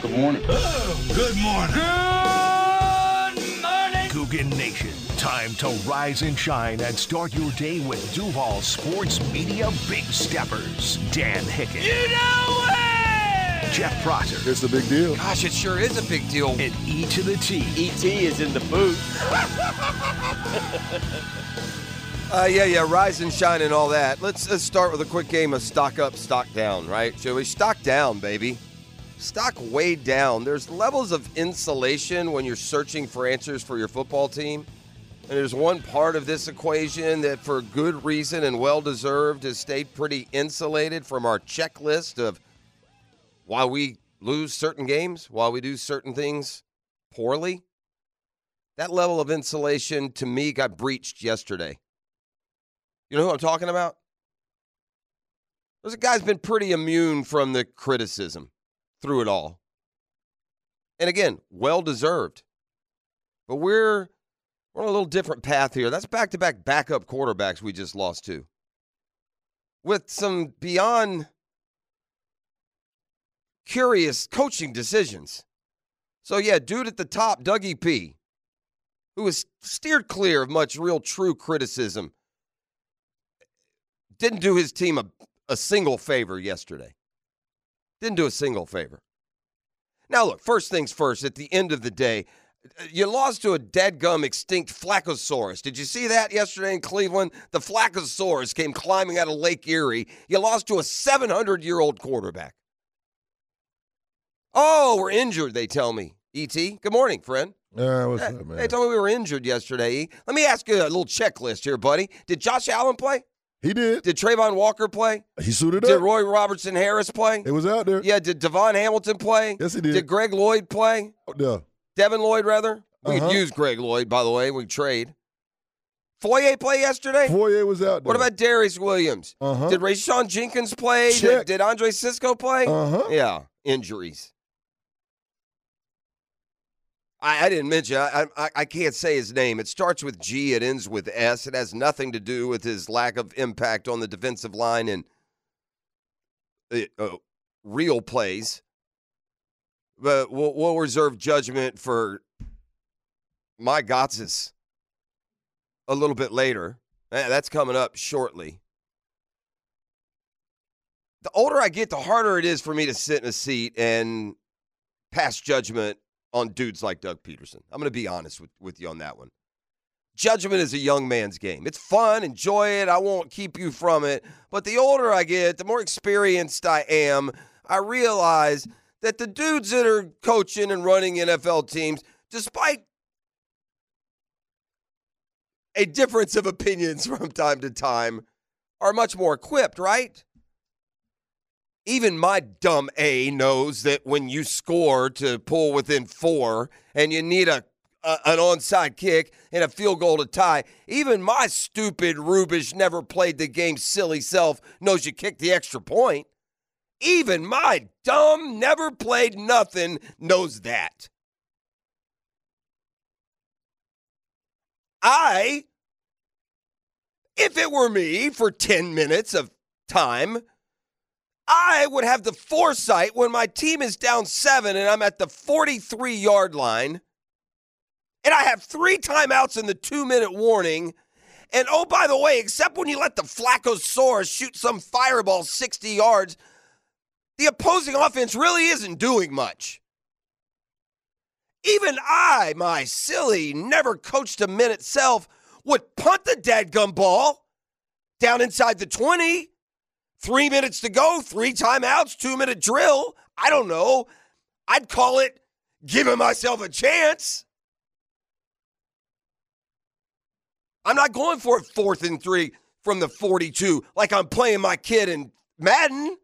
Good morning. Good morning. Good morning. Coogan Nation. Time to rise and shine and start your day with Duval Sports Media Big Steppers. Dan Hicken. You know it. Jeff Prosser. It's a big deal. Gosh, it sure is a big deal. And E to the T. ET is in the booth. Uh, yeah, yeah, rise and shine and all that. Let's, let's start with a quick game of stock up, stock down, right? Shall we? Stock down, baby. Stock way down. There's levels of insulation when you're searching for answers for your football team. And there's one part of this equation that, for good reason and well deserved, has stayed pretty insulated from our checklist of why we lose certain games, why we do certain things poorly. That level of insulation, to me, got breached yesterday. You know who I'm talking about? There's a guy's been pretty immune from the criticism through it all. And again, well deserved. But we're we're on a little different path here. That's back to back backup quarterbacks we just lost to. With some beyond curious coaching decisions. So yeah, dude at the top, Dougie P, who was steered clear of much real true criticism didn't do his team a, a single favor yesterday. Didn't do a single favor. Now, look, first things first, at the end of the day, you lost to a dead gum extinct Flaccosaurus. Did you see that yesterday in Cleveland? The Flaccosaurus came climbing out of Lake Erie. You lost to a 700 year old quarterback. Oh, we're injured, they tell me. ET, good morning, friend. Uh, what's up, man? They told me we were injured yesterday. E. Let me ask you a little checklist here, buddy. Did Josh Allen play? He did. Did Travon Walker play? He suited Did up. Did Roy Robertson Harris play? it was out there. Yeah, did Devon Hamilton play? Yes, he did. Did Greg Lloyd play? Yeah. Devin Lloyd, rather? We Uh-huh. could use Greg Lloyd, by the way. We could trade. Foyer play yesterday? Foyer was out there. What about Darious Williams? Uh-huh. Did Rayshawn Jenkins play? Did, did Andre Cisco play? Uh-huh. Yeah, injuries. I, I didn't mention. I, I I can't say his name. It starts with G. It ends with S. It has nothing to do with his lack of impact on the defensive line and uh, real plays. But we'll, we'll reserve judgment for my Gotsis a little bit later. That's coming up shortly. The older I get, the harder it is for me to sit in a seat and pass judgment on dudes like Doug Pederson. I'm going to be honest with, with you on that one. Judgment is a young man's game. It's fun, enjoy it. I won't keep you from it. But the older I get, the more experienced I am, I realize that the dudes that are coaching and running NFL teams, despite a difference of opinions from time to time, are much more equipped, right? Even my dumb A knows that when you score to pull within four and you need a, a an onside kick and a field goal to tie, even my stupid Rubish never played the game silly self knows you kick the extra point. Even my dumb, never played nothing knows that. I, if it were me for 10 minutes of time, I would have the foresight when my team is down seven and I'm at the 43 yard line and I have three timeouts in the two minute warning. And oh, by the way, except when you let the Flaccosaurus shoot some fireball 60 yards, the opposing offense really isn't doing much. Even I, my silly, never coached a minute self, would punt the dadgum ball down inside the 20. Three minutes to go, three timeouts, two minute drill. I don't know. I'd call it giving myself a chance. I'm not going for a fourth and three from the 42 like I'm playing my kid in Madden.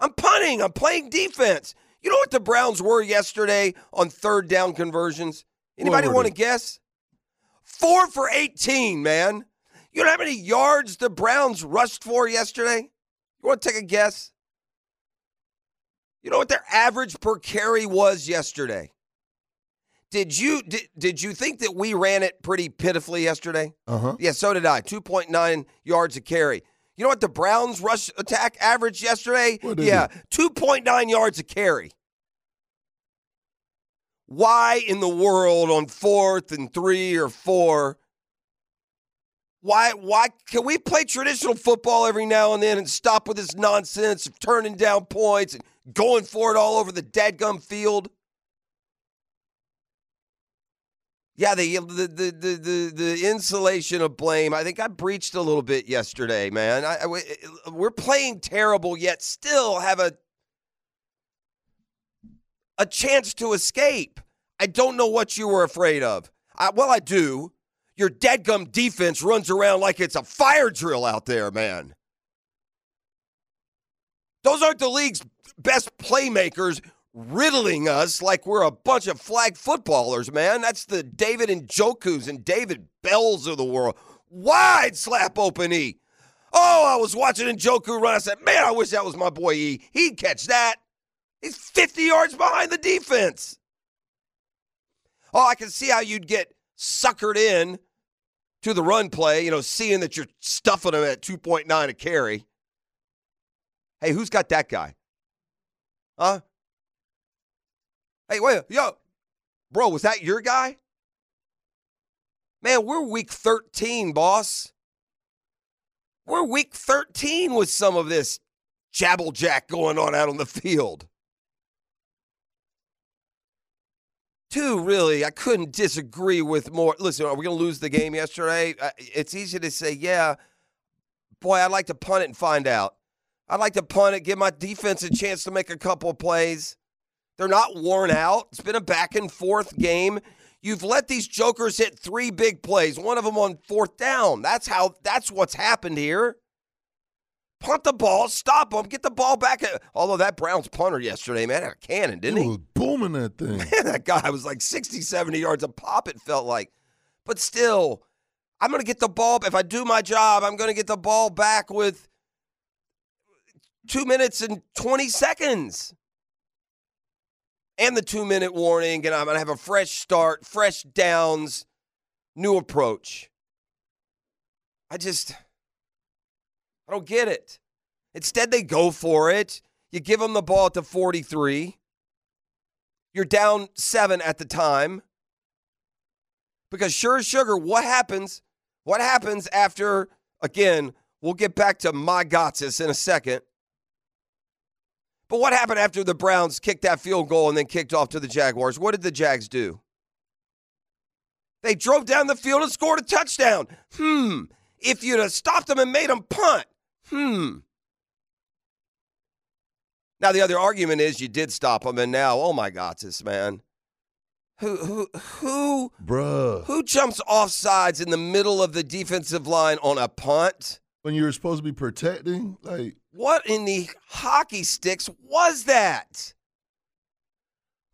I'm punting. I'm playing defense. You know what the Browns were yesterday on third down conversions? Anybody want to guess? Four for 18, man. You know how many yards the Browns rushed for yesterday? You want to take a guess? You know what their average per carry was yesterday? Did you did, did you think that we ran it pretty pitifully yesterday? Uh huh. Yeah, so did I. 2.9 yards a carry. You know what the Browns rush attack average yesterday? Yeah, it? 2.9 yards a carry. why in the world on fourth and three or four? Why why can we play traditional football every now and then and stop with this nonsense of turning down points and going for it all over the deadgum field? Yeah, the, the the the the the insulation of blame. I think I breached a little bit yesterday, man. I, I, we're playing terrible, yet still have a a chance to escape. I don't know what you were afraid of. I, well, I do. Your deadgum defense runs around like it's a fire drill out there, man. Those aren't the league's best playmakers riddling us like we're a bunch of flag footballers, man. That's the David Njokus and David Bells of the world. Wide slap open E. Oh, I was watching Njoku run. I said, man, I wish that was my boy E. He'd catch that. He's 50 yards behind the defense. Oh, I can see how you'd get suckered in to the run play, you know, seeing that you're stuffing him at 2.9 a carry. Hey, who's got that guy? Huh? Hey, wait, yo, bro, was that your guy? Man, we're week 13, boss. We're week 13 with some of this jabble jack going on out on the field. Two, really, I couldn't disagree with more. Listen, are we going to lose the game yesterday? Uh, it's easy to say, yeah. Boy, I'd like to punt it and find out. I'd like to punt it, give my defense a chance to make a couple plays. They're not worn out. It's been a back and forth game. You've let these jokers hit three big plays, one of them on fourth down. That's how that's what's happened here. Punt the ball, stop them, get the ball back. Although that Browns punter yesterday, man, had a cannon, didn't he? Booming that thing. Man, that guy was like 60, 70 yards a pop, it felt like. But still, I'm going to get the ball. If I do my job, I'm going to get the ball back with two minutes and 20 seconds and the two minute warning, and I'm going to have a fresh start, fresh downs, new approach. I just, I don't get it. Instead, they go for it. You give them the ball at the 43. You're down seven at the time. Because sure as sugar, what happens? What happens after, again, we'll get back to my Gotsis in a second. But what happened after the Browns kicked that field goal and then kicked off to the Jaguars? What did the Jags do? They drove down the field and scored a touchdown. Hmm. If you'd have stopped them and made them punt. Hmm. Now the other argument is you did stop him, and now, oh my God, this man. Who who who Bruh. who jumps off sides in the middle of the defensive line on a punt? When you were supposed to be protecting, like What in the hockey sticks was that?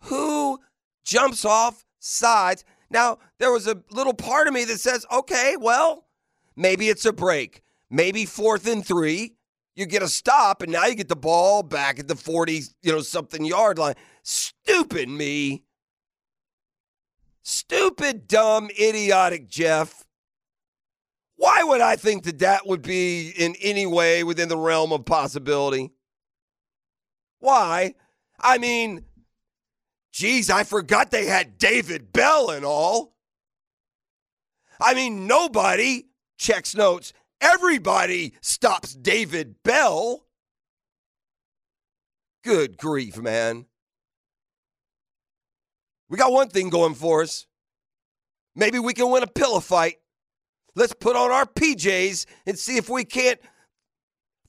Who jumps off sides? Now, there was a little part of me that says, okay, well, maybe it's a break. Maybe fourth and three, you get a stop, and now you get the ball back at the 40, you know, something yard line. Stupid me. Stupid, dumb, idiotic Jeff. Why would I think that that would be in any way within the realm of possibility? Why? I mean, geez, I forgot they had David Bell and all. I mean, nobody checks notes. Everybody stops David Bell. Good grief, man. We got one thing going for us. Maybe we can win a pillow fight. Let's put on our PJs and see if we can't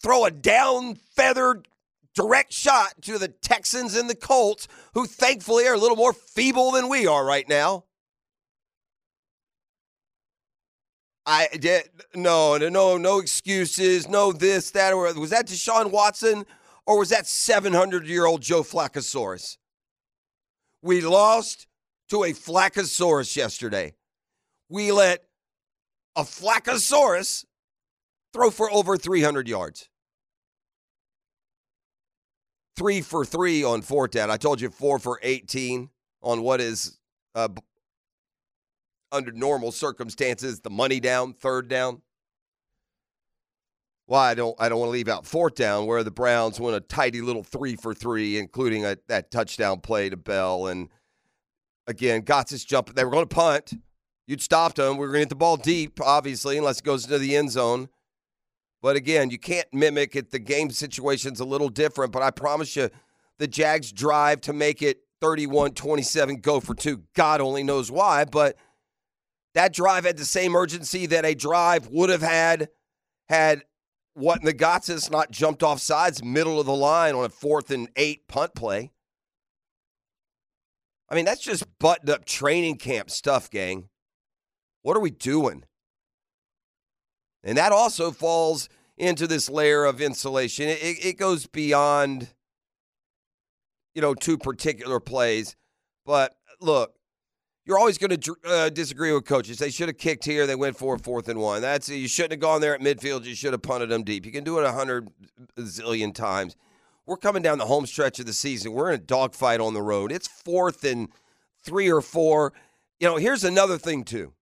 throw a down feathered direct shot to the Texans and the Colts, who thankfully are a little more feeble than we are right now. I did no, no, no, excuses, no this, that, or was that Deshaun Watson or was that 700 year old Joe Flaccosaurus? We lost to a Flaccosaurus yesterday. We let a Flaccosaurus throw for over 300 yards. Three for three on down. I told you four for 18 on what is, uh, under normal circumstances, the money down, third down. Well, I don't. I don't want to leave out fourth down where the Browns went a tidy little three for three, including a, that touchdown play to Bell and again, Gotts jumping. They were going to punt. You'd stopped them. We were going to get the ball deep, obviously, unless it goes into the end zone. But again, you can't mimic it. The game situation's a little different, but I promise you, the Jags drive to make it 31 27, go for two. God only knows why, but that drive had the same urgency that a drive would have had had what Nagatsas not jumped off sides, middle of the line on a fourth and eight punt play. I mean, that's just buttoned up training camp stuff, gang. What are we doing? And that also falls into this layer of insulation. It, it goes beyond, you know, two particular plays. But look, you're always going to uh, disagree with coaches. They should have kicked here. They went for a fourth and one. That's you shouldn't have gone there at midfield. You should have punted them deep. You can do it a hundred zillion times. We're coming down the home stretch of the season. We're in a dogfight on the road. It's fourth and three or four. You know, here's another thing too.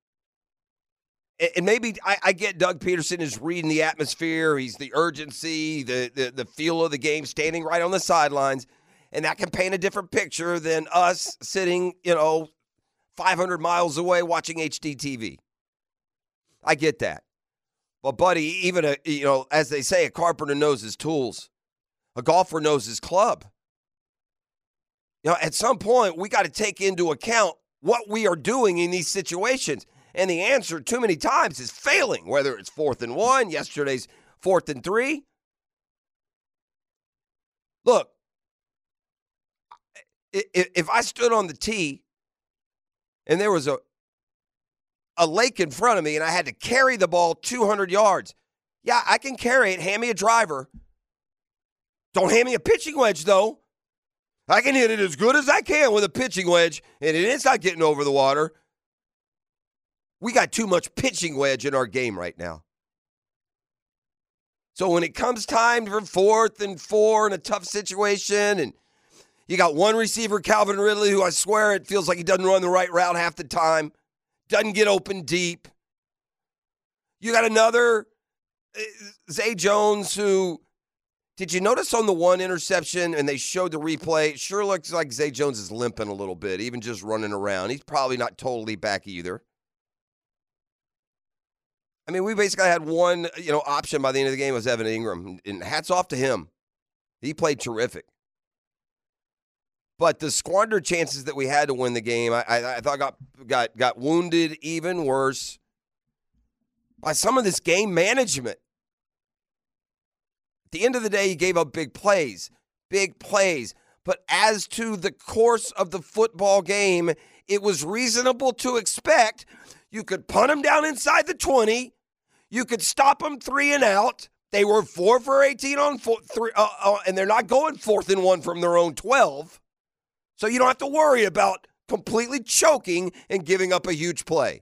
And maybe I, I get Doug Pederson is reading the atmosphere. He's the urgency, the, the the feel of the game, standing right on the sidelines, and that can paint a different picture than us sitting, you know, 500 miles away watching HD TV. I get that. But buddy, even a you know, as they say, a carpenter knows his tools. A golfer knows his club. You know, at some point we got to take into account what we are doing in these situations. And the answer too many times is failing, whether it's fourth and one, yesterday's fourth and three. Look, if I stood on the tee and there was a a lake in front of me and I had to carry the ball 200 yards. Yeah, I can carry it. Hand me a driver. Don't hand me a pitching wedge, though. I can hit it as good as I can with a pitching wedge, and it is not getting over the water. We got too much pitching wedge in our game right now. So when it comes time for fourth and four in a tough situation, and you got one receiver, Calvin Ridley, who I swear it feels like he doesn't run the right route half the time, doesn't get open deep. You got another uh, Zay Jones who did you notice on the one interception and they showed the replay? It sure looks like Zay Jones is limping a little bit, even just running around. He's probably not totally back either. I mean, we basically had one, you know, option by the end of the game was Evan Engram, and hats off to him. He played terrific. But the squandered chances that we had to win the game, I, I, I thought got got got wounded even worse by some of this game management. At the end of the day, he gave up big plays, big plays. But as to the course of the football game, it was reasonable to expect you could punt him down inside the 20. You could stop them three and out. They were four for 18 on four, three, uh, uh, and they're not going fourth and one from their own 12. So you don't have to worry about completely choking and giving up a huge play.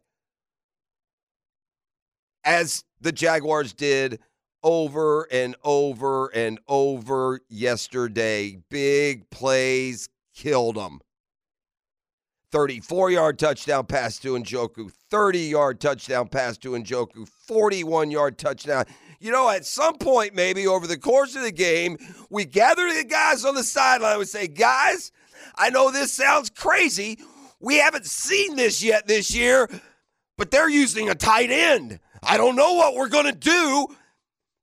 As the Jaguars did over and over and over yesterday. Big plays killed them. 34 yard touchdown pass to Njoku, 30 yard touchdown pass to Njoku, 41 yard touchdown. You know, at some point, maybe over the course of the game, we gather the guys on the sideline and say, guys, I know this sounds crazy. We haven't seen this yet this year, but they're using a tight end. I don't know what we're going to do.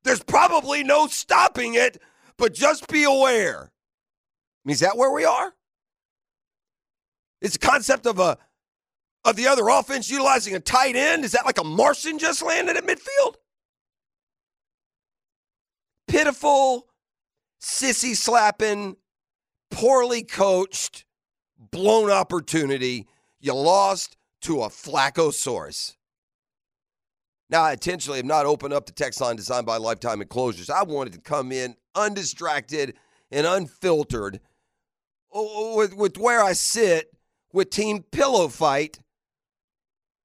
There's probably no stopping it, but just be aware. I mean, is that where we are? It's a concept of a of the other offense utilizing a tight end. Is that like a Martian just landed at midfield? Pitiful, sissy slapping, poorly coached, blown opportunity. You lost to a Flaccosaurus. Now, I intentionally have not opened up the text line designed by Lifetime Enclosures. I wanted to come in undistracted and unfiltered with, with where I sit with Team Pillow Fight,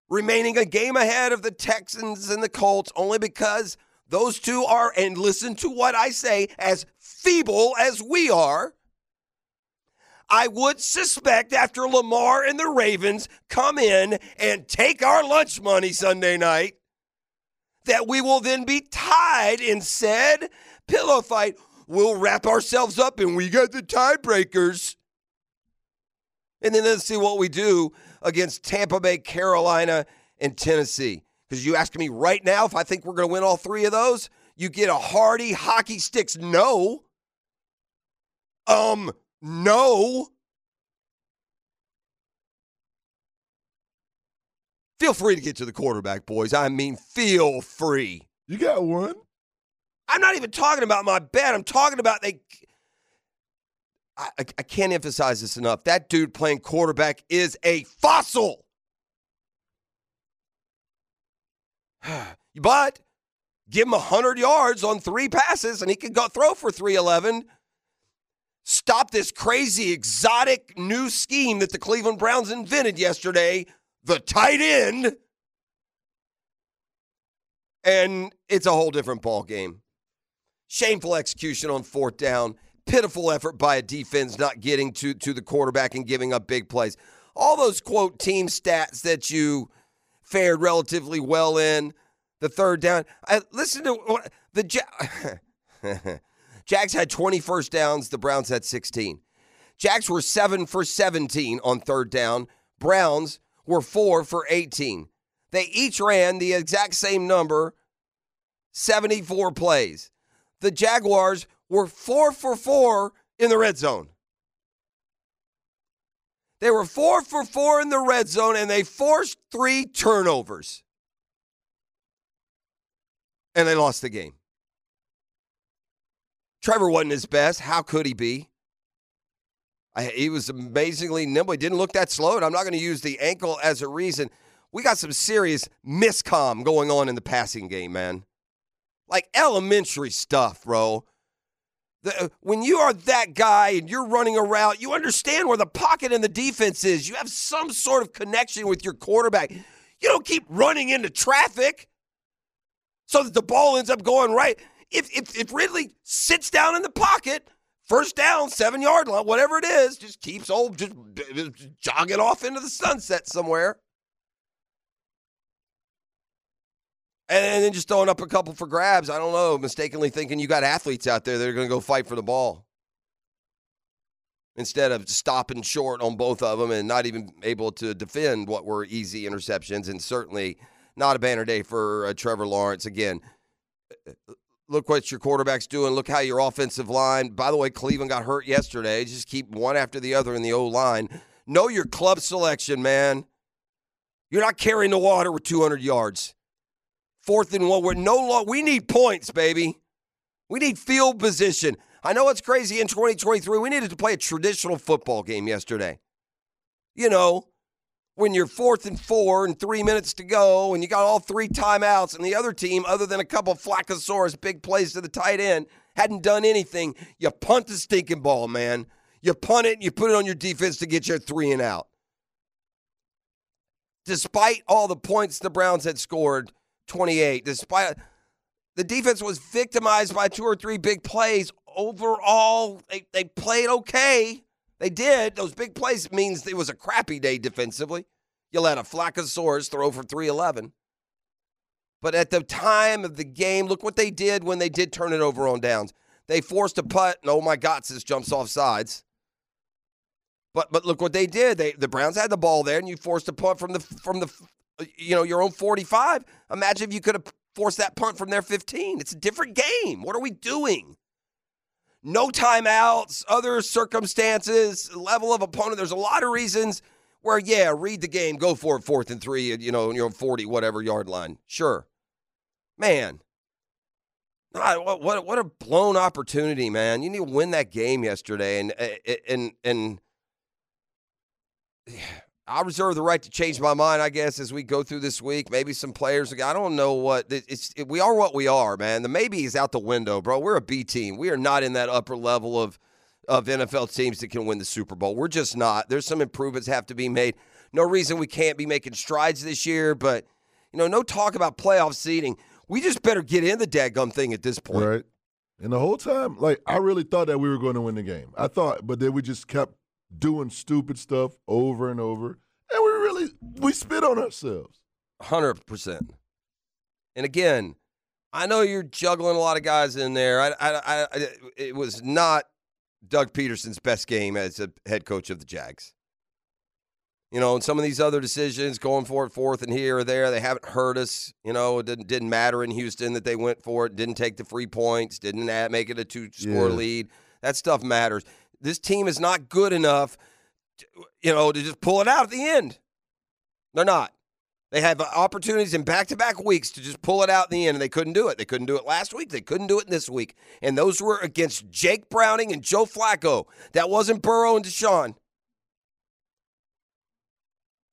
remaining a game ahead of the Texans and the Colts only because those two are, and listen to what I say, as feeble as we are. I would suspect after Lamar and the Ravens come in and take our lunch money Sunday night, that we will then be tied in said pillow fight. We'll wrap ourselves up and we got the tiebreakers. And then let's see what we do against Tampa Bay, Carolina, and Tennessee. Because you asking me right now if I think we're going to win all three of those, you get a hearty hockey sticks no. Um, no. Feel free to get to the quarterback, boys. I mean, feel free. You got one. I'm not even talking about my bet. I'm talking about they. I, I, I can't emphasize this enough. That dude playing quarterback is a fossil. but give him 100 yards on three passes and he could go throw for 311. Stop this crazy, exotic new scheme that the Cleveland Browns invented yesterday the tight end. And it's a whole different ball game. Shameful execution on fourth down. Pitiful effort by a defense not getting to, to the quarterback and giving up big plays. All those quote team stats that you fared relatively well in. The third down. I, listen to what the Jags had 20 first downs. The Browns had 16. Jags were seven for 17 on third down. Browns were four for 18. They each ran the exact same number, 74 plays. The Jaguars were four for four in the red zone. They were four for four in the red zone and they forced three turnovers. And they lost the game. Trevor wasn't his best. How could he be? I, he was amazingly nimble. He didn't look that slow, and I'm not going to use the ankle as a reason. We got some serious miscom going on in the passing game, man. Like elementary stuff, bro. The, uh, when you are that guy and you're running around, you understand where the pocket and the defense is. You have some sort of connection with your quarterback. You don't keep running into traffic so that the ball ends up going right. If, if, if Ridley sits down in the pocket, first down, seven yard line, whatever it is, just keeps old, just, just jogging off into the sunset somewhere. And then just throwing up a couple for grabs. I don't know, mistakenly thinking you got athletes out there that are going to go fight for the ball. Instead of stopping short on both of them and not even able to defend what were easy interceptions, and certainly not a banner day for uh, Trevor Lawrence. Again, look what your quarterback's doing. Look how your offensive line. By the way, Cleveland got hurt yesterday. Just keep one after the other in the O line. Know your club selection, man. You're not carrying the water with 200 yards. Fourth and one. We're no long. We need points, baby. We need field position. I know it's crazy in 2023. We needed to play a traditional football game yesterday. You know, when you're fourth and four and three minutes to go and you got all three timeouts and the other team, other than a couple Flaccosaurus big plays to the tight end, hadn't done anything, you punt the stinking ball, man. You punt it and you put it on your defense to get your three and out. Despite all the points the Browns had scored, 28, despite the defense was victimized by two or three big plays. Overall, they, they played okay. They did. Those big plays means it was a crappy day defensively. You let a Flaccosaurus throw for 311. But at the time of the game, look what they did when they did turn it over on downs. They forced a putt, and oh my God, this jumps off sides. But but look what they did. They the Browns had the ball there, and you forced a punt from the from the you know your own 45. Imagine if you could have forced that punt from their 15. It's a different game. What are we doing? No timeouts, other circumstances, level of opponent. There's a lot of reasons where, yeah, read the game, go for it, fourth and three, you know, you're 40, whatever yard line. Sure. Man, ah, what, what, what a blown opportunity, man. You need to win that game yesterday. And, eh, eh, and, and, I'll reserve the right to change my mind, I guess, as we go through this week. Maybe some players. I don't know what it's. It, we are what we are, man. The maybe is out the window, bro. We're a B team. We are not in that upper level of of NFL teams that can win the Super Bowl. We're just not. There's some improvements have to be made. No reason we can't be making strides this year, but you know, no talk about playoff seeding. We just better get in the dadgum thing at this point. Right. And the whole time, like I really thought that we were going to win the game. I thought, but then we just kept doing stupid stuff over and over, and we really we spit on ourselves. Hundred percent. And again, I know you're juggling a lot of guys in there. I, I, I, it was not Doug Pederson's best game as a head coach of the Jags. You know, and some of these other decisions, going for it fourth and here or there, they haven't hurt us. You know, it didn't, didn't matter in Houston that they went for it, didn't take the free points, didn't make it a two score Yeah. lead. That stuff matters. This team is not good enough, to, you know, to just pull it out at the end. They're not. They have opportunities in back to back weeks to just pull it out in the end, and they couldn't do it. They couldn't do it last week. They couldn't do it this week. And those were against Jake Browning and Joe Flacco. That wasn't Burrow and Deshaun.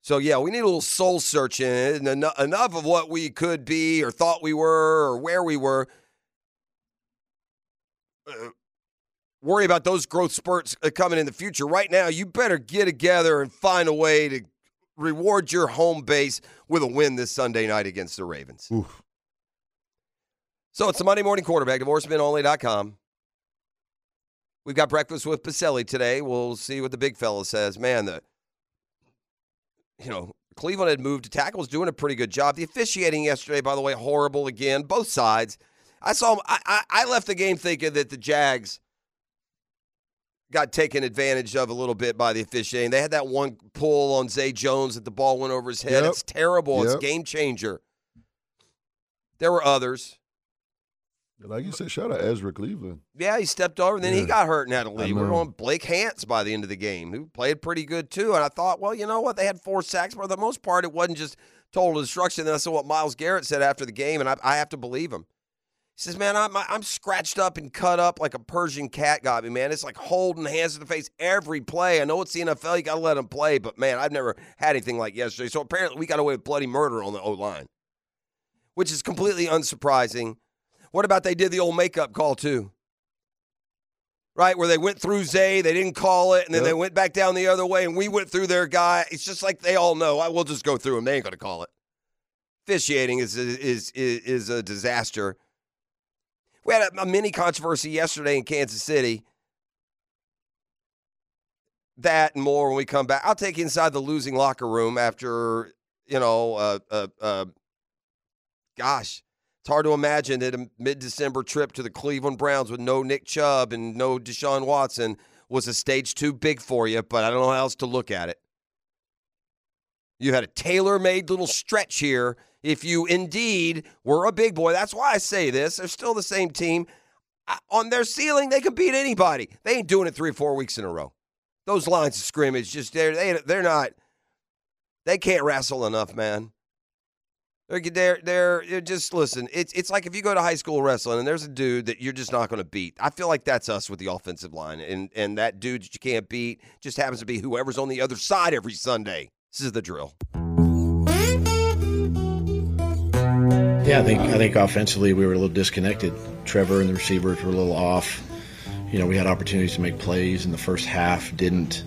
So, yeah, we need a little soul searching and en- enough of what we could be or thought we were or where we were. Uh, worry about those growth spurts uh, coming in the future. Right now, you better get together and find a way to reward your home base with a win this Sunday night against the Ravens. Oof. So it's the Monday morning quarterback, divorcemenonly.com. We've got breakfast with Pacelli today. We'll see what the big fella says. Man, the you know, Cleveland had moved to tackles, doing a pretty good job. The officiating yesterday, by the way, horrible again, both sides. I saw I, I, I left the game thinking that the Jags got taken advantage of a little bit by the officiating. They had that one pull on Zay Jones that the ball went over his head. Yep. It's terrible. It's game changer. There were others. Like you said, shout out Ezra Cleveland. Yeah, he stepped over, and then he got hurt and had to leave. We're on Blake Hance by the end of the game, who played pretty good too. And I thought, well, you know what? They had four sacks, but for the most part, it wasn't just total destruction. That's what Myles Garrett said after the game, and I, I have to believe him. He says, man, I'm, I'm scratched up and cut up like a Persian cat got me, man. It's like holding hands to the face every play. I know it's the NFL, you got to let them play, but man, I've never had anything like yesterday. So apparently, we got away with bloody murder on the O line, which is completely unsurprising. What about they did the old makeup call too? Right, where they went through Zay, they didn't call it, and then Yep. they went back down the other way, and we went through their guy. It's just like they all know. I will just go through them. They ain't going to call it. Officiating is is is is a disaster. We had a, a mini controversy yesterday in Kansas City. That and more when we come back. I'll take you inside the losing locker room after you know, uh, uh, uh, gosh, it's hard to imagine that a mid-December trip to the Cleveland Browns with no Nick Chubb and no Deshaun Watson was a stage too big for you. But I don't know how else to look at it. You had a tailor-made little stretch here. If you indeed were a big boy, that's why I say this. They're still the same team. On their ceiling, they can beat anybody. They ain't doing it three or four weeks in a row. Those lines of scrimmage, just they're they, they're not. They can't wrestle enough, man. They're they're they're, they're just listen. It's it's like if you go to high school wrestling and there's a dude that you're just not going to beat. I feel like that's us with the offensive line, and and that dude that you can't beat just happens to be whoever's on the other side every Sunday. This is the drill. Yeah, I think I think offensively we were a little disconnected. Trevor and the receivers were a little off. You know, we had opportunities to make plays in the first half, didn't.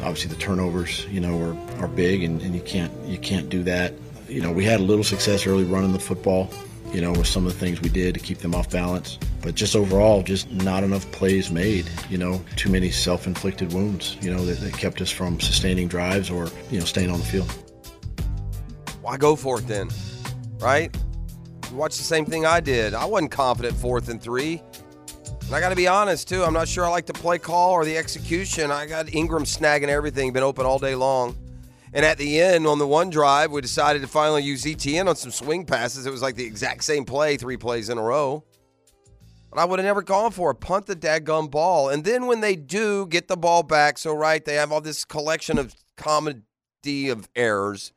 Obviously, the turnovers, you know, are, are big, and, and you can't you can't do that. You know, we had a little success early running the football. You know, with some of the things we did to keep them off balance, but just overall, just not enough plays made. You know, too many self-inflicted wounds. You know, that, that kept us from sustaining drives or you know staying on the field. Why go for it then? Right? You watch the same thing I did. I wasn't confident fourth and three. And I got to be honest, too. I'm not sure I like the play call or the execution. I got Engram snagging everything, been open all day long. And at the end, on the one drive, we decided to finally use Etienne on some swing passes. It was like the exact same play, three plays in a row. But I would have never gone for it. Punt the dadgum ball. And then when they do get the ball back, so right, they have all this collection of comedy of errors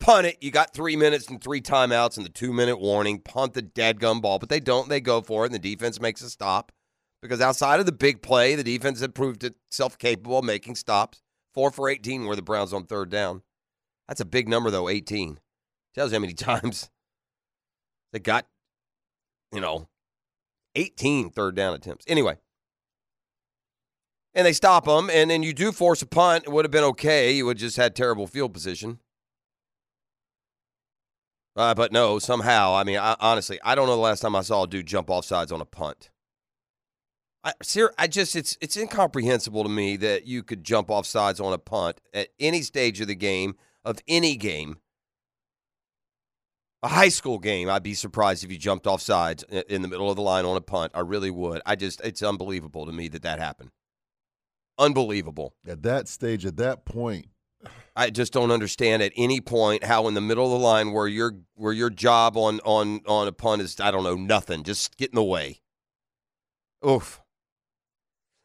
punt it. You got three minutes and three timeouts and the two minute warning. Punt the dadgum ball, but they don't. They go for it, and the defense makes a stop because outside of the big play, the defense had proved itself capable of making stops. Four for 18 were the Browns on third down. That's a big number, though, 18. Tells you how many times they got, you know, 18 third down attempts. Anyway. And they stop them, and then you do force a punt. It would have been okay. You would have just had terrible field position. Uh, but no, somehow, I mean, I, honestly, I don't know the last time I saw a dude jump off sides on a punt. I, ser- I just, it's it's incomprehensible to me that you could jump off sides on a punt at any stage of the game, of any game. A high school game, I'd be surprised if you jumped off sides in the middle of the line on a punt. I really would. I just, it's unbelievable to me that that happened. Unbelievable. At that stage, at that point, I just don't understand at any point how in the middle of the line where your where your job on on on a punt is I don't know nothing, just get in the way. Oof.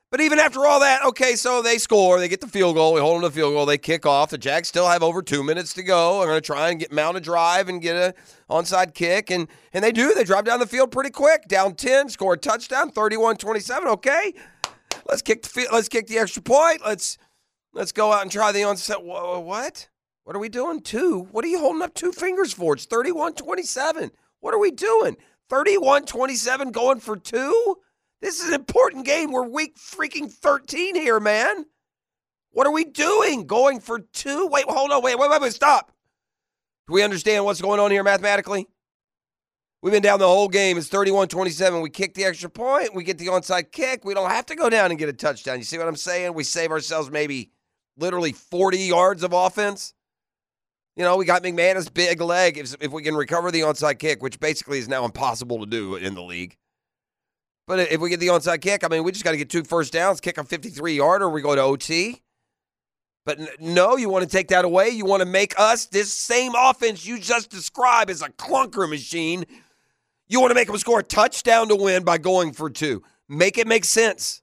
But even after all that, okay, so they score, they get the field goal, we hold them to the field goal, they kick off. The Jags still have over two minutes to go. They're going to try and get mount a drive and get a onside kick, and and they do. They drive down the field pretty quick, down ten, score a touchdown, 31-27, Okay, let's kick the let's kick the extra point. Let's let's go out and try the onside. What? What are we doing? Two? What are you holding up two fingers for? It's 31-27. What are we doing? 31-27 going for two? This is an important game. We're week freaking 13 here, man. What are we doing? Going for two? Wait, hold on. Wait, wait, wait, wait. Stop. Do we understand what's going on here mathematically? We've been down the whole game. It's 31 27. We kick the extra point. We get the onside kick. We don't have to go down and get a touchdown. You see what I'm saying? We save ourselves maybe literally 40 yards of offense. You know, we got McManus' big leg if, if we can recover the onside kick, which basically is now impossible to do in the league. But if we get the onside kick, I mean, we just got to get two first downs, kick a 53 yarder, we go to OT. But no, you want to take that away. You want to make us this same offense you just described as a clunker machine. You want to make them score a touchdown to win by going for two. Make it make sense.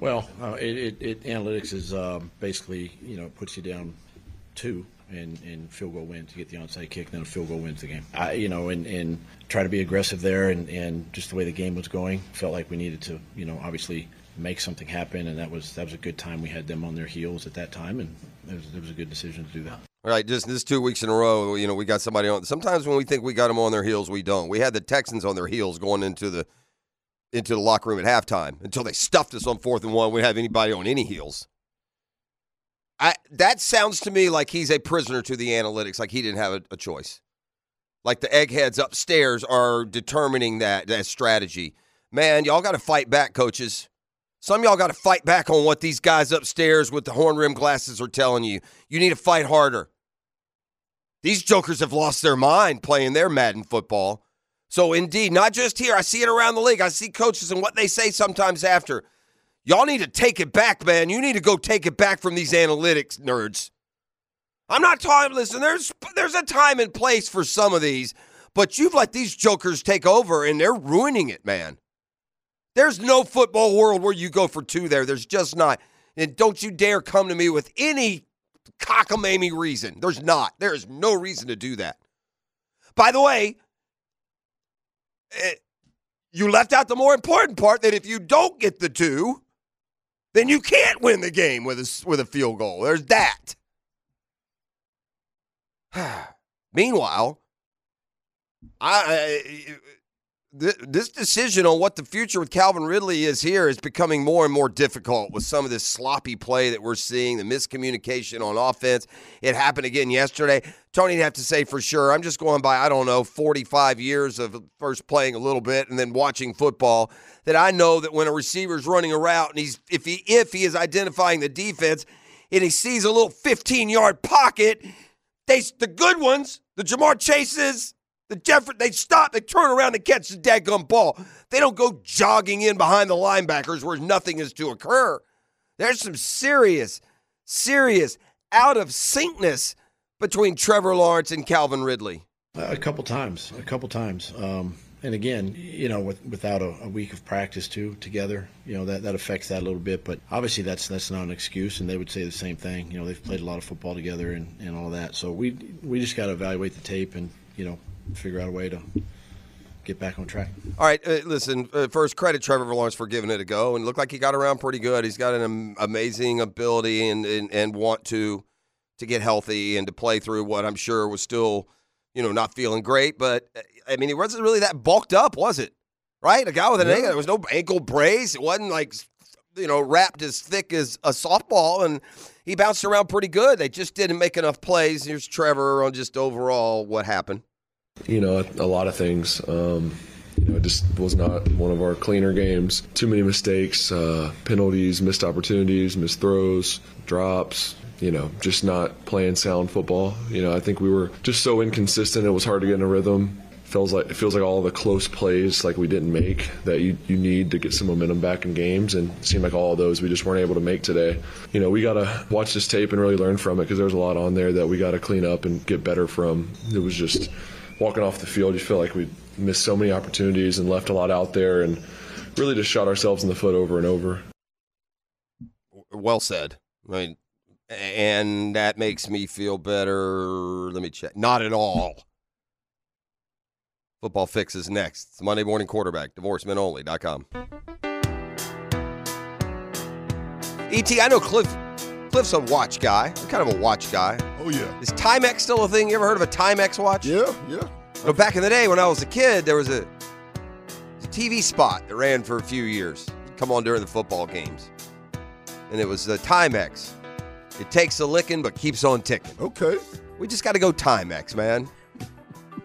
Well, uh, it, it, it, analytics is uh, basically you know puts you down two and, and field goal wins. to get the onside kick, then a field goal wins the game. I, you know, and, and try to be aggressive there, and, and just the way the game was going, felt like we needed to, you know, obviously make something happen, and that was that was a good time. We had them on their heels at that time, and it was, it was a good decision to do that. All right, just this two weeks in a row, you know, we got somebody on. Sometimes when we think we got them on their heels, we don't. We had the Texans on their heels going into the into the locker room at halftime until they stuffed us on fourth and one. We didn't have anybody on any heels. I, that sounds to me like he's a prisoner to the analytics, like he didn't have a, a choice. Like the eggheads upstairs are determining that that strategy. Man, y'all got to fight back, coaches. Some y'all got to fight back on what these guys upstairs with the horn rim glasses are telling you. You need to fight harder. These jokers have lost their mind playing their Madden football. So, indeed, not just here, I see it around the league. I see coaches and what they say sometimes after. Y'all need to take it back, man. You need to go take it back from these analytics nerds. I'm not talking. Listen, there's there's a time and place for some of these, but you've let these jokers take over, and they're ruining it, man. There's no football world where you go for two there. There's just not. And don't you dare come to me with any cockamamie reason. There's not. There is no reason to do that. By the way, it, eh, you left out the more important part that if you don't get the two, then you can't win the game with a, with a field goal. There's that. Meanwhile, I, I this decision on what the future with Calvin Ridley is here is becoming more and more difficult with some of this sloppy play that we're seeing, the miscommunication on offense. It happened again yesterday. Tony would have to say for sure. I'm just going by, I don't know, 45 years of first playing a little bit and then watching football that I know that when a receiver's running a route and he's if he if he is identifying the defense and he sees a little 15 yard pocket, they the good ones, the Ja'Marr Chases, the Jeffrey, they stop, they turn around and catch the dadgum ball. They don't go jogging in behind the linebackers where nothing is to occur. There's some serious, serious out of syncness between Trevor Lawrence and Calvin Ridley. A couple times, a couple times. Um, and again, you know, with, without a, a, week of practice too together, you know that, that affects that a little bit. But obviously, that's that's not an excuse, and they would say the same thing. You know, they've played a lot of football together and, and all that. So we we just got to evaluate the tape and you know figure out a way to get back on track. All right, uh, listen. Uh, first, credit Trevor Lawrence for giving it a go, and looked like he got around pretty good. He's got an amazing ability and, and and want to to get healthy and to play through what I'm sure was still, you know, not feeling great. But I mean, he wasn't really that bulked up, was it? Right, a guy with an yeah. ankle. There was no ankle brace. It wasn't like you know wrapped as thick as a softball, and he bounced around pretty good. They just didn't make enough plays. Here's Trevor on just overall what happened you know, a, a lot of things. Um, you know, it just was not one of our cleaner games. Too many mistakes, uh, penalties, missed opportunities, missed throws, drops. You know, just not playing sound football. You know, I think we were just so inconsistent. It was hard to get in a rhythm. feels like it feels like all the close plays like we didn't make that you, you need to get some momentum back in games and seemed like all of those we just weren't able to make today you know we got to watch this tape and really learn from it because there's a lot on there that we got to clean up and get better from it was just walking off the field you feel like we missed so many opportunities and left a lot out there and really just shot ourselves in the foot over and over Well said. I mean, and that makes me feel better. Let me check. Not at all. Football Fix is next. It's Monday Morning Quarterback, divorcemenonly.com. ET, I know Cliff. Cliff's a watch guy. I'm kind of a watch guy. Oh yeah. Is Timex still a thing? You ever heard of a Timex watch? Yeah, yeah. But back in the day when I was a kid, there was a, a TV spot that ran for a few years. Come on during the football games. And it was the Timex. It takes a licking but keeps on ticking. Okay. We just got to go Timex, man.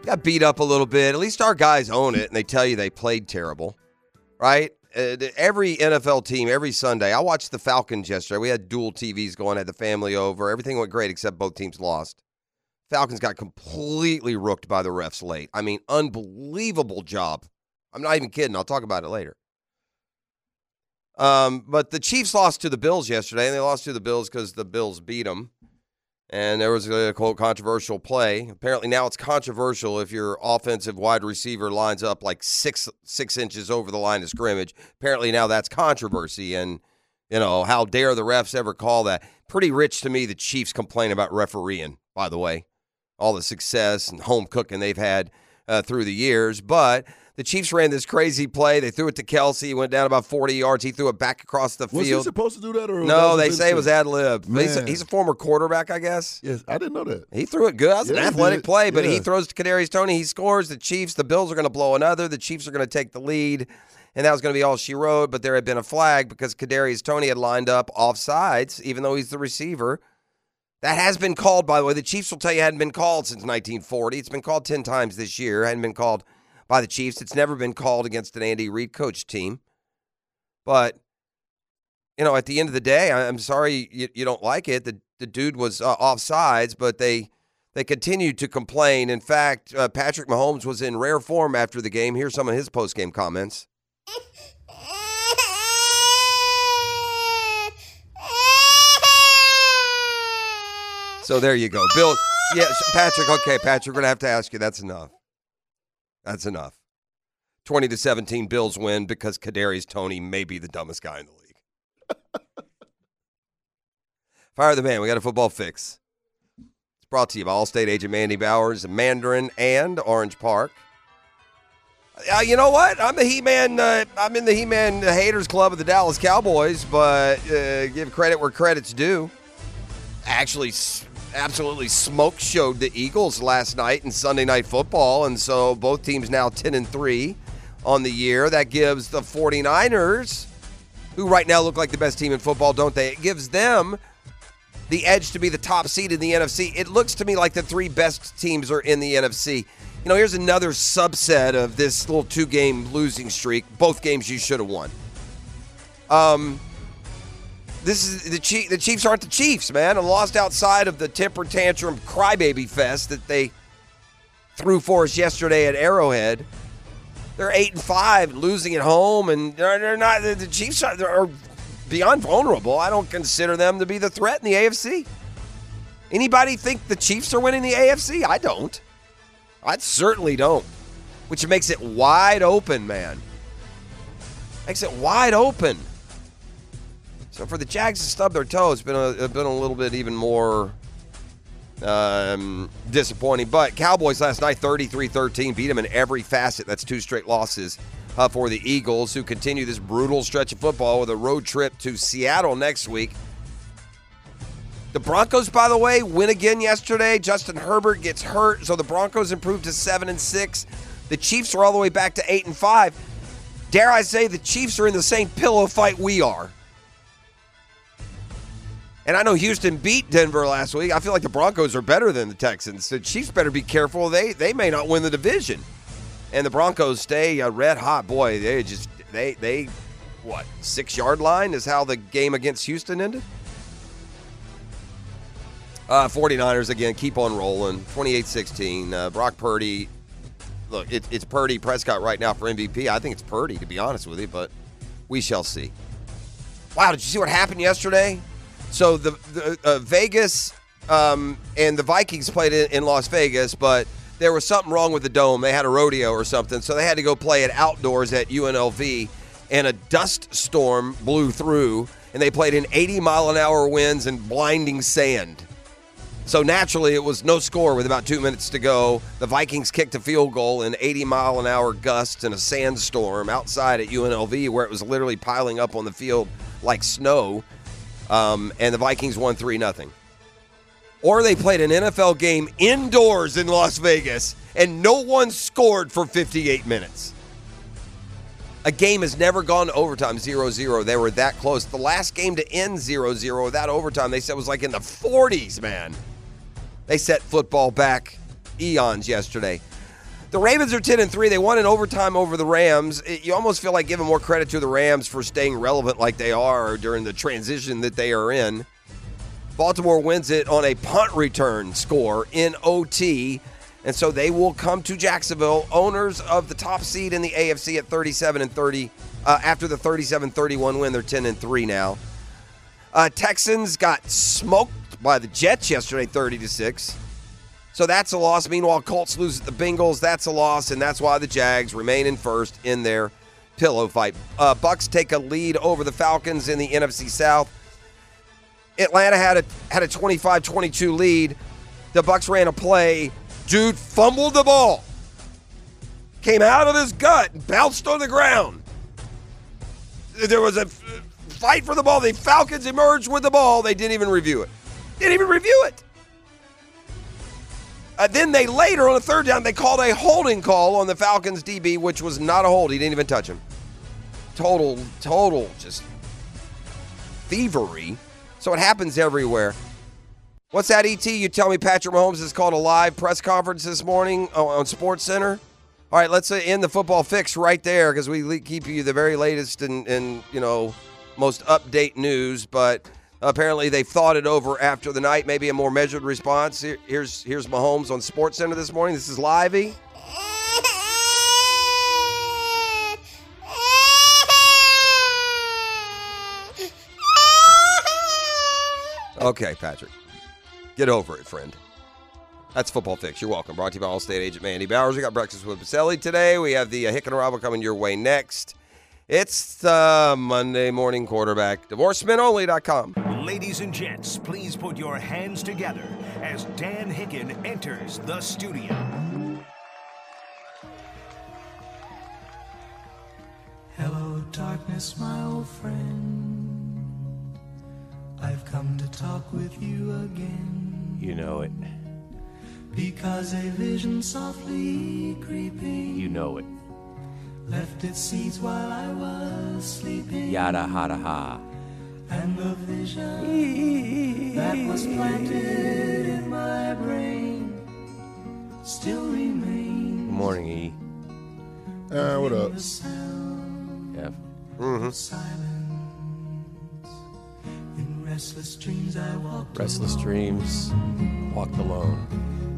Got beat up a little bit. At least our guys own it and they tell you they played terrible, right? Uh, every NFL team, every Sunday, I watched the Falcons yesterday. We had dual TVs going, had the family over. Everything went great except both teams lost. Falcons got completely rooked by the refs late. I mean, unbelievable job. I'm not even kidding. I'll talk about it later. Um, but the Chiefs lost to the Bills yesterday, and they lost to the Bills because the Bills beat them. And there was a quote controversial play. Apparently now it's controversial if your offensive wide receiver lines up like six six inches over the line of scrimmage. Apparently now that's controversy, and you know how dare the refs ever call that? Pretty rich to me. The Chiefs complain about refereeing, by the way, all the success and home cooking they've had uh, through the years, but the Chiefs ran this crazy play. They threw it to Kelce. He went down about 40 yards. He threw it back across the field. Was he supposed to do that or No, they say it was ad lib. He's, a- he's a former quarterback, I guess. Yes, I didn't know that. He threw it good. That was an Yeah, he athletic play, but he throws to Kadarius Toney. He scores. The Chiefs, the Bills are going to blow another. The Chiefs are going to take the lead, and that was going to be all she wrote. But there had been a flag because Kadarius Toney had lined up off sides, even though he's the receiver. That has been called, by the way. The Chiefs will tell you hadn't been called since 1940. It's been called 10 times this year. Hadn't been called by the Chiefs. It's never been called against an Andy Reid coach team. But, you know, at the end of the day, I'm sorry you, you don't like it. The, the dude was uh, off sides, but they they continued to complain. In fact, uh, Patrick Mahomes was in rare form after the game. Here's some of his post game comments. So there you go, Bill. Yeah, so Patrick. Okay, Patrick, we're gonna have to ask you. That's enough. That's enough. Twenty to seventeen, Bills win because Kadarius Toney may be the dumbest guy in the league. Fire the man. We got a football fix. It's brought to you by Allstate agent Mandy Bowers, Mandarin, and Orange Park. Uh, you know what? I'm the He-Man. Uh, I'm in the He-Man haters club of the Dallas Cowboys, but uh, give credit where credit's due. Actually, absolutely smoke showed the Eagles last night in Sunday Night Football, and so both teams now 10 and three on the year. That gives the 49ers, who right now look like the best team in football, don't they? It gives them the edge to be the top seed in the NFC. It looks to me like the three best teams are in the NFC. You know, here's another subset of this little two game losing streak. Both games you should have won. Um, this is the Chief, the Chiefs aren't the Chiefs, man, and lost outside of the temper tantrum crybaby fest that they threw for us yesterday at Arrowhead. They're eight and five, losing at home, and they're, they're not. The Chiefs are, are beyond vulnerable. I don't consider them to be the threat in the AFC. Anybody think the Chiefs are winning the AFC? I don't. I certainly don't. Which makes it wide open, man. Makes it wide open. So for the Jags to stub their toe, it's been a, been a little bit even more um, disappointing. But Cowboys last night, 33-13, beat them in every facet. That's two straight losses uh, for the Eagles, who continue this brutal stretch of football with a road trip to Seattle next week. The Broncos, by the way, win again yesterday. Justin Herbert gets hurt, so the Broncos improved to seven and six. The Chiefs are all the way back to eight and five. Dare I say the Chiefs are in the same pillow fight we are. And I know Houston beat Denver last week. I feel like the Broncos are better than the Texans. The Chiefs better be careful. They they may not win the division. And the Broncos stay uh, red hot. Boy, they just they they what six yard line is how the game against Houston ended. Uh, 49ers again keep on rolling 28-16 uh, brock purdy look, it, it's Purdy Prescott right now for MVP. I think it's Purdy to be honest with you, but we shall see. Wow, did you see what happened yesterday? So the, the uh, Vegas um, and the Vikings played in, in Las Vegas, but there was something wrong with the dome. They had a rodeo or something, so they had to go play it outdoors at UNLV. And a dust storm blew through, and they played in 80 mile an hour winds and blinding sand. So naturally, it was no score with about two minutes to go. The Vikings kicked a field goal in 80 mile an hour gusts and a sandstorm outside at UNLV, where it was literally piling up on the field like snow. Um, and the Vikings won 3 0. Or they played an NFL game indoors in Las Vegas, and no one scored for 58 minutes. A game has never gone to overtime 0 0. They were that close. The last game to end 0 0 without overtime, they said was like in the 40s, man. They set football back eons yesterday. The Ravens are 10 and 3. They won in overtime over the Rams. It- you almost feel like giving more credit to the Rams for staying relevant like they are during the transition that they are in. Baltimore wins it on a punt return score in OT. And so they will come to Jacksonville, owners of the top seed in the AFC at 37 and 30. Uh, after the 37 31 win, they're 10 and 3 now. Uh, Texans got smoked by the Jets yesterday, 30 to 6. So that's a loss. Meanwhile, Colts lose at the Bengals. That's a loss, and that's why the Jags remain in first in their pillow fight. Uh, Bucks take a lead over the Falcons in the NFC South. Atlanta had a had a 25-22 lead. The Bucks ran a play. Dude fumbled the ball. Came out of his gut and bounced on the ground. There was a fight for the ball. The Falcons emerged with the ball. They didn't even review it. Didn't even review it. Uh, then they later on a third down they called a holding call on the Falcons DB, which was not a hold. He didn't even touch him. Total, total, just thievery. So it happens everywhere. What's that, ET? You tell me Patrick Mahomes has called a live press conference this morning on, Sports Center. All right, let's uh, end the football fix right there because we keep you the very latest and, and you know most update news. But apparently they thought it over after the night. Maybe a more measured response. Here, here's here's Mahomes on Sports Center this morning. This is livey. Okay, Patrick. Get over it, friend. That's Football Fix. You're welcome. Brought to you by Allstate agent Mandy Bowers. We got breakfast with Baselli today. We have the uh, Hick and Arrival coming your way next. It's the Monday morning quarterback. DivorcemenOnly.com. Ladies and gents, please put your hands together as Dan Hicken enters the studio. Hello, darkness, my old friend. I've come to talk with you again. You know it. Because a vision softly creeping You know it. Left its seeds while I was sleeping. Yada hada ha. And the vision that was planted in my brain still remains. Good morning, E. Uh, what up? The sound Yeah. of silence. In restless dreams I walked Restless dreams. Walked alone.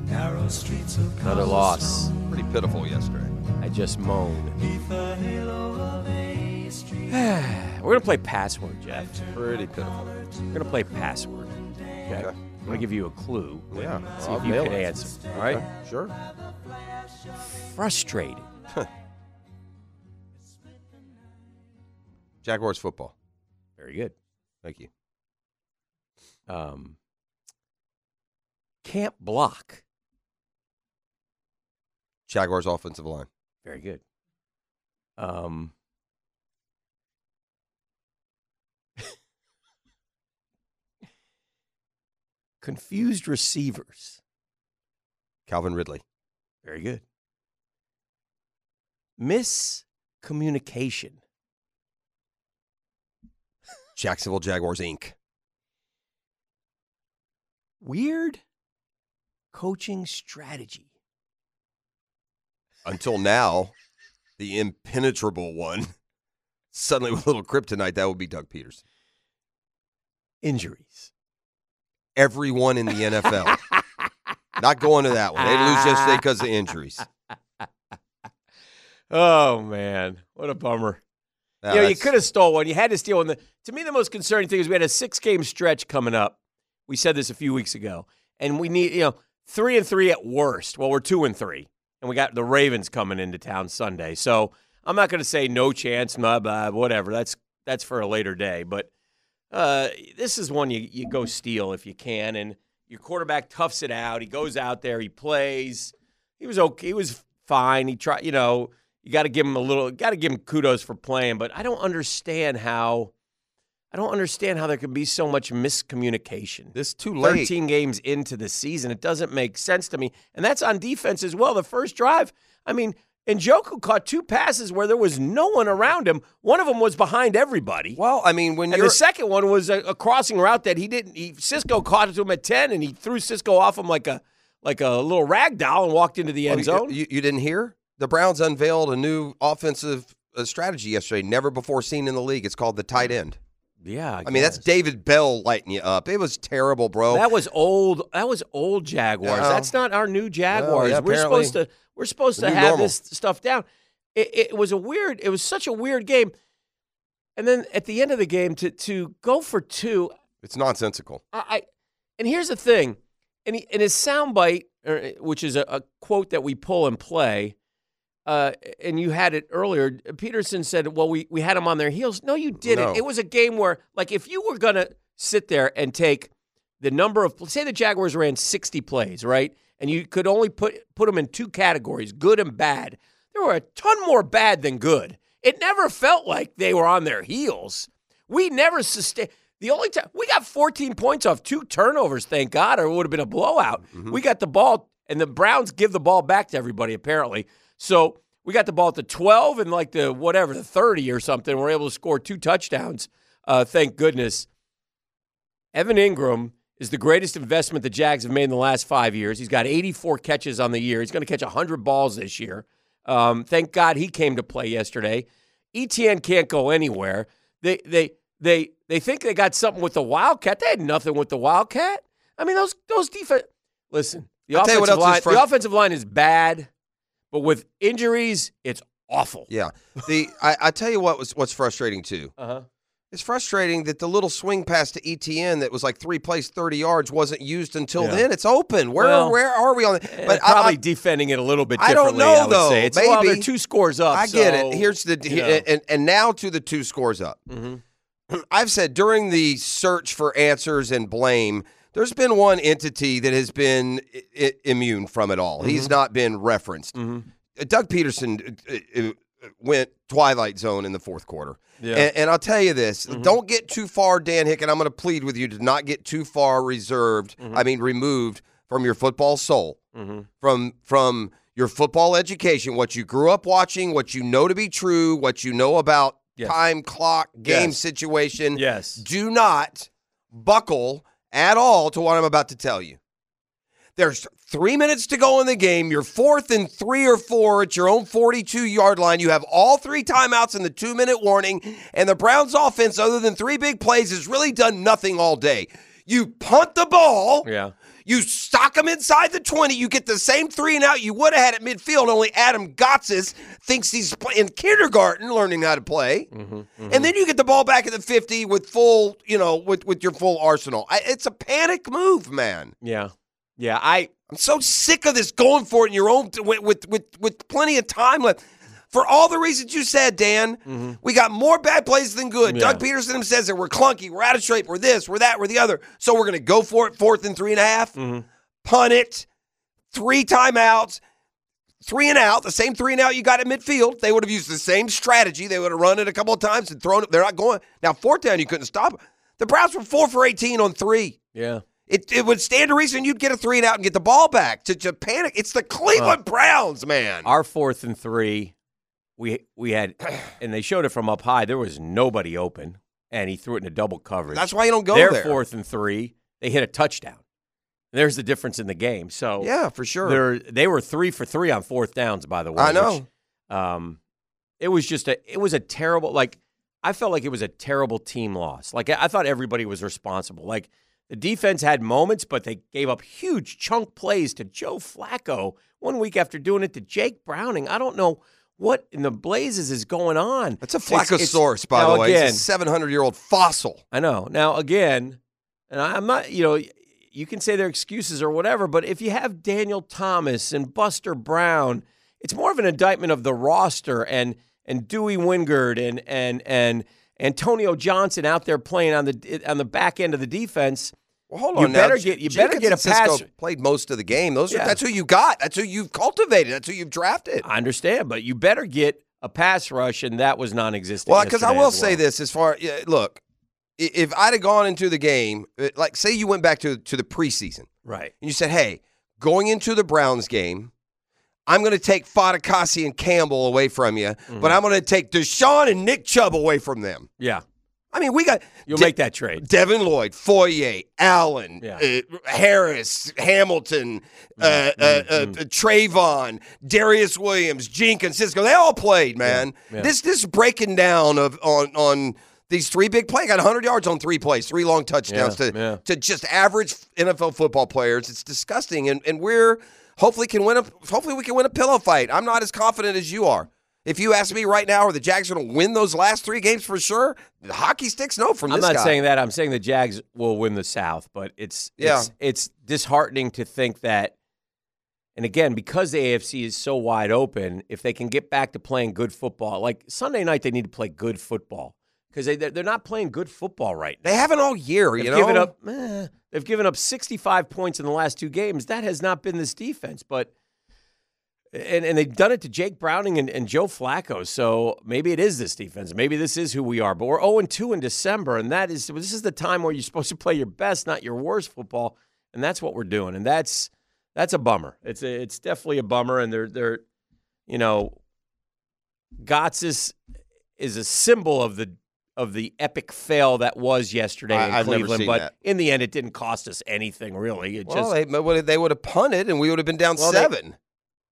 Narrow streets of Another loss. Pretty pitiful yesterday. I just moaned. Beneath the halo of a street. We're gonna play password, Jeff. Pretty pitiful. We're gonna play password. Okay. I'm gonna give you a clue. Yeah. See I'll if you can it. answer. All right. Sure. Frustrated. Jaguars football. Very good. Thank you. Um, can't block. Jaguars offensive line. Very good. Um, confused receivers. Calvin Ridley. Very good. Miscommunication. Jacksonville Jaguars Inc. Weird coaching strategy. Until now, the impenetrable one. Suddenly with a little kryptonite, that would be Doug Peters. Injuries. Everyone in the NFL. Not going to that one. They lose yesterday because of injuries. Oh man, what a bummer. You know, you could have stole one. You had to steal one. The, to me, the most concerning thing is we had a six game stretch coming up. We said this a few weeks ago, and we need you know three and three at worst. Well, we're two and three, and we got the Ravens coming into town Sunday. So I'm not going to say no chance, blah blah, whatever. That's that's for a later day. But uh, this is one you you go steal if you can, and your quarterback toughs it out. He goes out there, he plays. He was okay. He was fine. He tried. You know, you got to give him a little. Got to give him kudos for playing. But I don't understand how. I don't understand how there can be so much miscommunication. This too late. 13 games into the season. It doesn't make sense to me. And that's on defense as well. The first drive, I mean, and Njoku caught two passes where there was no one around him. One of them was behind everybody. Well, I mean, when And the second one was a, a crossing route that he didn't. He, Cisco caught it to him at ten, and he threw Cisco off him like a like a little rag doll and walked into the end Oh, zone. You, you didn't hear? The Browns unveiled a new offensive uh, strategy yesterday, never before seen in the league. It's called the tight end. Yeah, I mean, that's David Bell lighting you up. It was terrible, bro. that was old. That was old Jaguars. That's not our new Jaguars. yeah, we're supposed to. We're supposed to have normal. this stuff down. It, it was a weird. It was such a weird game. And then at the end of the game, to to go for two, it's nonsensical. I, I and here's the thing, and he, in his soundbite, er, which is a, a quote that we pull and play, uh, and you had it earlier. Pederson said, "Well, we we had them on their heels." No, you didn't. No. It was a game where, like, if you were gonna sit there and take the number of say the Jaguars ran 60 plays, right, and you could only put put them in two categories, good and bad. There were a ton more bad than good. It never felt like they were on their heels. We never sustained. The only time we got 14 points off two turnovers, thank God, or it would have been a blowout. We got the ball, and the Browns give the ball back to everybody, apparently. So we got the ball at the 12 and like the whatever, the 30 or something. We're able to score two touchdowns. Uh, thank goodness. Evan Engram is the greatest investment the Jags have made in the last five years. He's got 84 catches on the year. He's going to catch 100 balls this year. Um, thank God he came to play yesterday. Etienne can't go anywhere. They they they they think they got something with the Wildcat. They had nothing with the Wildcat. I mean, those those defense. Listen, the I'll offensive line. the offensive line is bad, but with injuries, it's awful. Yeah. The I, I tell you what was what's frustrating too. Uh huh. It's frustrating that the little swing pass to Etienne that was like three plays, thirty yards, wasn't used until Yeah. then. It's open. Where Well, where are we on? it? But I- probably I, defending it a little bit I don't differently. know, though. Say. It's, well, Maybe. they're two scores up. I get so, it. Here's the you know. and, and now to the two scores up. Mhm. I've said during the search for answers and blame, there's been one entity that has been I- I- immune from it all. Mm-hmm. He's not been referenced. Uh, Doug Pederson uh, uh, went twilight zone in the fourth quarter. Yeah. Mm-hmm. And, and I'll tell you this: don't get too far, Dan Hick, and I'm going to plead with you to not get too far reserved. Mm-hmm. I mean, removed from your football soul, from from your football education, what you grew up watching, what you know to be true, what you know about Yes. time, clock, game Yes. situation. Yes. Do not buckle at all to what I'm about to tell you. There's three minutes to go in the game. You're fourth and three or four at your own 42 yard line. You have all three timeouts in the two minute warning. And the Browns offense, other than three big plays, has really done nothing all day. You punt the ball. Yeah. You stock them inside the 20. You get the same three and out you would have had at midfield, only Adam Gotsis thinks he's in kindergarten learning how to play. Mm-hmm, mm-hmm. And then you get the ball back at the 50 with full, you know, with, with your full arsenal. I, it's a panic move, man. Yeah. Yeah. I I'm so sick of this going for it in your own with with with, with plenty of time left. For all the reasons you said, Dan, we got more bad plays than good. Mm-hmm. Yeah. Doug Pederson says that we're clunky, we're out of shape, we're this, we're that, we're the other. So we're going to go for it, fourth and three and a half, Mm-hmm. punt it, three timeouts, three and out, the same three and out you got at midfield. They would have used the same strategy. They would have run it a couple of times and thrown it. They're not going. Now, fourth down, you couldn't stop. The Browns were four for 18 on three. yeah. It, it would stand to reason you'd get a three and out and get the ball back to, to panic. It's the Cleveland Browns, man. Our fourth and three, we we had, and they showed it from up high. There was nobody open, and he threw it in a double coverage. That's why you don't go Their there. fourth and three, they hit a touchdown. There's the difference in the game. So Yeah, for sure. They're, they were three for three on fourth downs. By the way, I know. which, um, it was just a it was a terrible like I felt like it was a terrible team loss. Like I thought everybody was responsible. Like the defense had moments, but they gave up huge chunk plays to Joe Flacco one week after doing it to Jake Browning. I don't know what in the blazes is going on? That's a Flaccosaurus, by the way. Again, It's a 700 year old fossil. I know. Now, again, and I'm not, you know, you can say they're excuses or whatever, but if you have Daniel Thomas and Buster Brown, it's more of an indictment of the roster and and Dewey Wingard and and and Antonio Johnson out there playing on the on the back end of the defense. Well, hold You on now. better get- you better get a pass- Played most of the game. Those are, that's who you got. That's who you've cultivated. That's who you've drafted. I understand, but you better get a pass rush, and that was non-existent. Well, because I will as say this: as far yeah, look, if I'd have gone into the game, uh, like say you went back to to the preseason right? and you said, "Hey, going into the Browns game." I'm going to take Fatukasi and Campbell away from you, Mm-hmm. but I'm going to take Deshaun and Nick Chubb away from them. Yeah, I mean, we got you'll De- make that trade. Devin Lloyd, Foyer, Allen, Yeah. uh, Harris, Hamilton, uh, Mm-hmm. uh, uh, Travon, Darious Williams, Jenkins, Cisco. They all played, man. Yeah. This this breaking down of on on these three big plays. Got 100 yards on three plays, three long touchdowns Yeah, to yeah. to just average NFL football players. It's disgusting, and and we're hopefully can win a hopefully we can win a pillow fight. I'm not as confident as you are. If you ask me right now, are the Jags going to win those last three games for sure? The hockey sticks no from I'm not guy. saying that. I'm saying the Jags will win the South, but it's Yeah. it's, it's disheartening to think that. And again, because the AFC is so wide open, if they can get back to playing good football, like Sunday night, they need to play good football because they they're they're not playing good football right now. They haven't all year, They've you know. given up. eh, they've given up 65 points in the last two games. That has not been this defense, but and and they've done it to Jake Browning and, and Joe Flacco. So maybe it is this defense. Maybe this is who we are. But we're 0 2 in December, and that is this is the time where you're supposed to play your best, not your worst football, and that's what we're doing. And that's that's a bummer. It's a, it's definitely a bummer, and they're they're you know, Gotsis is a symbol of the of the epic fail that was yesterday I- in I've Cleveland. but that. in the end, it didn't cost us anything really. It well, just they, would they would have punted, and we would have been down Well, they- seven.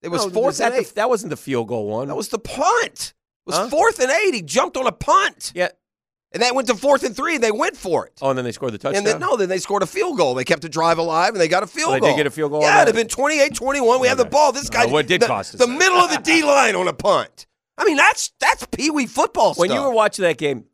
It was No, fourth that, and the- that wasn't the field goal one. that was the punt. It was Huh? fourth and eight. He jumped on a punt, yeah. and that went to fourth and three. and They went for it. Oh, and then they scored the touchdown. And then no, then they scored a field goal. They kept the drive alive, and they got a field they goal. did get a field goal Yeah, it'd have been 28-21. We have the ball. This guy, Uh, what did the, cost us the that? middle of the D line on a punt. I mean, that's that's pee wee football stuff. when stuff. you were watching that game,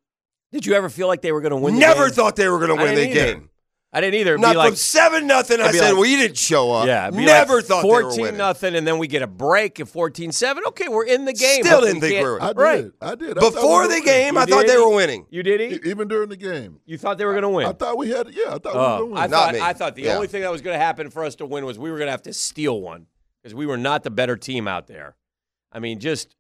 did you ever feel like they were going to win? the Never thought they were going to win the game. I didn't either. It'd Not be like from seven nothing. I it'd be said, like- "Well, you didn't show up." yeah, it'd be never like thought they were fourteen winning. nothing, and then we get a break at 14-7. Okay, we're in the game. Still but didn't we think can't- we were- I did. Right. I did. I thought Before we the were game, I You thought did? they were winning. You did winning. eat? Even during the game, You thought they were going to win? I thought we had. Yeah, I thought we Oh, were going to I win. Not thought me. I thought the Yeah. only thing that was going to happen for us to win was we were going to have to steal one because we were not the better team out there. I mean, just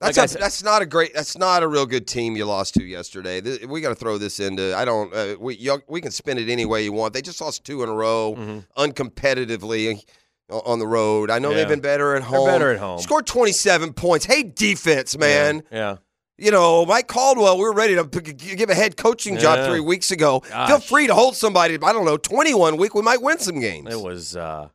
That's like a, said- that's not a great. That's not a real good team you lost to yesterday. Th- we got to throw this into. I don't. Uh, we we can spin it any way you want. They just lost two in a row, uncompetitively on the road. I know Mm-hmm. Yeah. they've been better at home. better at home. Scored twenty seven points. Hey, defense, man. yeah. You know, Mike Caldwell. We were ready to give a head coaching job three weeks ago. Feel free to hold somebody. I don't know, twenty one week. We might win some games. It was uh,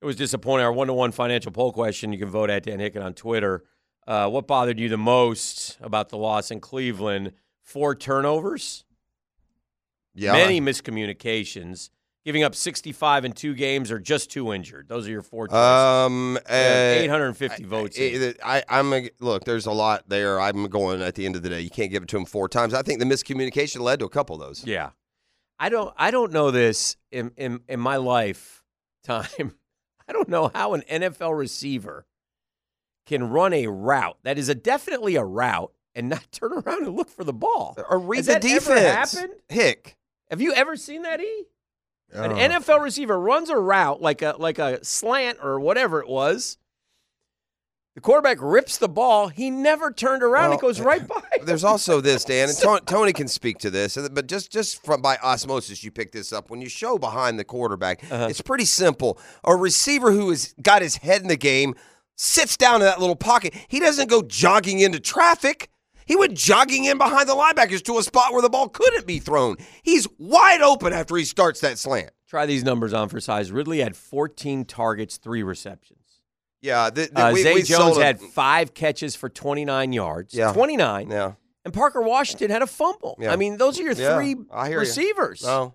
it was disappointing. Our one to one financial poll question. You can vote at Dan Hicken on Twitter. Uh, what bothered you the most about the loss in Cleveland? Four turnovers, yeah, many miscommunications, giving up 65 in two games, or just two injured. Those are your four choices. Um, uh, 850 votes. in. I, I, am look. There's a lot there. I'm going at the end of the day. You can't give it to him four times. I think the miscommunication led to a couple of those. Yeah. I don't I don't know this in in, in my lifetime. I don't know how an NFL receiver can run a route that is a definitely a route and not turn around and look for the ball. Or read Has the that ever defense. happened? Hick. Have you ever seen that E? An NFL receiver runs a route like a like a slant or whatever it was. The quarterback rips the ball. He never turned around. Well, it goes right by. There's also this, Dan, and Tony, Tony can speak to this, but just just from by osmosis, you pick this up. When you show behind the quarterback, Uh-huh. it's pretty simple. A receiver who has got his head in the game sits down in that little pocket. He doesn't go jogging into traffic. He went jogging in behind the linebackers to a spot where the ball couldn't be thrown. He's wide open after he starts that slant. Try these numbers on for size. Ridley had 14 targets, three receptions. Yeah, th- th- Uh, we, Zay we Jones had five catches for 29 yards. Yeah. 29. yeah. And Parker Washington had a fumble. Yeah. I mean, those are your Yeah, three hear you. receivers. No,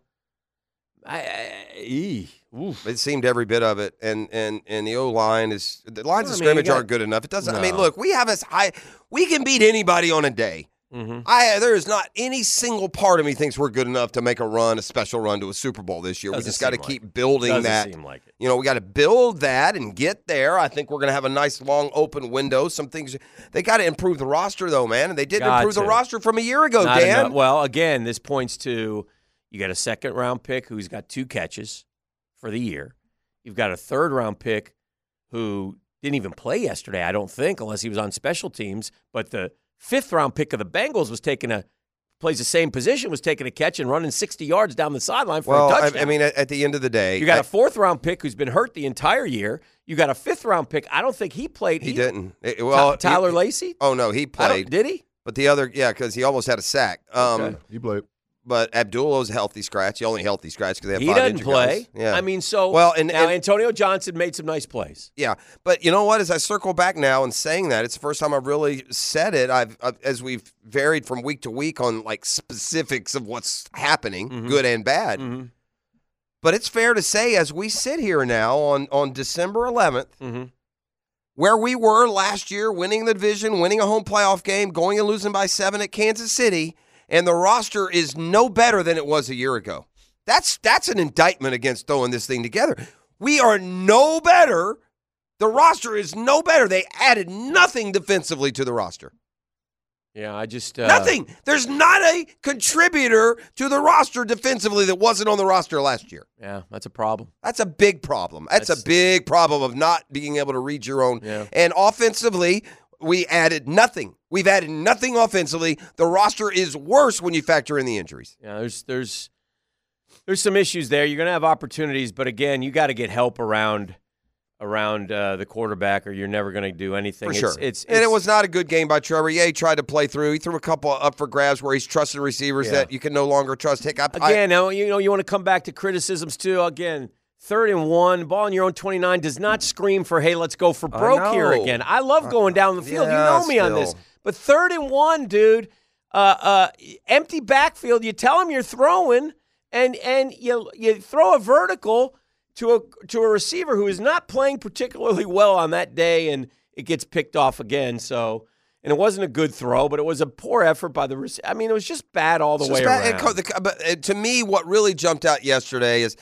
I, I, ee. It seemed every bit of it, and and and the O line is the lines Well, of I mean, scrimmage got- aren't good enough. It doesn't. I mean, look, we have as high. We can beat anybody on a day. Mm-hmm. I there is not any single part of me thinks we're good enough to make a run, a special run to a Super Bowl this year. we Doesn't just got to like keep it. building Doesn't that. seem like it. You know, we got to build that and get there. I think we're going to have a nice long open window. Some things they got to improve the roster though, man, and they didn't Got improve the roster from a year ago, Not Dan. enough- Well, again, this points to you got a second round pick who's got two catches for the year. You've got a third round pick who didn't even play yesterday, I don't think, unless he was on special teams. But the fifth round pick of the Bengals was taking a plays the same position, was taking a catch and running 60 yards down the sideline for well, a I, touchdown. I mean, at, at the end of the day, you got I- a fourth round pick who's been hurt the entire year. You got a fifth round pick. I don't think he played. he either. didn't. It- well, Ty- Tyler he- Lacy. Oh no, he played. Did he? But the other, yeah, because he almost had a sack. Um, Okay. He played. But Abdullah's a healthy scratch. The only healthy scratch because they have He five doesn't play. guys. Yeah. I mean, so Well, and- now and- Antonio Johnson made some nice plays. Yeah, but you know what? As I circle back now and saying that, it's the first time I've really said it. I've, I've as we've varied from week to week on like specifics of what's happening, Mm-hmm. good and bad. But it's fair to say, as we sit here now on on December 11th, Mm-hmm. where we were last year, winning the division, winning a home playoff game, going and losing by seven at Kansas City, and the roster is no better than it was a year ago. That's that's an indictment against throwing this thing together. We are no better. The roster is no better. They added nothing defensively to the roster. Yeah, I just uh, Nothing. There's not a contributor to the roster defensively that wasn't on the roster last year. Yeah, that's a problem. That's a big problem. That's, That's- a big problem of not being able to read your own. Yeah. And offensively, we added nothing. We've added nothing offensively. The roster is worse when you factor in the injuries. Yeah, there's there's there's some issues there. You're gonna have opportunities, but again, you got to get help around around uh, the quarterback, or you're never gonna do anything. For It's- sure. It's, and it was not a good game by Trevor. Yeah, he tried to play through. He threw a couple up for grabs where he's trusting receivers Yeah. that you can no longer trust. Hick, I, I- again. now you know you want to come back to criticisms too. Again, third and one, ball in your own 29 does not scream for hey, let's go for broke here again. I love going down the field. yeah, you know me on this, but third and one, dude, uh, uh, empty backfield. You tell him you're throwing, and and you you throw a vertical to a to a receiver who is not playing particularly well on that day, and it gets picked off again. So. And it wasn't a good throw, but it was a poor effort by the receiver. I mean, it was just bad all the It's way around. It co- the- but uh, to me, what really jumped out yesterday is,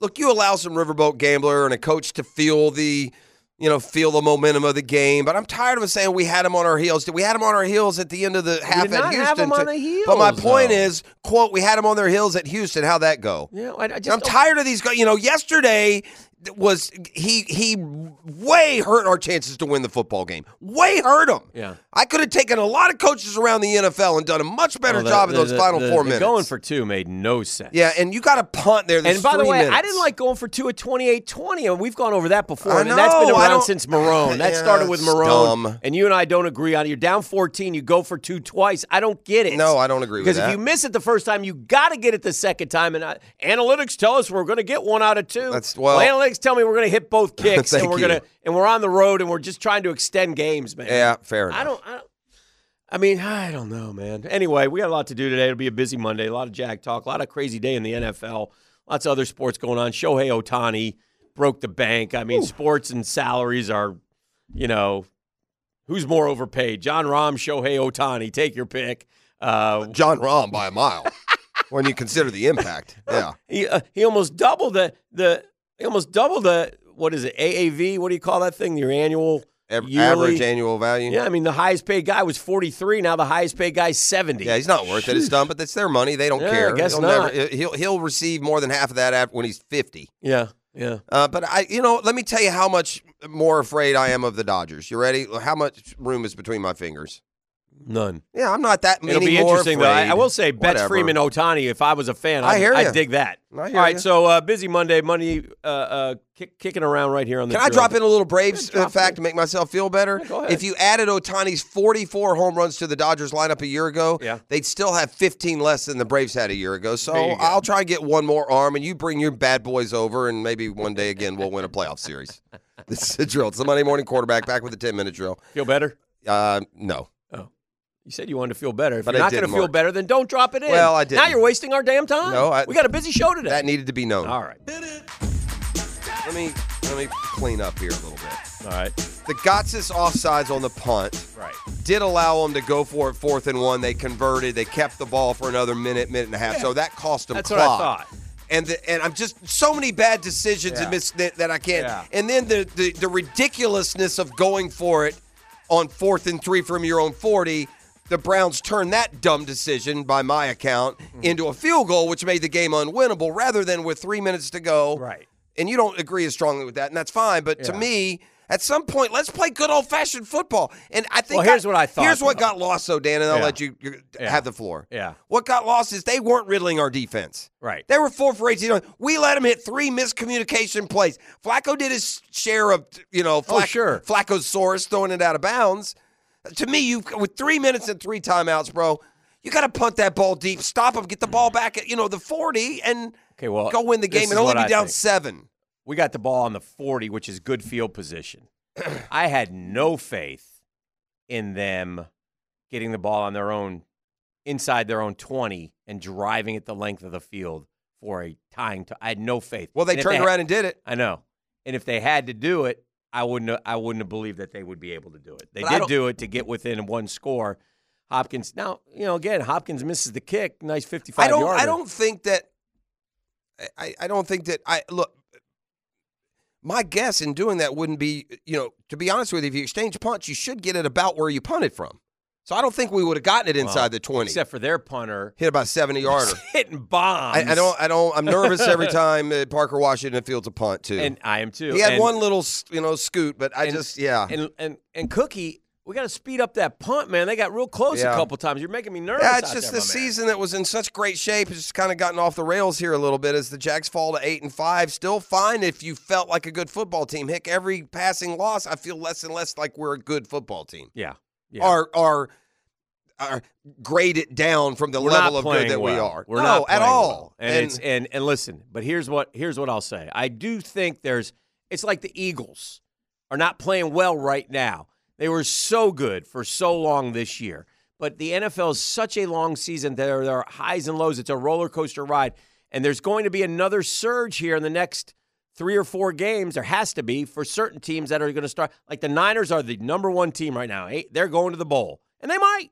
look, you allow some riverboat gambler and a coach to feel the, you know, feel the momentum of the game. But I'm tired of saying we had him on our heels. We had him on our heels at the end of the half at Houston. have him to- on the heels, but my point though. is, quote, we had him on their heels at Houston. How'd that go? Yeah, I, I just I'm tired of these guys. You know, yesterday was he he way hurt our chances to win the football game. Way hurt them. Yeah. I could have taken a lot of coaches around the NFL and done a much better Well, the- job in those the- final the- four the minutes. Going for two made no sense. yeah, and you got to punt there. There's And by the way, I didn't like going for two at 28 20, and we've gone over that before. I and that's been know, around since Marrone. That Yeah, started with Marrone. dumb. And you and I don't agree on it. You're down 14, you go for two twice. I don't get it. No, I don't agree with that. Because that. if you miss it the first time, you got to get it the second time. And I, analytics tell us we're going to get one out of two. That's- well- analytics tell me we're going to hit both kicks, and we're going to and we're on the road, and we're just trying to extend games, man. Yeah, fair enough. I don't. I don't. I mean, I don't know, man. Anyway, we got a lot to do today. It'll be a busy Monday. A lot of Jack talk. A lot of crazy day in the NFL. Lots of other sports going on. Shohei Ohtani broke the bank. I mean, sports and salaries are, you know, who's more overpaid? Jon Rahm, Shohei Ohtani. Take your pick. Uh, Jon Rahm by a mile when you consider the impact. Yeah. he uh, he almost doubled the the he almost doubled the what is it AAV? What do you call that thing? Your annual yearly- Average annual value. Yeah, I mean the highest paid guy was forty three. Now the highest paid guy's seventy. Yeah, he's not worth it. It's dumb, but it's their money. They don't Yeah, I care. guess he'll not. Never, he'll he'll receive more than half of that after, when he's fifty. yeah, yeah. Uh, but I, you know, let me tell you how much more afraid I am of the Dodgers. You ready? How much room is between my fingers? None. Yeah, I'm not that. Many. It'll be interesting, though. I. I will say, Betts, Whatever. Freeman, Ohtani. If I was a fan, I I'd, hear I'd dig that. I hear All right, ya. so uh, busy Monday, Monday, uh, uh, kick, kicking around right here on the. Can I drop in a little Braves Yeah, uh, fact it. to make myself feel better? go ahead. If you added Ohtani's 44 home runs to the Dodgers lineup a year ago, Yeah. they'd still have 15 less than the Braves had a year ago. So you. I'll try and get one more arm, and you bring your bad boys over, and maybe one day again we'll win a playoff series. This is the drill. It's the Monday morning quarterback back with the 10 minute drill. Feel better? Uh, no. You said you wanted to feel better. If But you're not going to feel better, then don't drop it in. Well, I Now didn't. you're wasting our damn time. No, I- we got a busy show today. That needed to be known. All right. let me let me clean up here a little bit. All right. The Gotsis offsides on the punt Right. did allow them to go for it fourth and one. They converted. They kept the ball for another minute, minute and a half. So that cost them That's what I thought. And the, and I'm just so many bad decisions Yeah. and miss, that, that I can't. Yeah. And then the, the the ridiculousness of going for it on fourth and three from your own 40. The Browns turned that dumb decision, by my account, Mm-hmm. into a field goal, which made the game unwinnable, rather than with three minutes to go. Right. And you don't agree as strongly with that, and that's fine. But to Yeah. me, at some point, let's play good old fashioned football. And I think Well, here's what I thought, Here's what though. got lost, though, Dan, and I'll Yeah. let you you have the floor. Yeah. What got lost is they weren't riddling our defense. Right. They were four for 18. We let them hit three miscommunication plays. Flacco did his share of, you know, Oh, sure. Flacco's source throwing it out of bounds. To me, you with three minutes and three timeouts, bro, you got to punt that ball deep, stop them, get the ball back at, you know, the 40, and Okay, well, go win the game and only be I down think. seven. We got the ball on the 40, which is good field position. I had no faith in them getting the ball on their own, inside their own 20, and driving it the length of the field for a tying. To, I had no faith. Well, they And turned had- around and did it. I know. And if they had to do it, I wouldn't. have- I wouldn't have believed that they would be able to do it. They But did do it to get within one score. Hopkins. Now, you know, again, Hopkins misses the kick. Nice fifty-five I don't. yarder. I don't think that. I, I don't think that. I look. My guess in doing that wouldn't be, you know, to be honest with you, if you exchange punts, you should get it about where you punted from. So I don't think we would have gotten it inside Well, the twenty. except for their punter Hit about seventy yarder. hitting bombs. I, I don't. I don't. I'm nervous every time uh, Parker Washington fields a punt too. and I am too. he had And- one little, you know, scoot, but I and- just, yeah. And and and Cookie, we got to speed up that punt, man. They got real close Yeah. a couple times. You're making me nervous. Yeah, it's just the season that was in such great shape has just kind of gotten off the rails here a little bit as the Jacks fall to eight and five. Still fine if you felt like a good football team. Heck, every passing loss, I feel less and less like we're a good football team. Yeah. Yeah. Or or are graded down from the We're level of good that we are. We're no, not at all. well. And, it's and and listen, but here's what here's what I'll say. I do think there's it's like the Eagles are not playing well right now. They were so good for so long this year. But the NFL is such a long season. There, there are highs and lows. It's a roller coaster ride. And there's going to be another surge here in the next three or four games. There has to be for certain teams that are going to start. Like the Niners are the number one team right now. Eh, They're going to the bowl. And they might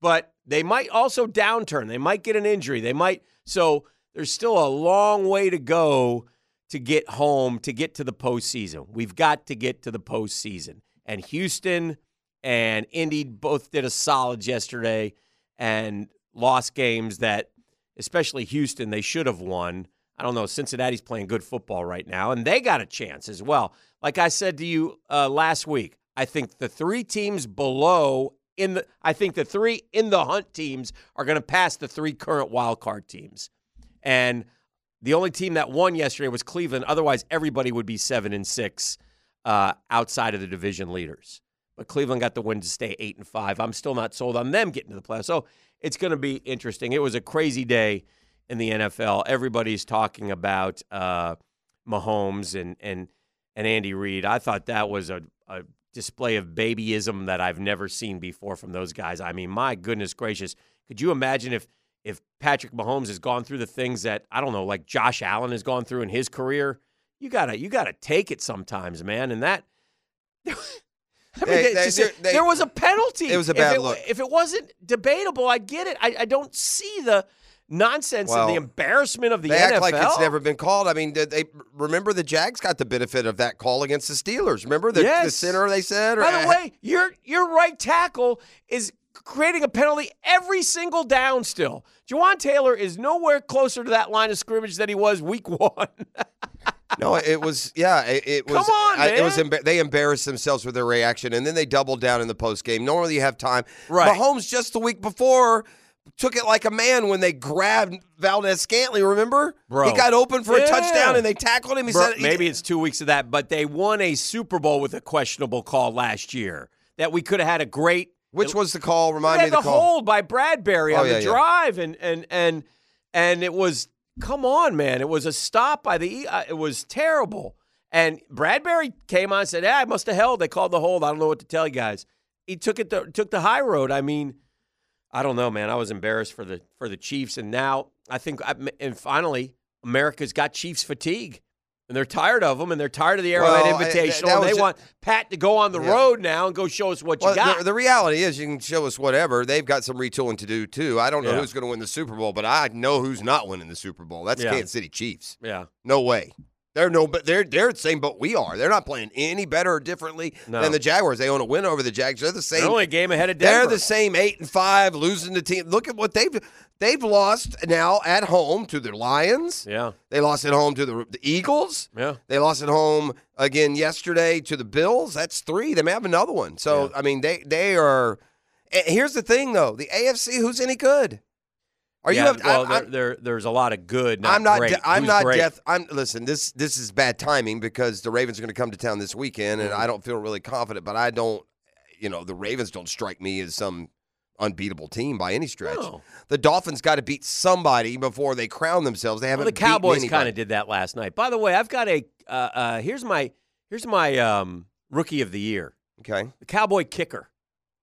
but they might also downturn. They might get an injury. They might. So there's still a long way to go to get home, to get to the postseason. We've got to get to the postseason. And Houston and Indy both did a solid yesterday and lost games that, especially Houston, they should have won. I don't know. Cincinnati's playing good football right now, and they got a chance as well. Like I said to you uh, last week, I think the three teams below in the I think the three in the hunt teams are going to pass the three current wild card teams. And the only team that won yesterday was Cleveland. Otherwise, everybody would be seven and six uh, outside of the division leaders. But Cleveland got the win to stay eight and five. I'm still not sold on them getting to the playoffs. So it's going to be interesting. It was a crazy day in the NFL. Everybody's talking about uh, Mahomes and and and Andy Reid. I thought that was a, a display of babyism that I've never seen before from those guys. I mean, my goodness gracious, could you imagine if if Patrick Mahomes has gone through the things that I don't know, like Josh Allen has gone through in his career? You gotta you gotta take it sometimes, man. And that. I mean, They- they- just- they- there was a penalty. It was a If bad it- look. If it wasn't debatable, I get it. I, I don't see the nonsense Well, and the embarrassment of the they NFL. act like it's never been called. I mean, did they remember the Jags got the benefit of that call against the Steelers. Remember the, the center they said? Or, By the way, your your right tackle is creating a penalty every single down. Still, Jawaan Taylor is nowhere closer to that line of scrimmage than he was week one. No, it was yeah. It, it was. Come on, I- it was. Embar- they embarrassed themselves with their reaction, and then they doubled down in the post game. Normally, you have time. Right. Mahomes just the week before took it like a man when they grabbed Valdes-Scantling. Remember, Bro. he got open for a touchdown, and they tackled him. He Bro, said, he- maybe it's two weeks of that, but they won a Super Bowl with a questionable call last year. That we could have had a great. Which was the call? Remind me the the call. hold by Bradberry Oh, on yeah, the yeah. drive, and and and and it was come on, man. It was a stop by the. Uh, it was terrible. And Bradberry came on and said, "Yeah, I must have held. They called the hold. I don't know what to tell you guys." He took it. The, took the high road. I mean, I don't know, man. I was embarrassed for the for the Chiefs, and now I think, and finally, America's got Chiefs fatigue. and they're tired of them, and they're tired of the Well, Arrowhead I- that- Invitational. that and they ju- want Pat to go on the Yeah. road now and go show us what Well, you got. the, the reality is, you can show us whatever. They've got some retooling to do too. I don't know Yeah. who's going to win the Super Bowl, but I know who's not winning the Super Bowl. That's Yeah. Kansas City Chiefs. yeah, No way. They're no, but they're they're the same boat we are. They're not playing any better or differently No. than the Jaguars. They own a win over the Jags. They're the same. they're only game ahead of Denver. They're the same eight and five, losing the team. Look at what they've they've lost now at home to the Lions. yeah, They lost at home to the, the Eagles. yeah. They lost at home again yesterday to the Bills. That's three. They may have another one. So Yeah. I mean, they they are. Here's the thing, though: the AFC. Who's any good? Are yeah, you? Up, well, I'm, there, I'm, there, there's a lot of good. Not I'm not. De- I'm Who's not great? death. I'm listen. This this is bad timing because the Ravens are going to come to town this weekend, and I don't feel really confident. But I don't. You know, the Ravens don't strike me as some unbeatable team by any stretch. No. The Dolphins got to beat somebody before they crown themselves. They haven't. Well, the Cowboys kind of did that last night. By the way, I've got a. Uh, uh, here's my. Here's my um, rookie of the year. Okay. The Cowboy kicker.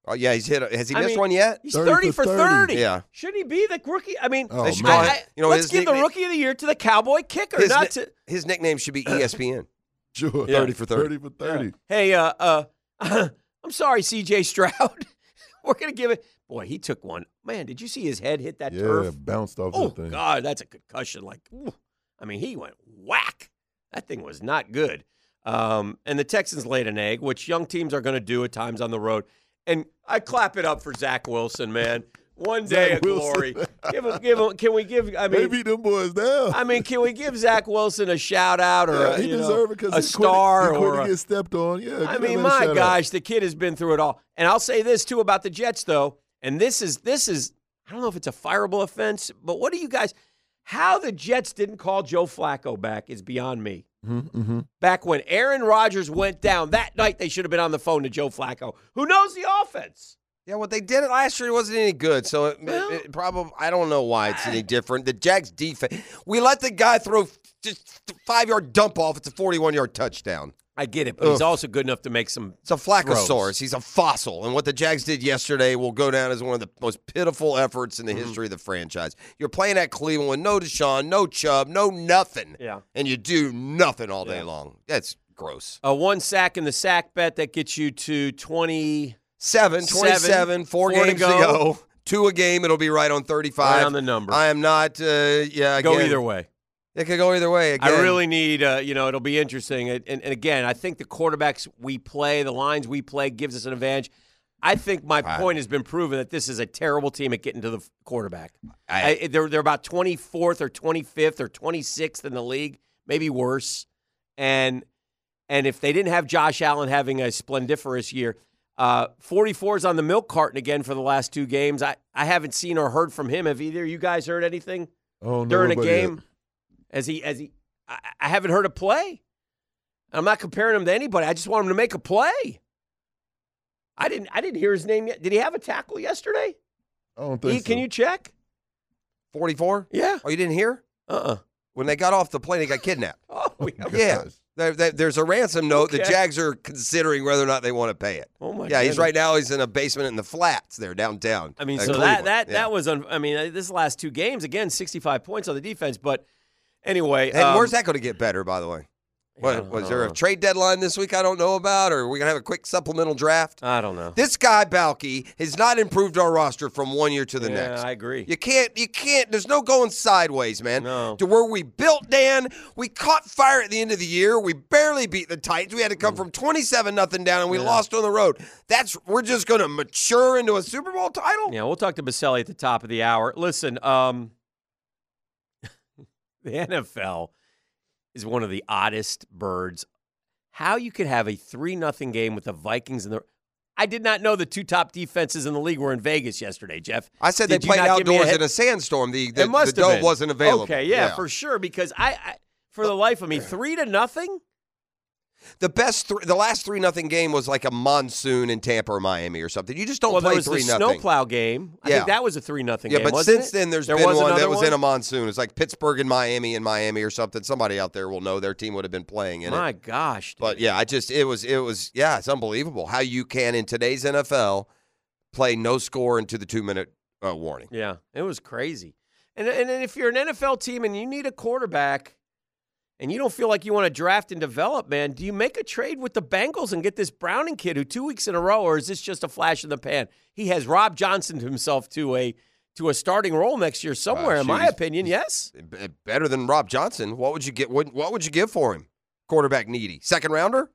Oh yeah, he's hit. Has he I missed mean, one yet? He's 30 30, for for 30. 30. Yeah. shouldn't he be the rookie? I mean, Oh, They should I, you know, let's his give the rookie of the year to the Cowboy kicker, His, not to. his nickname should be ESPN. Sure. Yeah. 30 for 30. 30 for 30. Hey, uh, uh, I'm sorry, C.J. Stroud. We're gonna give it. Boy, he took one. Man, did you see his head hit that Yeah, turf? bounced off Oh that thing. God, that's a concussion. Like, ooh. I mean, he went whack. That thing was not good. Um, and the Texans laid an egg, which young teams are going to do at times on the road. And I clap it up for Zach Wilson, man. One day Zach of Wilson. glory. give him, give him. Can we give? I they mean, beat them boys down. I mean, can we give Zach Wilson a shout out or yeah, a, he deserved it because a star he or couldn't get stepped on. Yeah, I mean, my shout out. gosh, the kid has been through it all. And I'll say this too about the Jets, though. And this is this is I don't know if it's a fireable offense, but what do you guys? How the Jets didn't call Joe Flacco back is beyond me. Mm-hmm. Back when Aaron Rodgers went down that night, they should have been on the phone to Joe Flacco, who knows the offense. Yeah, well, they did it last year. It wasn't any good. So it, Well- it, probably, I don't know why it's any different. The Jags defense, we let the guy throw just five yard dump off. It's a 41 yard touchdown. I get it, but he's also good enough to make some. It's a Flaccosaurus. Throws. He's a fossil. And what the Jags did yesterday will go down as one of the most pitiful efforts in the Mm-hmm. history of the franchise. You're playing at Cleveland with no Deshaun, no Chubb, no nothing. Yeah. And you do nothing all day Yeah. long. That's gross. A one sack in the sack bet that gets you to 20 Seven, Seven, 27, four, four games to go. go. Two a game. It'll be right on 35. Right on the number. I am not, uh, yeah, go again, either way. It could go either way. Again. I really need, uh, you know, it'll be interesting. And, and, and again, I think the quarterbacks we play, the lines we play, gives us an advantage. I think my I- point has been proven that this is a terrible team at getting to the quarterback. I- I, they're they're about twenty fourth or twenty fifth or twenty sixth in the league, maybe worse. And and if they didn't have Josh Allen having a splendiferous year, uh, 44 is on the milk carton again for the last two games. I, I haven't seen or heard from him. Have either of you guys heard anything Oh, no, during a game? yet. As he as he, I, I haven't heard a play. I'm not comparing him to anybody. I just want him to make a play. I didn't. I didn't hear his name yet. Did he have a tackle yesterday? I don't think E, can you check? 44? Yeah. Oh, you didn't hear? Uh. uh When they got off the plane, they got kidnapped. Oh, yeah. yeah. There, there- there's a ransom note. The Jags are considering whether or not they want to pay it. Oh my. yeah, he's right now. He's in a basement in the flats there downtown. I mean, so that Cleveland. that Yeah. that was. Un, I mean, uh, this last two games again, 65 points on the defense. But anyway, And um, where's that going to get better, by the way? What, was there a trade deadline this week I don't know about, or are we going to have a quick supplemental draft? I don't know. This guy Baalke has not improved our roster from one year to the yeah, next. I agree. You can't, you can't, there's no going sideways, man. No. To where we built, Dan, we caught fire at the end of the year. We barely beat the Titans. We had to come from 27 nothing down and we Mm. Yeah. lost on the road. That's, we're just going to mature into a Super Bowl title? Yeah, we'll talk to Boselli at the top of the hour. Listen, um, the NFL is one of the oddest birds. How you could have a three nothing game with the Vikings and the I did not know the two top defenses in the league were in Vegas yesterday, Jeff. I said Did they played me a outdoors in a sandstorm. The, the, it must the dome been. wasn't available. Okay, yeah, for sure. Because I, I, for the life of me, three to nothing. The best, th- the last three nothing game was like a monsoon in Tampa or Miami or something. You just don't well, play three nothing. snowplow game. I Yeah. think that was a three nothing Yeah, game. but since it? then, there's There been one that was one? in a monsoon. It's like Pittsburgh and Miami and Miami or something. Somebody out there will know their team would have been playing in My it. My gosh, dude. But yeah, I just it was it was yeah, it's unbelievable how you can in today's NFL play no score into the two minute uh, warning. Yeah, it was crazy. And and if you're an NFL team and you need a quarterback, and you don't feel like you want to draft and develop, man, do you make a trade with the Bengals and get this Browning kid who two weeks in a row, or is this just a flash in the pan? He has Rob Johnson himself to a to a starting role next year somewhere, Uh, in my opinion. Yes. Better than Rob Johnson. What would you get? What, what would you give for him? Quarterback needy, second rounder.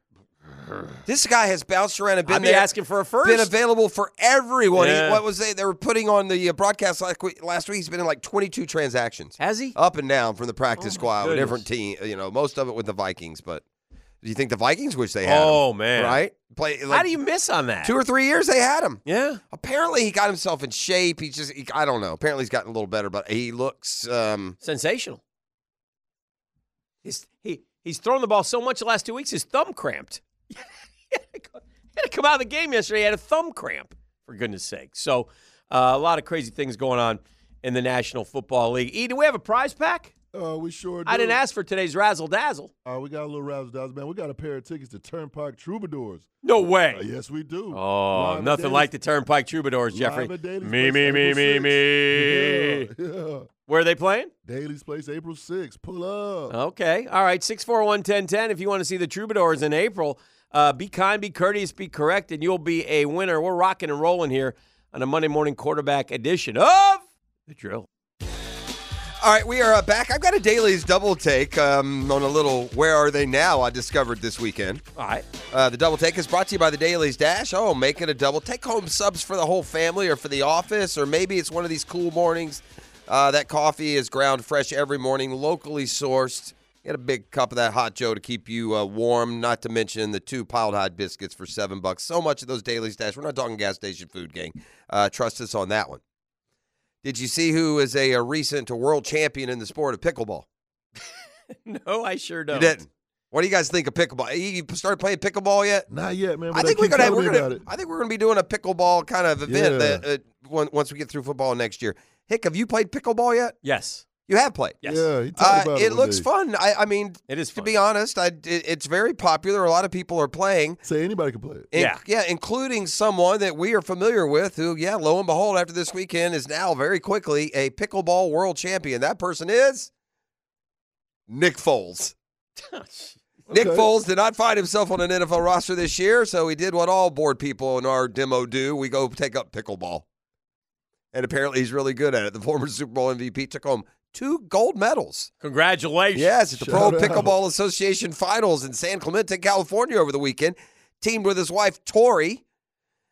This guy has bounced around and been I'd be there, asking for a first. been available for everyone. He- what was they? They were putting on the uh, broadcast last week. Last week, he's been in like 22 transactions, Has he? up and down from the practice Oh, squad, with different team. You know, most of it with the Vikings. But do you think the Vikings wish they had him? Oh man. Right? Play. How do you miss on that? Two or three years they had him. yeah. Apparently, he got himself in shape. He's just, he, I don't know. Apparently, he's gotten a little better, but he looks. Um, Sensational. He's he he's thrown the ball so much the last two weeks, his thumb cramped. He had to come out of the game yesterday. He had a thumb cramp, for goodness sake. So uh, a lot of crazy things going on in the National Football League. E, do we have a prize pack? Uh, we sure do. I didn't ask for today's razzle dazzle. Uh, we got a little razzle dazzle, man. We got a pair of tickets to Turnpike Troubadours. No way. Uh, yes, we do. Oh, Live nothing like the Turnpike Troubadours, Jeffrey. Me, me, me, me, me. Yeah, yeah. Where are they playing? Daly's Place, April 6th. Pull up. Okay. All right. 641 1010. If you want to see the Troubadours in April, uh, be kind, be courteous, be correct, and you'll be a winner. We're rocking and rolling here on a Monday morning quarterback edition of The Drill. All right, we are uh, back. I've got a Daily's double take um, on a little Where Are They Now I discovered this weekend. All right. Uh, the double take is brought to you by the Daily's Dash. Oh, make it a double. Take home subs for the whole family or for the office, or maybe it's one of these cool mornings. Uh, that coffee is ground fresh every morning, locally sourced. Get a big cup of that hot Joe to keep you uh, warm. Not to mention the two piled hot biscuits for seven bucks. So much of those Daily's Dash. We're not talking gas station food, gang. Uh, trust us on that one. Did you see who is a, a recent world champion in the sport of pickleball? No, I sure don't. You didn't. What do you guys think of pickleball? You started playing pickleball yet? Not yet, man. I think we're gonna telling we're gonna about it. I think we're gonna be doing a pickleball kind of event Yeah. that, uh, once we get through football next year. Hick, have you played pickleball yet? Yes. You have played. Yes. Yeah, he talked Uh, about it looks day. fun. I, I mean, It is to be honest, I, it, it's very popular. A lot of people are playing. Say anybody can play it. In- Yeah. yeah, including someone that we are familiar with who, yeah, lo and behold, after this weekend is now very quickly a pickleball world champion. That person is Nick Foles. Nick Okay. Foles did not find himself on an NFL roster this year, so he did what all board people in our demo do. We go take up pickleball. And apparently he's really good at it. The former Super Bowl MVP took home two gold medals. Congratulations. Yes, at the Pro out. Pickleball Association Finals in San Clemente, California over the weekend. Teamed with his wife, Tori,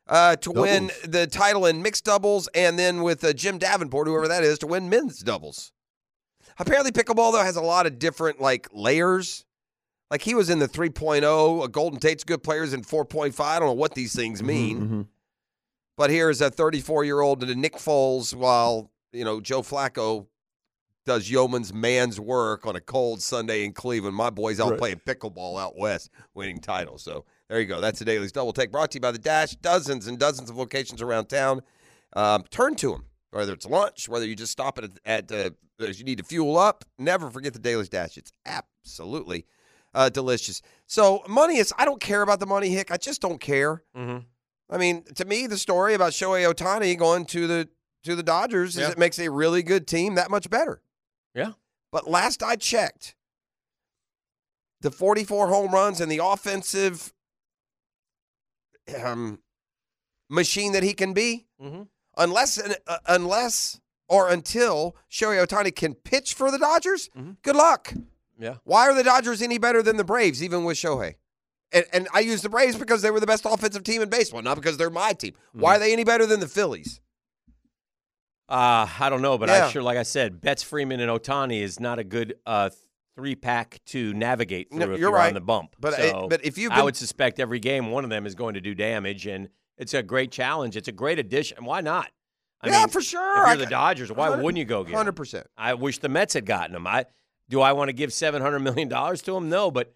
uh, to win the title in mixed doubles, and then with uh, Jim Davenport, whoever that is, to win men's doubles. Apparently, pickleball, though, has a lot of different, like, layers. Like, he was in the 3.0. A Golden Tate's good players in 4.5. I don't know what these things mean. Mhm. But here is a 34 year old Nick Foles while, you know, Joe Flacco does yeoman's man's work on a cold Sunday in Cleveland. My boys out Right. playing pickleball out west, winning titles. So there you go. That's the Daily's Double Take brought to you by the Dash. Dozens and dozens of locations around town. Um, turn to them, whether it's lunch, whether you just stop it at, at uh, you need to fuel up. Never forget the Daily's Dash. It's absolutely uh, delicious. So money is, I don't care about the money, Hick. I just don't care. Mhm. I mean, to me, the story about Shohei Ohtani going to the to the Dodgers is it makes a really good team that much better. Yeah. But last I checked, the 44 home runs and the offensive um, machine that he can be, Mhm. unless uh, unless or until Shohei Ohtani can pitch for the Dodgers, Mhm. good luck. Yeah. Why are the Dodgers any better than the Braves, even with Shohei? And, and I use the Braves because they were the best offensive team in baseball, not because they're my team. Why are they any better than the Phillies? Uh, I don't know, but Yeah. I sure, like I said, Betts, Freeman, and Ohtani is not a good uh, three pack to navigate through No, if you're you're right. on the bump. But so but if you've I would suspect every game one of them is going to do damage, and it's a great challenge. It's a great addition. Why not? I yeah, mean, for sure. If you're the Dodgers, why wouldn't you go get him? Hundred percent. I wish the Mets had gotten him. I do. I want to give seven hundred million dollars to him. No, but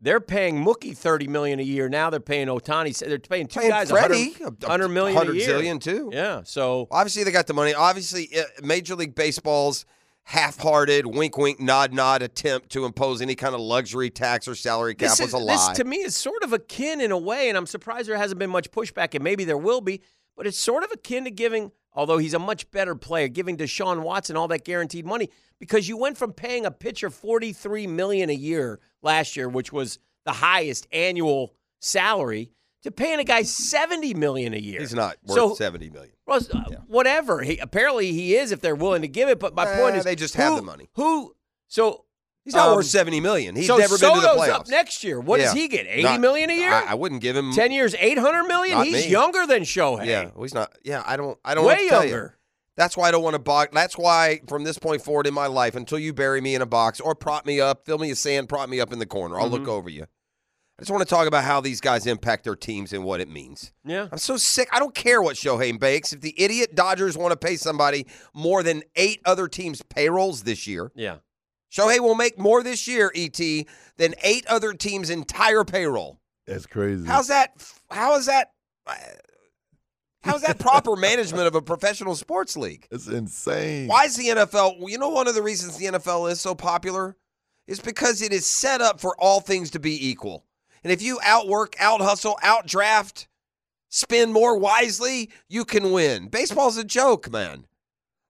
they're paying Mookie thirty million a year now. They're paying Ohtani. They're paying two Paying guys Freddie, 100, a- a 100 million hundred a year. zillion, too. Yeah. So Obviously, they got the money. Obviously, uh, Major League Baseball's half-hearted, wink, wink, nod, nod attempt to impose any kind of luxury tax or salary cap this was is, a lie. This to me is sort of akin in a way, and I'm surprised there hasn't been much pushback, and maybe there will be. But it's sort of akin to giving although he's a much better player, giving Deshaun Watson all that guaranteed money because you went from paying a pitcher 43 million a year last year, which was the highest annual salary, to paying a guy 70 million a year. He's not worth So- seventy million. well, uh, whatever. He, apparently he is if they're willing to give it. But my Eh, point is, they just have the money. Who? So He's not um, worth seventy million. He's so never been to the Soto's playoffs. up next year. What does he get? Eighty Not- million a year? I, I wouldn't give him Ten years, eight hundred million. He's me. younger than Shohei. Yeah, well, he's not. Yeah, I don't. I don't. way to tell you. That's why I don't want to box. That's why from this point forward in my life, until you bury me in a box or prop me up, fill me with sand, prop me up in the corner, I'll Mm-hmm. look over you. I just want to talk about how these guys impact their teams and what it means. Yeah. I'm so sick. I don't care what Shohei makes. If the idiot Dodgers want to pay somebody more than eight other teams' payrolls this year, Yeah. Shohei will make more this year, ET, than eight other teams' entire payroll. That's crazy. How's that? How is that? Uh, How's that proper management of a professional sports league? It's insane. Why is the NFL? You know, one of the reasons the NFL is so popular is because it is set up for all things to be equal. And if you outwork, out hustle, out draft, spend more wisely, you can win. Baseball's a joke, man.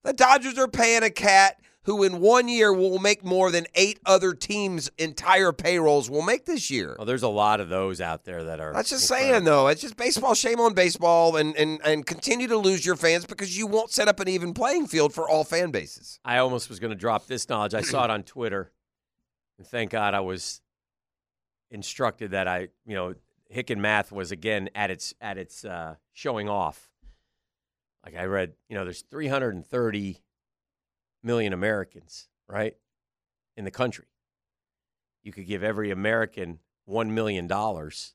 The Dodgers are paying a cat who in one year will make more than eight other teams' entire payrolls will make this year. Well, there's a lot of those out there that are. That's just incredible. saying, though. It's just baseball. Shame on baseball, and, and and continue to lose your fans because you won't set up an even playing field for all fan bases. I almost was going to drop this knowledge. I saw it on Twitter, and thank God I was instructed that I, you know, Hick and Math was again at its at its uh, showing off. Like I read, you know, there's 330 million Americans, right, in the country. You could give every American one million dollars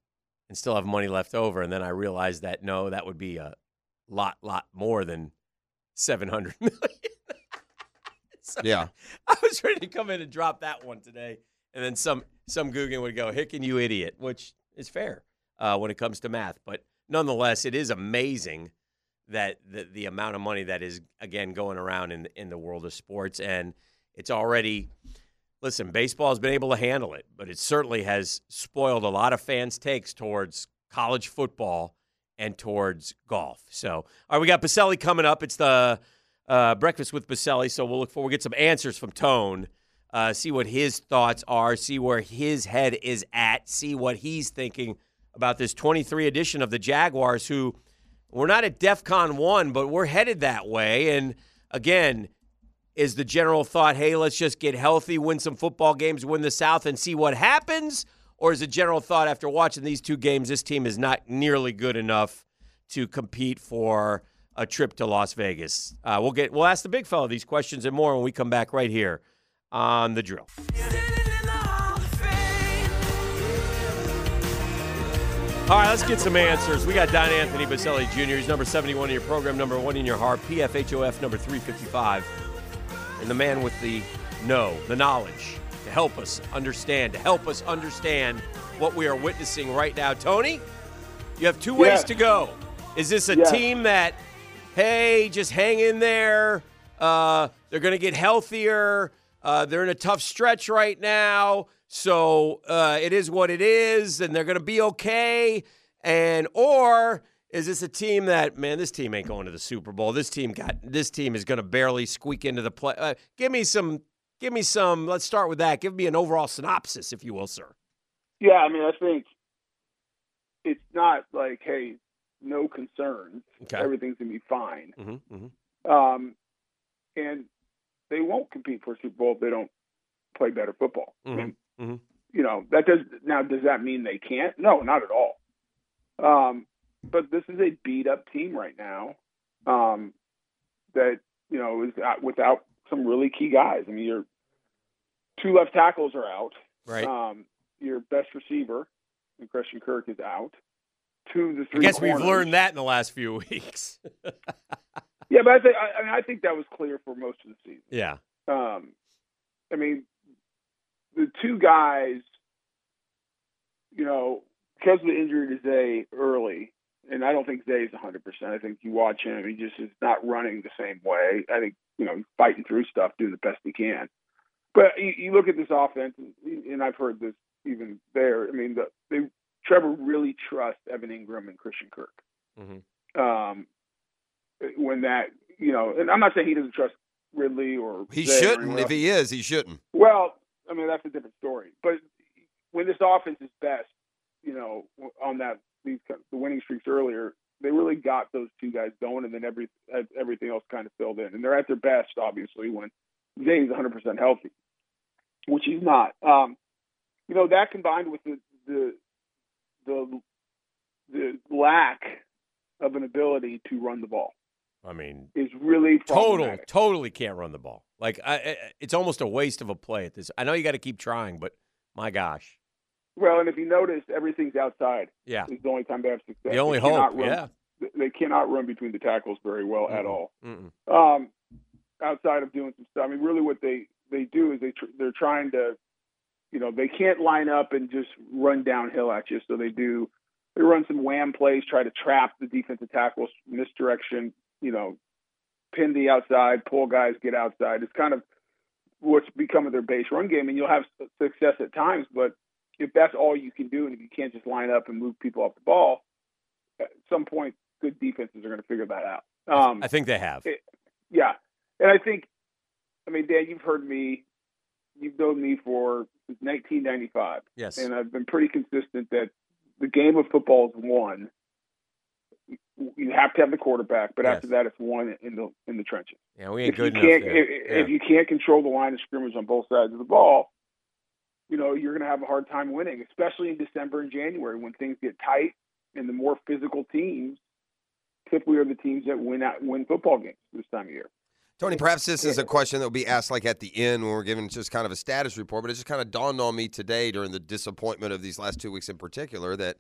and still have money left over. And then I realized that no, that would be a lot, lot more than 700 million. So Yeah. I was ready to come in and drop that one today, and then some some Guggen would go, "Hicken, you idiot," which is fair uh, when it comes to math. But nonetheless, it is amazing that the, the amount of money that is again going around in in the world of sports, and it's already. Listen, baseball has been able to handle it, but it certainly has spoiled a lot of fans' takes towards college football and towards golf. So, all right, we got Boselli coming up. It's the uh, breakfast with Boselli. So we'll look for we'll get some answers from Tone, uh, see what his thoughts are, see where his head is at, see what he's thinking about this 23 edition of the Jaguars. Who we're not at DEFCON one, but we're headed that way. And again, is the general thought, hey, let's just get healthy, win some football games, win the South, and see what happens? Or is the general thought after watching these two games, this team is not nearly good enough to compete for a trip to Las Vegas? Uh, we'll get we'll ask the big fellow these questions and more when we come back right here on the drill. All right, let's get some answers. We got Don Anthony Boselli Jr. He's number 71 in your program, number one in your heart, PFHOF number 355. And the man with the know, the knowledge to help us understand, to help us understand what we are witnessing right now. Tony, you have two ways to go. Is this a team that, hey, just hang in there? Uh, they're going to get healthier. Uh, they're in a tough stretch right now, so uh, it is what it is, and they're going to be okay. And or is this a team that man, this team ain't going to the Super Bowl? This team got this team is going to barely squeak into the play. Uh, give me some. Give me some. Let's start with that. Give me an overall synopsis, if you will, sir. Yeah, I mean, I think it's not like, hey, no concerns. Okay. Everything's gonna be fine. Mm-hmm, mm-hmm. Um, and they won't compete for a Super Bowl if they don't play better football. I Mhm. mean, Mhm. you know, that does now. Does that mean they can't? No, not at all. Um, but this is a beat up team right now. Um, that you know is without some really key guys. I mean, your two left tackles are out. Right. Um, your best receiver, and Christian Kirk, is out. Two of the I three. guess we've learned that in the last few weeks. Yeah, but I think I, I mean I think that was clear for most of the season. yeah. Um, I mean, the two guys, you know, because of the injury to Zay early, and I don't think Zay is 100%. I think you watch him, he just is not running the same way. I think, you know, he's fighting through stuff, doing the best he can. But you, you look at this offense, and, I've heard this even there. I mean, the, they, Trevor really trusts Evan Engram and Christian Kirk. Mhm. Um, when that you know, and I'm not saying he doesn't trust Ridley or He Zay shouldn't. anyone If he is, he shouldn't. Well, I mean that's a different story. But when this offense is best, you know, on that these the winning streaks earlier, they really got those two guys going, and then every everything else kind of filled in. And they're at their best, obviously, when Zay's 100 percent healthy, which he's not. Um, you know that combined with the the the the lack of an ability to run the ball I mean, is really total, totally can't run the ball. Like, I, it's almost a waste of a play at this. I know you got to keep trying, but my gosh, Well, and if you notice, everything's outside. yeah, Is the only time they have success. the only They hope, run- yeah. they cannot run between the tackles very well at Mm-mm. all. Mm-mm. Um, outside of doing some stuff, I mean, really, what they they do is they tr- they're trying to, you know, they can't line up and just run downhill at you. So they do they run some wham plays, try to trap the defensive tackles, misdirection, you know, pin the outside, pull guys, get outside. It's kind of what's become of their base run game, and you'll have success at times. But if that's all you can do, and if you can't just line up and move people off the ball, at some point, good defenses are going to figure that out. Um, I think they have. it- yeah, and I think, I mean, Dan, you've heard me, you've known me for 1995, Yes. and I've been pretty consistent that the game of football is won. You have to have the quarterback, but Yes. after that, it's one in the in the trenches. Yeah, we ain't If you good enough can't, there. if, Yeah. if you can't control the line of scrimmage on both sides of the ball, you know you're going to have a hard time winning, especially in December and January when things get tight and the more physical teams typically are the teams that win out, win football games this time of year. Tony, perhaps this is a question that will be asked like at the end when we're giving just kind of a status report, but it just kind of dawned on me today during the disappointment of these last two weeks in particular that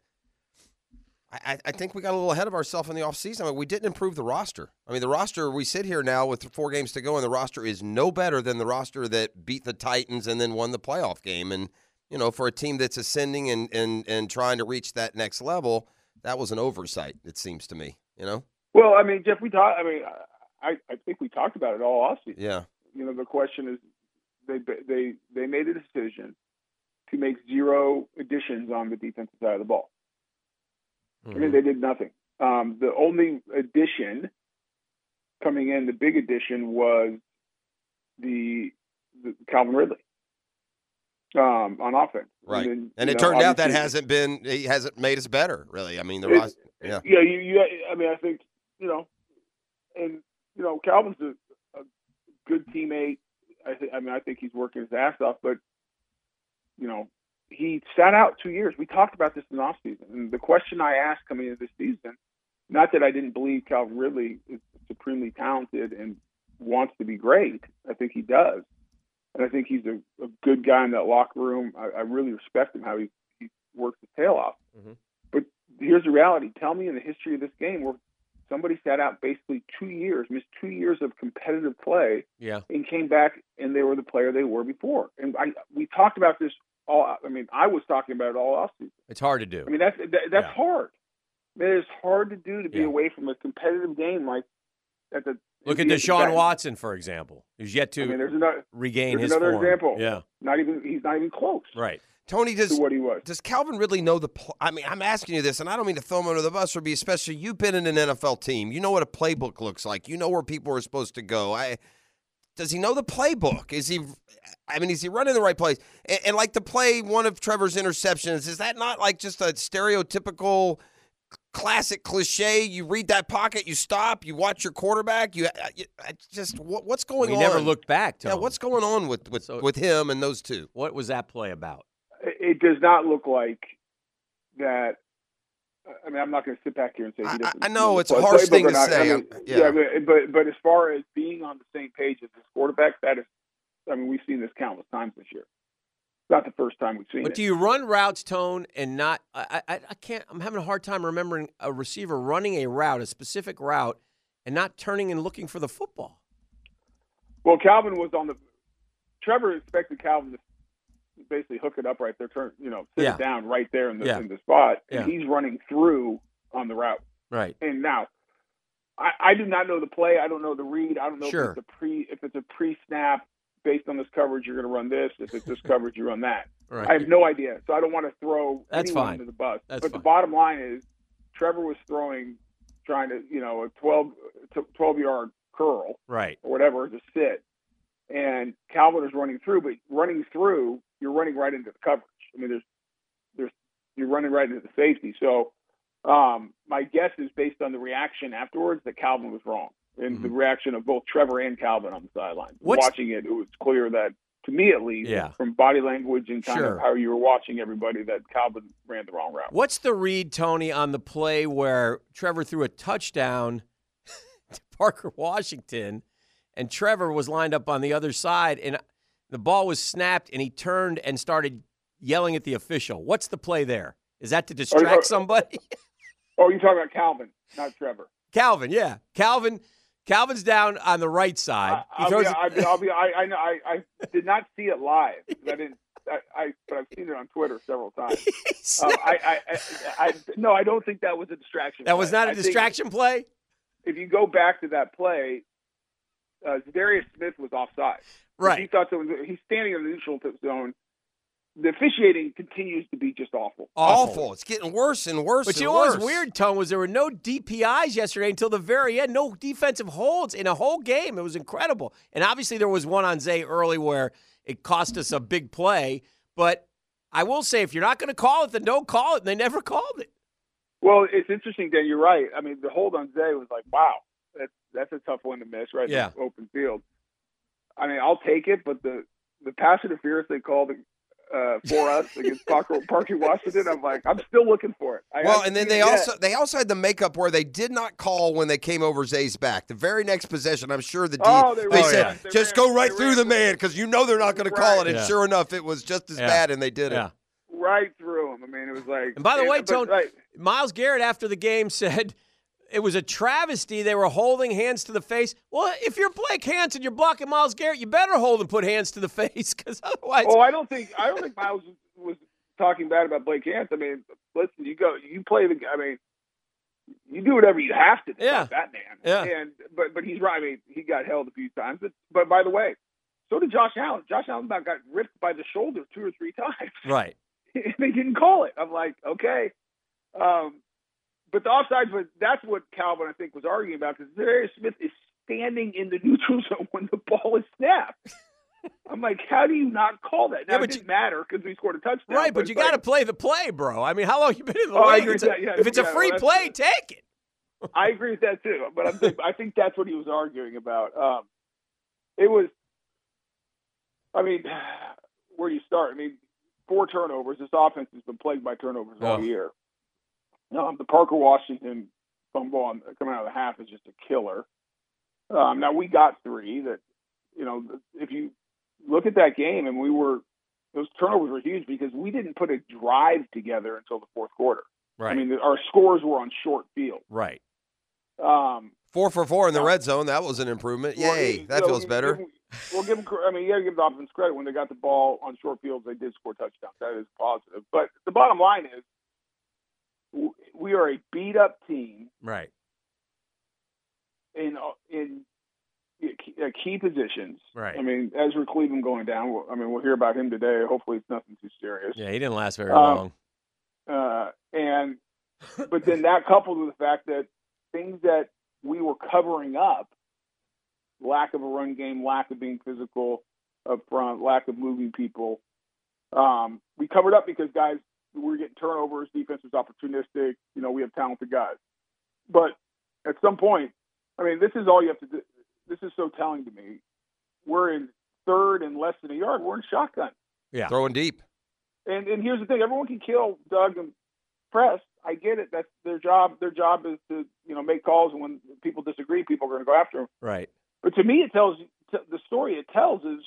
I, I- think we got a little ahead of ourselves in the offseason. I mean, we didn't improve the roster. I mean, the roster, we sit here now with four games to go, and the roster is no better than the roster that beat the Titans and then won the playoff game. And, you know, for a team that's ascending and, and, and trying to reach that next level, that was an oversight, it seems to me, you know? Well, I mean, Jeff, we talked. I mean, I I think we talked about it all offseason. Yeah. You know, the question is, they they they made a decision to make zero additions on the defensive side of the ball. I Mm-hmm. mean, they did nothing. Um, the only addition coming in, the big addition was the, the Calvin Ridley um, on offense. Right. then, And it know, turned out that hasn't been, he hasn't made us better, really. I mean, the roster, yeah. Yeah, you, you. I mean, I think you know, and you know, Calvin's a, a good teammate. I, th- I mean, I think he's working his ass off, but you know, he sat out two years. We talked about this in the offseason. and the question I asked coming into this season, not that I didn't believe Calvin Ridley is supremely talented and wants to be great. I think he does, and I think he's a, a good guy in that locker room. I, I really respect him how he he works his tail off. Mhm. But here's the reality. Tell me in the history of this game where somebody sat out basically two years, missed two years of competitive play, Yeah. and came back and they were the player they were before. And I we talked about this all. I mean, I was talking about it all offseason. It's hard to do. I mean, that's that, that's Yeah. hard. I mean, it's hard to do to be Yeah. away from a competitive game like at the. Look at Deshaun Watson, for example, who's yet to I mean, there's another regain there's his another form. example. Yeah. not even he's not even close Right. Tony, to does what he was. does Calvin Ridley know the? Pl- I mean, I'm asking you this, and I don't mean to throw him under the bus, or be especially you've been in an NFL team. You know what a playbook looks like. You know where people are supposed to go. I does he know the playbook? Is he? I mean, is he running the right place? And, and like to play, one of Trevor's interceptions, is that not like just a stereotypical? Classic cliche. You read that pocket, you stop, you watch your quarterback. You, I, I just what, what's going We on? We never looked back. Yeah, Tony. what's going on with with, So- with him and those two? what was that play about? It it does not look like that. I mean, I'm not going to sit back here and say he I- doesn't. I know, it's a harsh thing to not. say. I mean, I'm- yeah. but, but but as far as being on the same page as his quarterback, that is. I mean, we've seen this countless times this year. It's not the first time we've seen But it. But do you run routes, Tone, and not? I, I, I can't. I'm having a hard time remembering a receiver running a route, a specific route, and not turning and looking for the football. Well, Calvin was on the. Trevor expected Calvin to basically hook it up right there, turn you know, sit Yeah. it down right there in the Yeah. in the spot, and Yeah. he's running through on the route. Right. And now, I, I do not know the play. I don't know the read. I don't know Sure. if it's a pre if it's a pre snap based on this coverage. You're going to run this. If it's this coverage, you run that. Right. I have no idea. So I don't want to throw That's anyone fine. under the bus. That's but fine. the bottom line is, Trevor was throwing trying to, you know, a 12, 12 yard curl Right. or whatever to sit, and Calvin is running through, but running through, you're running right into the coverage. I mean, there's, there's, you're running right into the safety. So, um, my guess is based on the reaction afterwards that Calvin was wrong, and the reaction of both Trevor and Calvin on the sideline. Mm-hmm. Watching it, it was clear that, to me at least, Yeah. from body language and kind Sure. of how you were watching everybody, that Calvin ran the wrong route. What's the read, Tony, on the play where Trevor threw a touchdown to Parker Washington, and Trevor was lined up on the other side, and the ball was snapped, and he turned and started yelling at the official. What's the play there? Is that to oh, distract somebody? Oh, you're talking about Calvin, not Trevor. Calvin, yeah, Calvin. Calvin's down on the right side. He I'll be, I'll be, I, I, know- I, I did not see it live. I didn't. I, I, but I've seen it on Twitter several times. Um, I, I, I, I, no, I don't think that was a distraction. that was not a I distraction play. If you go back to that play, uh, Darius Smith was offside. He Right. thought so. He's standing in the neutral zone. The officiating continues to be just awful. Awful. It's getting worse and worse. But and you know what was weird, Tone, was there were no DPIs yesterday until the very end. No defensive holds in a whole game. It was incredible. And obviously there was one on Zay early where it cost us a big play. But I will say, if you're not going to call it, then don't call it. And they never called it. Well, it's interesting, Dan. You're right. I mean, the hold on Zay was like, wow, that's that's a tough one to miss, right? Yeah. the open field. I mean, I'll take it, but the the pass interference they called uh, for us against Parker, Parker Washington, I'm like, I'm still looking for it. I Well, and then they it yet. also they also had the makeup where they did not call when they came over Zay's back. The very next possession, I'm sure the D, Oh, they they, ran- said they just ran- go right through ran- the man because you know they're not going to call it. And Yeah. sure enough, it was just as Yeah. bad, and they did it. Right through him. I mean, it was like. And by the way, but- Tone, right. Myles Garrett after the game said it was a travesty. They were holding hands to the face. Well, if you're Blake Hanson, you're blocking Myles Garrett. You better hold and put hands to the face because otherwise. Oh, I don't think I don't think Myles was talking bad about Blake Hanson. I mean, listen, you go, you play the. I mean, you do whatever you have to Yeah. that man. Yeah. And but but he's right. I mean, he got held a few times. But, but by the way, so did Josh Allen. Josh Allen about got ripped by the shoulder two or three times. right. they didn't call it. I'm like, okay. Um, but the offsides, was that's what Calvin I think was arguing about because Darius Smith is standing in the neutral zone when the ball is snapped. I'm like, how do you not call that? Now Yeah, it didn't you- matter because we scored a touchdown. Right, but it's you got to like- play the play, bro. I mean, how long you been in the Oh, league? It's a- yeah. if it's a free well, play, take it. I agree with that too, but I'm I think that's what he was arguing about. Um, it was, I mean, where do you start? I mean, four turnovers. This offense has been plagued by turnovers all Oh. year. Um, the Parker Washington fumble on, coming out of the half is just a killer. Um, now we got three. That you know, if you look at that game, and we were those turnovers were huge because we didn't put a drive together until the fourth quarter. Right. I mean, our scores were on short field. right. Um, Four for four in the red zone. That was an improvement. well, Yay, it- that so feels give better. them- Well, give them. I mean, you got to give the offense credit when they got the ball on short fields. They did score touchdowns. That is positive. But the bottom line is, w- we are a beat up team Right. in uh, in key- uh, positions. Right. I mean, Ezra Cleveland going down. I mean, we'll hear about him today. Hopefully, it's nothing too serious. Yeah, he didn't last very Um, long. Uh, and but then that coupled with the fact that things that we were covering up, lack of a run game, lack of being physical up front, lack of moving people, um, we covered up because guys were getting turnovers, defense was opportunistic. You know, we have talented guys, but at some point, I mean, this is all you have to do. This is so telling to me. We're in third and less than a yard. We're in shotgun. Yeah. Throwing deep. And and here's the thing: everyone can kill Doug and Press. I get it. That's their job. Their job is to you know make calls, and when people disagree, people are going to go after them. Right. But to me, it tells the story. It tells is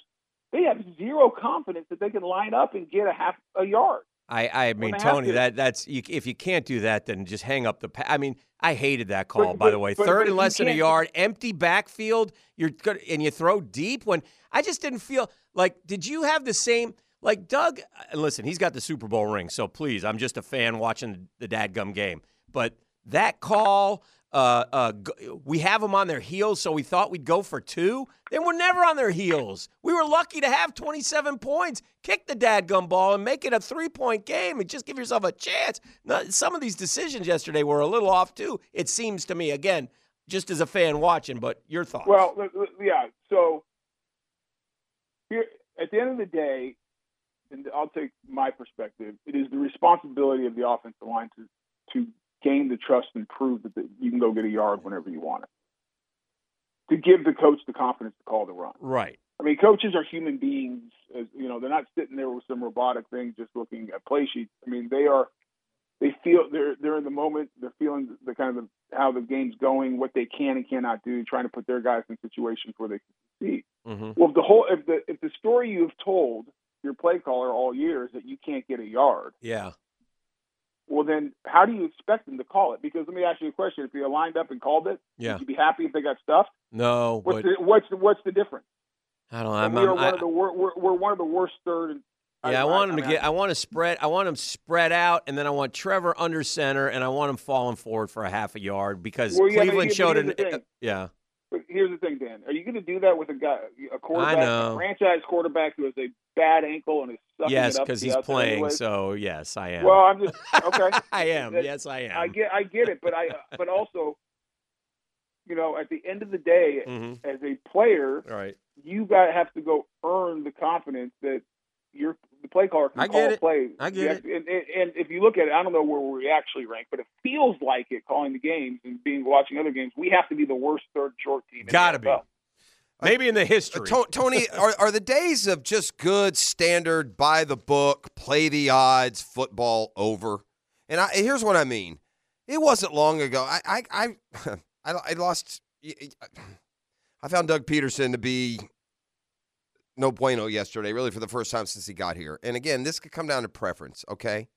they have zero confidence that they can line up and get a half a yard. I, I mean, have Tony, to. that that's you, if you can't do that, then just hang up the. Pa- I mean, I hated that call. But- by the way, but- third but and less than a yard, empty backfield. You're good, and you throw deep. When I just didn't feel like. Did you have the same? Like Doug, uh, listen, he's got the Super Bowl ring, so please, I'm just a fan watching the dadgum game. But that call, uh, uh, we have them on their heels, so we thought we'd go for two. Then we're never on their heels. We were lucky to have 27 points, kick the dadgum ball, and make it a three point game and just give yourself a chance. Now, some of these decisions yesterday were a little off, too, it seems to me. Again, just as a fan watching, but your thoughts. Well, yeah. So here, at the end of the day, and I'll take my perspective. It is the responsibility of the offensive line to to gain the trust and prove that the, you can go get a yard whenever you want it. To give the coach the confidence to call the run. right. I mean, coaches are human beings. As, you know, they're not sitting there with some robotic thing just looking at play sheets. I mean, they are. They feel they're they're in the moment. They're feeling the kind of how the game's going, what they can and cannot do, trying to put their guys in situations where they can succeed. Mm-hmm. Well, if the whole if the if the story you've told your play caller all year is that you can't get a yard, Yeah. Well then how do you expect them to call it? Because let me ask you a question: If you lined up and called it, Yeah. would you be happy if they got stuffed? No, What's but the what's the what's the difference? I don't know. I'm, we are I'm, one I, of the wor- we're, we're one of the worst third. And, yeah, I want him to get. I want to spread. I want him spread out, and then I want Trevor under center, and I want him falling forward for a half a yard because Well, yeah, Cleveland here- showed an. thing. Uh, yeah. But here's the thing, Dan. Are you going to do that with a guy, a quarterback, a franchise quarterback who has a bad ankle and is sucking Yes, it up because he's playing. anyways? So yes, I am. Well, I'm just okay. I am. Yes, I am. I get, I get it, but I, but also, you know, at the end of the day, hmm as a player, All right. you got to have to go earn the confidence that your the play caller can I get call it. plays. I get You it. And, and, and if you look at it, I don't know where we actually rank, but it feels like it calling the games and being watching other games. We have to be the worst third short team. Gotta be. Maybe in the history. Uh, To- Tony, are, are the days of just good, standard, by the book, play the odds football over? And I, here's what I mean. It wasn't long ago. I I I, I, I lost. I found Doug Pederson to be no bueno yesterday, really for the first time since he got here. And again, this could come down to preference, okay?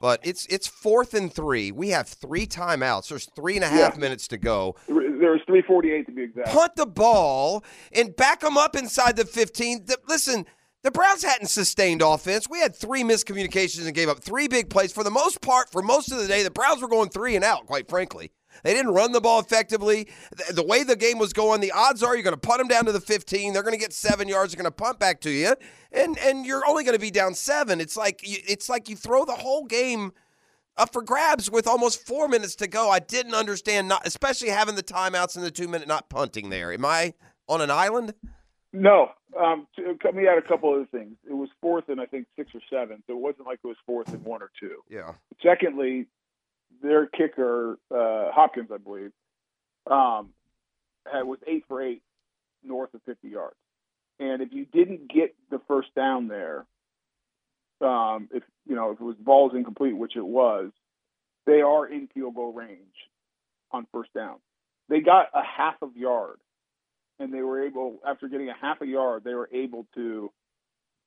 But it's it's fourth and three. We have three timeouts. There's three and a half Yeah. minutes to go There's 348 to be exact. punt the ball and back them up inside the 15. The- listen, the Browns hadn't sustained offense. We had three miscommunications and gave up three big plays. For the most part, for most of the day, the Browns were going three and out, quite frankly. They didn't run the ball effectively. The, way the game was going, the odds are you're going to punt them down to the 15. They're going to get seven yards. They're going to punt back to you, and and you're only going to be down seven. It's like you, it's like you throw the whole game up for grabs with almost four minutes to go. I didn't understand, not especially having the timeouts and the two minute not punting there. Am I on an island? No, um, to, cut me out a couple other things. It was fourth and I think six or seven, so it wasn't like it was fourth and one or two. Yeah. Secondly, their kicker uh, Hopkins, I believe, um, had, was eight for eight north of 50 yards. And if you didn't get the first down there, um, if you know if it was balls incomplete, which it was, they are in field goal range on first down. They got a half of yard, and they were able after getting a half a yard, they were able to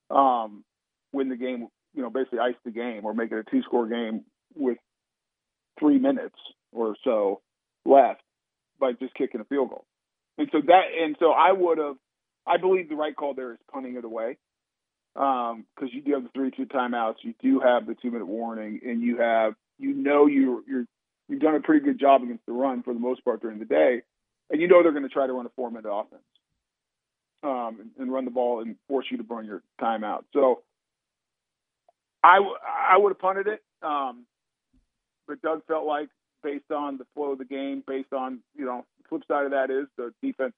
um, win the game. You know, basically ice the game or make it a two score game with three minutes or so left by just kicking a field goal. And so that, and so I would have, I believe the right call there is punting it away because you do have the three two timeouts, you do have the two minute warning, and you have, you know, you you're you've done a pretty good job against the run for the most part during the day, and you know they're going to try to run a four minute offense um, and, and run the ball and force you to burn your timeout. So I w- I would have punted it. Um, but Doug felt like, based on the flow of the game, based on you know, the flip side of that is the defense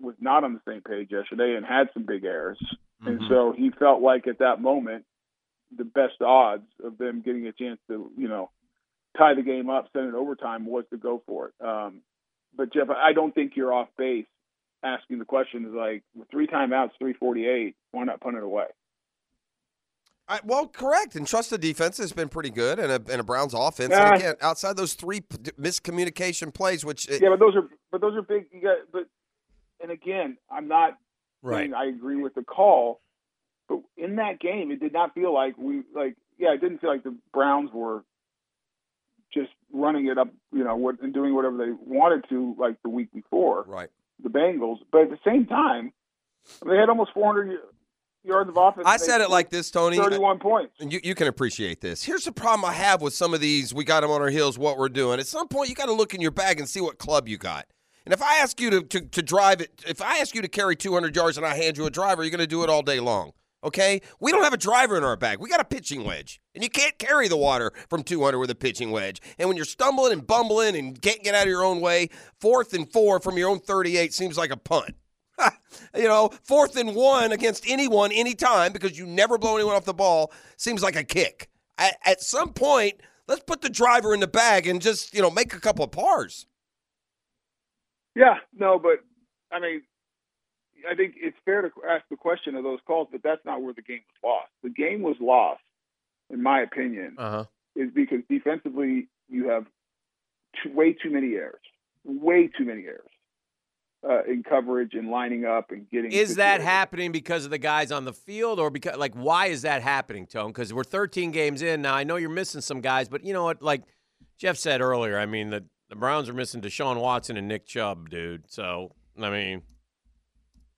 was not on the same page yesterday and had some big errors, and so he felt like at that moment, the best odds of them getting a chance to you know tie the game up, send it overtime was to go for it. Um, but Jeff, I don't think you're off base asking the question is like with three timeouts, three forty eight, why not punt it away? I, well, correct. And trust the defense has been pretty good, and a, and a Browns offense. Yeah. And again, outside those three p- miscommunication plays, which it, Yeah, but those are but those are big. You got but and again, I'm not Right. I agree with the call, but in that game, it did not feel like we like. Yeah, it didn't feel like the Browns were just running it up, you know, what, and doing whatever they wanted to, like the week before right. the Bengals. But at the same time, they had almost 400 yards of offense. I said it like this, Tony. 31 points. And you, you can appreciate this. Here's the problem I have with some of these. We got them on our heels. What we're doing. At some point, you got to look in your bag and see what club you got. And if I ask you to, to, to drive it, if I ask you to carry 200 yards and I hand you a driver, you're going to do it all day long. Okay? We don't have a driver in our bag. We got a pitching wedge. And you can't carry the water from 200 with a pitching wedge. And when you're stumbling and bumbling and can't get out of your own way, fourth and four from your own 38 seems like a punt. you know, fourth and one against anyone, anytime, because you never blow anyone off the ball, seems like a kick. At, at some point, let's put the driver in the bag and just, you know, make a couple of pars. Yeah, no, but I mean, I think it's fair to ask the question of those calls, but that's not where the game was lost. The game was lost, in my opinion, Uh-huh. is because defensively you have too, way too many errors, way too many errors uh, in coverage and lining up and getting. Is that happening because of the guys on the field, or because like why is that happening, Tone? Because we're 13 games in now. I know you're missing some guys, but you know what? Like Jeff said earlier, I mean the the Browns are missing Deshaun Watson and Nick Chubb, dude. So I mean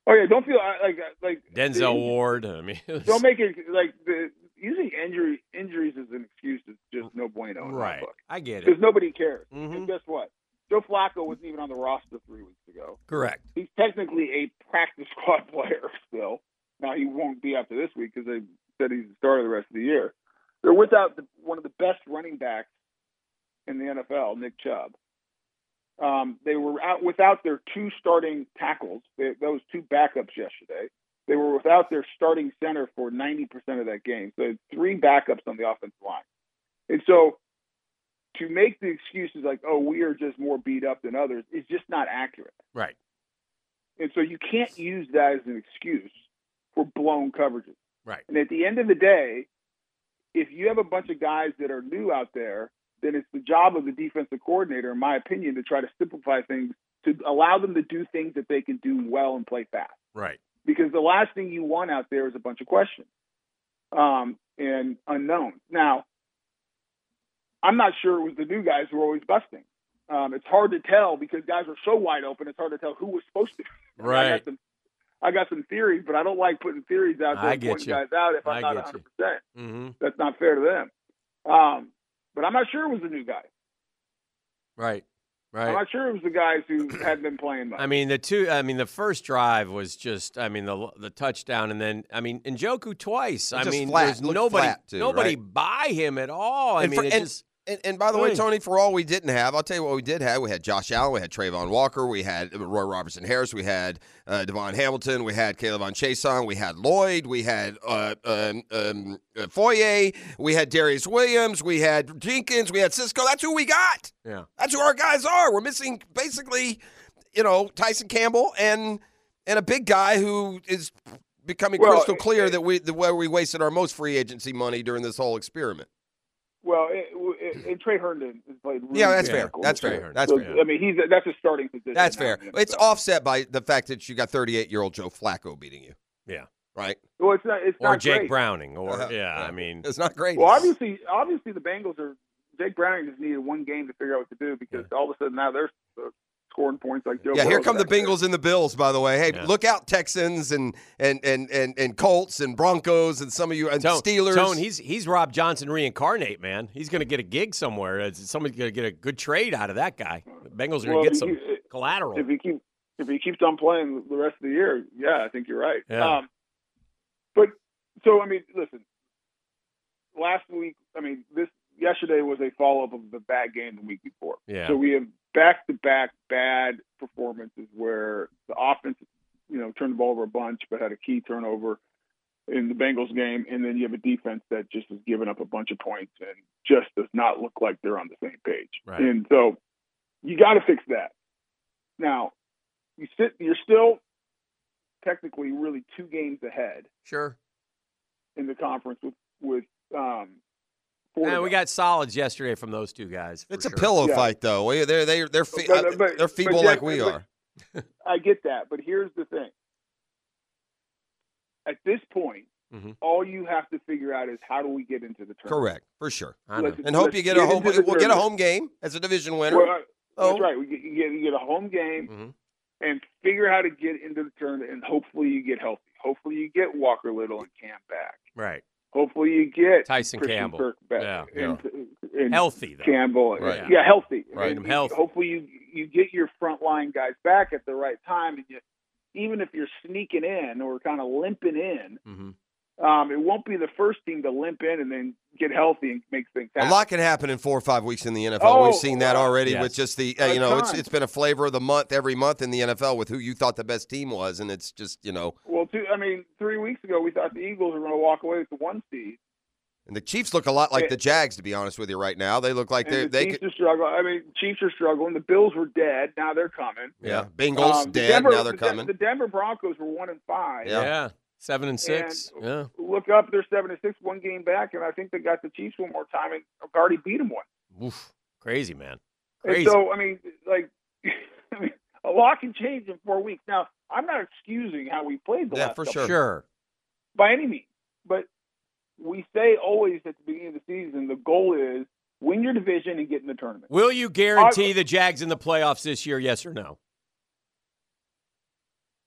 Oh yeah, don't feel like like Denzel the- Ward. I mean, Don't make it like the using injury injuries as an excuse is just no bueno. Right. I get it. Because nobody cares. Mhm. And guess what? Joe Flacco wasn't even on the roster three weeks ago. Correct. He's technically a practice squad player still. Now he won't be after this week because they said he's the starter of the rest of the year. They're without the, one of the best running backs in the NFL, Nick Chubb. Um, they were out without their two starting tackles. They, those two backups yesterday. They were without their starting center for 90% of that game. So they had three backups on the offensive line. And so to make the excuses like, oh, we are just more beat up than others is just not accurate. Right. And so you can't use that as an excuse for blown coverages. Right. And at the end of the day, if you have a bunch of guys that are new out there, then it's the job of the defensive coordinator, in my opinion, to try to simplify things to allow them to do things that they can do well and play fast. Right. Because the last thing you want out there is a bunch of questions um, and unknowns. Now, I'm not sure it was the new guys who were always busting. Um, it's hard to tell because guys are so wide open. It's hard to tell who was supposed to. I Right. got some, I got some theories, but I don't like putting theories out there I get pointing you. guys out if I'm I not get 100. you. percent Mm-hmm. That's not fair to them. Um, but I'm not sure it was the new guy. Right. Right. I'm not sure it was the guys who had been playing much. I mean, the two. I mean, the first drive was just. I mean, the the touchdown, and then I mean, Njoku twice. I Just mean, flat. there's nobody, flat, too, nobody right? by him at all. I And mean, for- it and- just. And, and by the way, Tony, for all we didn't have, I'll tell you what we did have. We had Josh Allen, we had Travon Walker, we had Roy Robertson Harris, we had uh, DaVon Hamilton, we had Caleb on Chason, we had Lloyd, we had uh, um, um, uh, Foye, we had Darious Williams, we had Jenkins, we had Cisco. That's who we got. Yeah. That's who our guys are. We're missing basically, you know, Tyson Campbell and and a big guy who is becoming Well, crystal clear it- that we the where we wasted our most free agency money during this whole experiment. Well, it, it, and Tre Herndon has played. Really Yeah, that's fair. That's fair. year. That's So, fair. I mean, he's that's a starting position. That's fair. in It's NFL. offset by the fact that you got 38 year old Joe Flacco beating you. Yeah. Right? Well, it's not. It's Or not Jake great. Browning, or Uh-huh. yeah, Yeah. I mean, It's not great. Well, obviously, obviously the Bengals are. Jake Browning just needed one game to figure out what to do because all of a sudden now they're uh, scoring points like Joe. yeah, here come the back there. Bengals and the Bills, by the way. Hey, Yeah. look out, Texans and, and, and, and, and Colts and Broncos and some of you and Tone, Steelers. Tone, he's he's Rob Johnson reincarnate, man. He's going to get a gig somewhere. It's- Somebody's going to get a good trade out of that guy. The Bengals are going Well, to get some he- collateral. If he keep if he keeps on playing the rest of the year, yeah, I think you're right. Yeah. Um, but so I mean, listen. Last week, I mean, this yesterday was a follow up of the bad game the week before. Yeah. So we have back to back bad performances where the offense, you know, turned the ball over a bunch, but had a key turnover in the Bengals game, and then you have a defense that just has given up a bunch of points and just does not look like they're on the same page. Right. And so you got to fix that. Now, you sit, you're still technically really two games ahead Sure. in the conference with with um. Yeah, we got solids yesterday from those two guys. for it's a pillow Yeah. fight, though. Well, They're, they're, they're, fe- But- but- they're feeble Jeff- like we but- are. I get that, but here's the thing. At this point, Mhm. all you have to figure out is how do we get into the tournament. Correct, for sure. I know. And hope you get a home. We'll get a home game as a division winner. Well, uh, Oh. That's right. We get, you, get, you get a home game, Mhm. and figure how to get into the tournament. And hopefully you get healthy. Hopefully you get Walker Little and Camp back. Right. Hopefully you get Tyson Christian Campbell. Kirk back. Yeah. And, and Healthy, though. Campbell. Right. Yeah, healthy. Right. And healthy. Hopefully you you get your front line guys back at the right time, and you, even if you're sneaking in or kind of limping in, Mm-hmm. Um, it won't be the first team to limp in and then get healthy and make things happen. A lot can happen in four or five weeks in the NFL. Oh, We've seen that already yes. with just the, uh, you know, it's it's been a flavor of the month every month in the NFL with who you thought the best team was, and it's just, you know, Well, two, I mean, three weeks ago we thought the Eagles were going to walk away with the one seed. and the Chiefs look a lot like Yeah. the Jags, to be honest with you, right now. They look like And they the they Chiefs could, are struggling. I mean, Chiefs are struggling. The Bills were dead. Now they're coming. yeah. Bengals Um, the dead, Denver- now they're the coming. The Denver Broncos were one and five. Yeah. Yeah. Seven and six. And yeah. Look up, they're seven and six, one game back, and I think they got the Chiefs one more time and already beat them one. Oof. Crazy, man. And so, I mean, like, I mean, a lot can change in four weeks. Now, I'm not excusing how we played the Yeah, last for sure. sure. by any means, but we say always at the beginning of the season the goal is win your division and get in the tournament. Will you guarantee the Jags in the playoffs this year? Yes or no?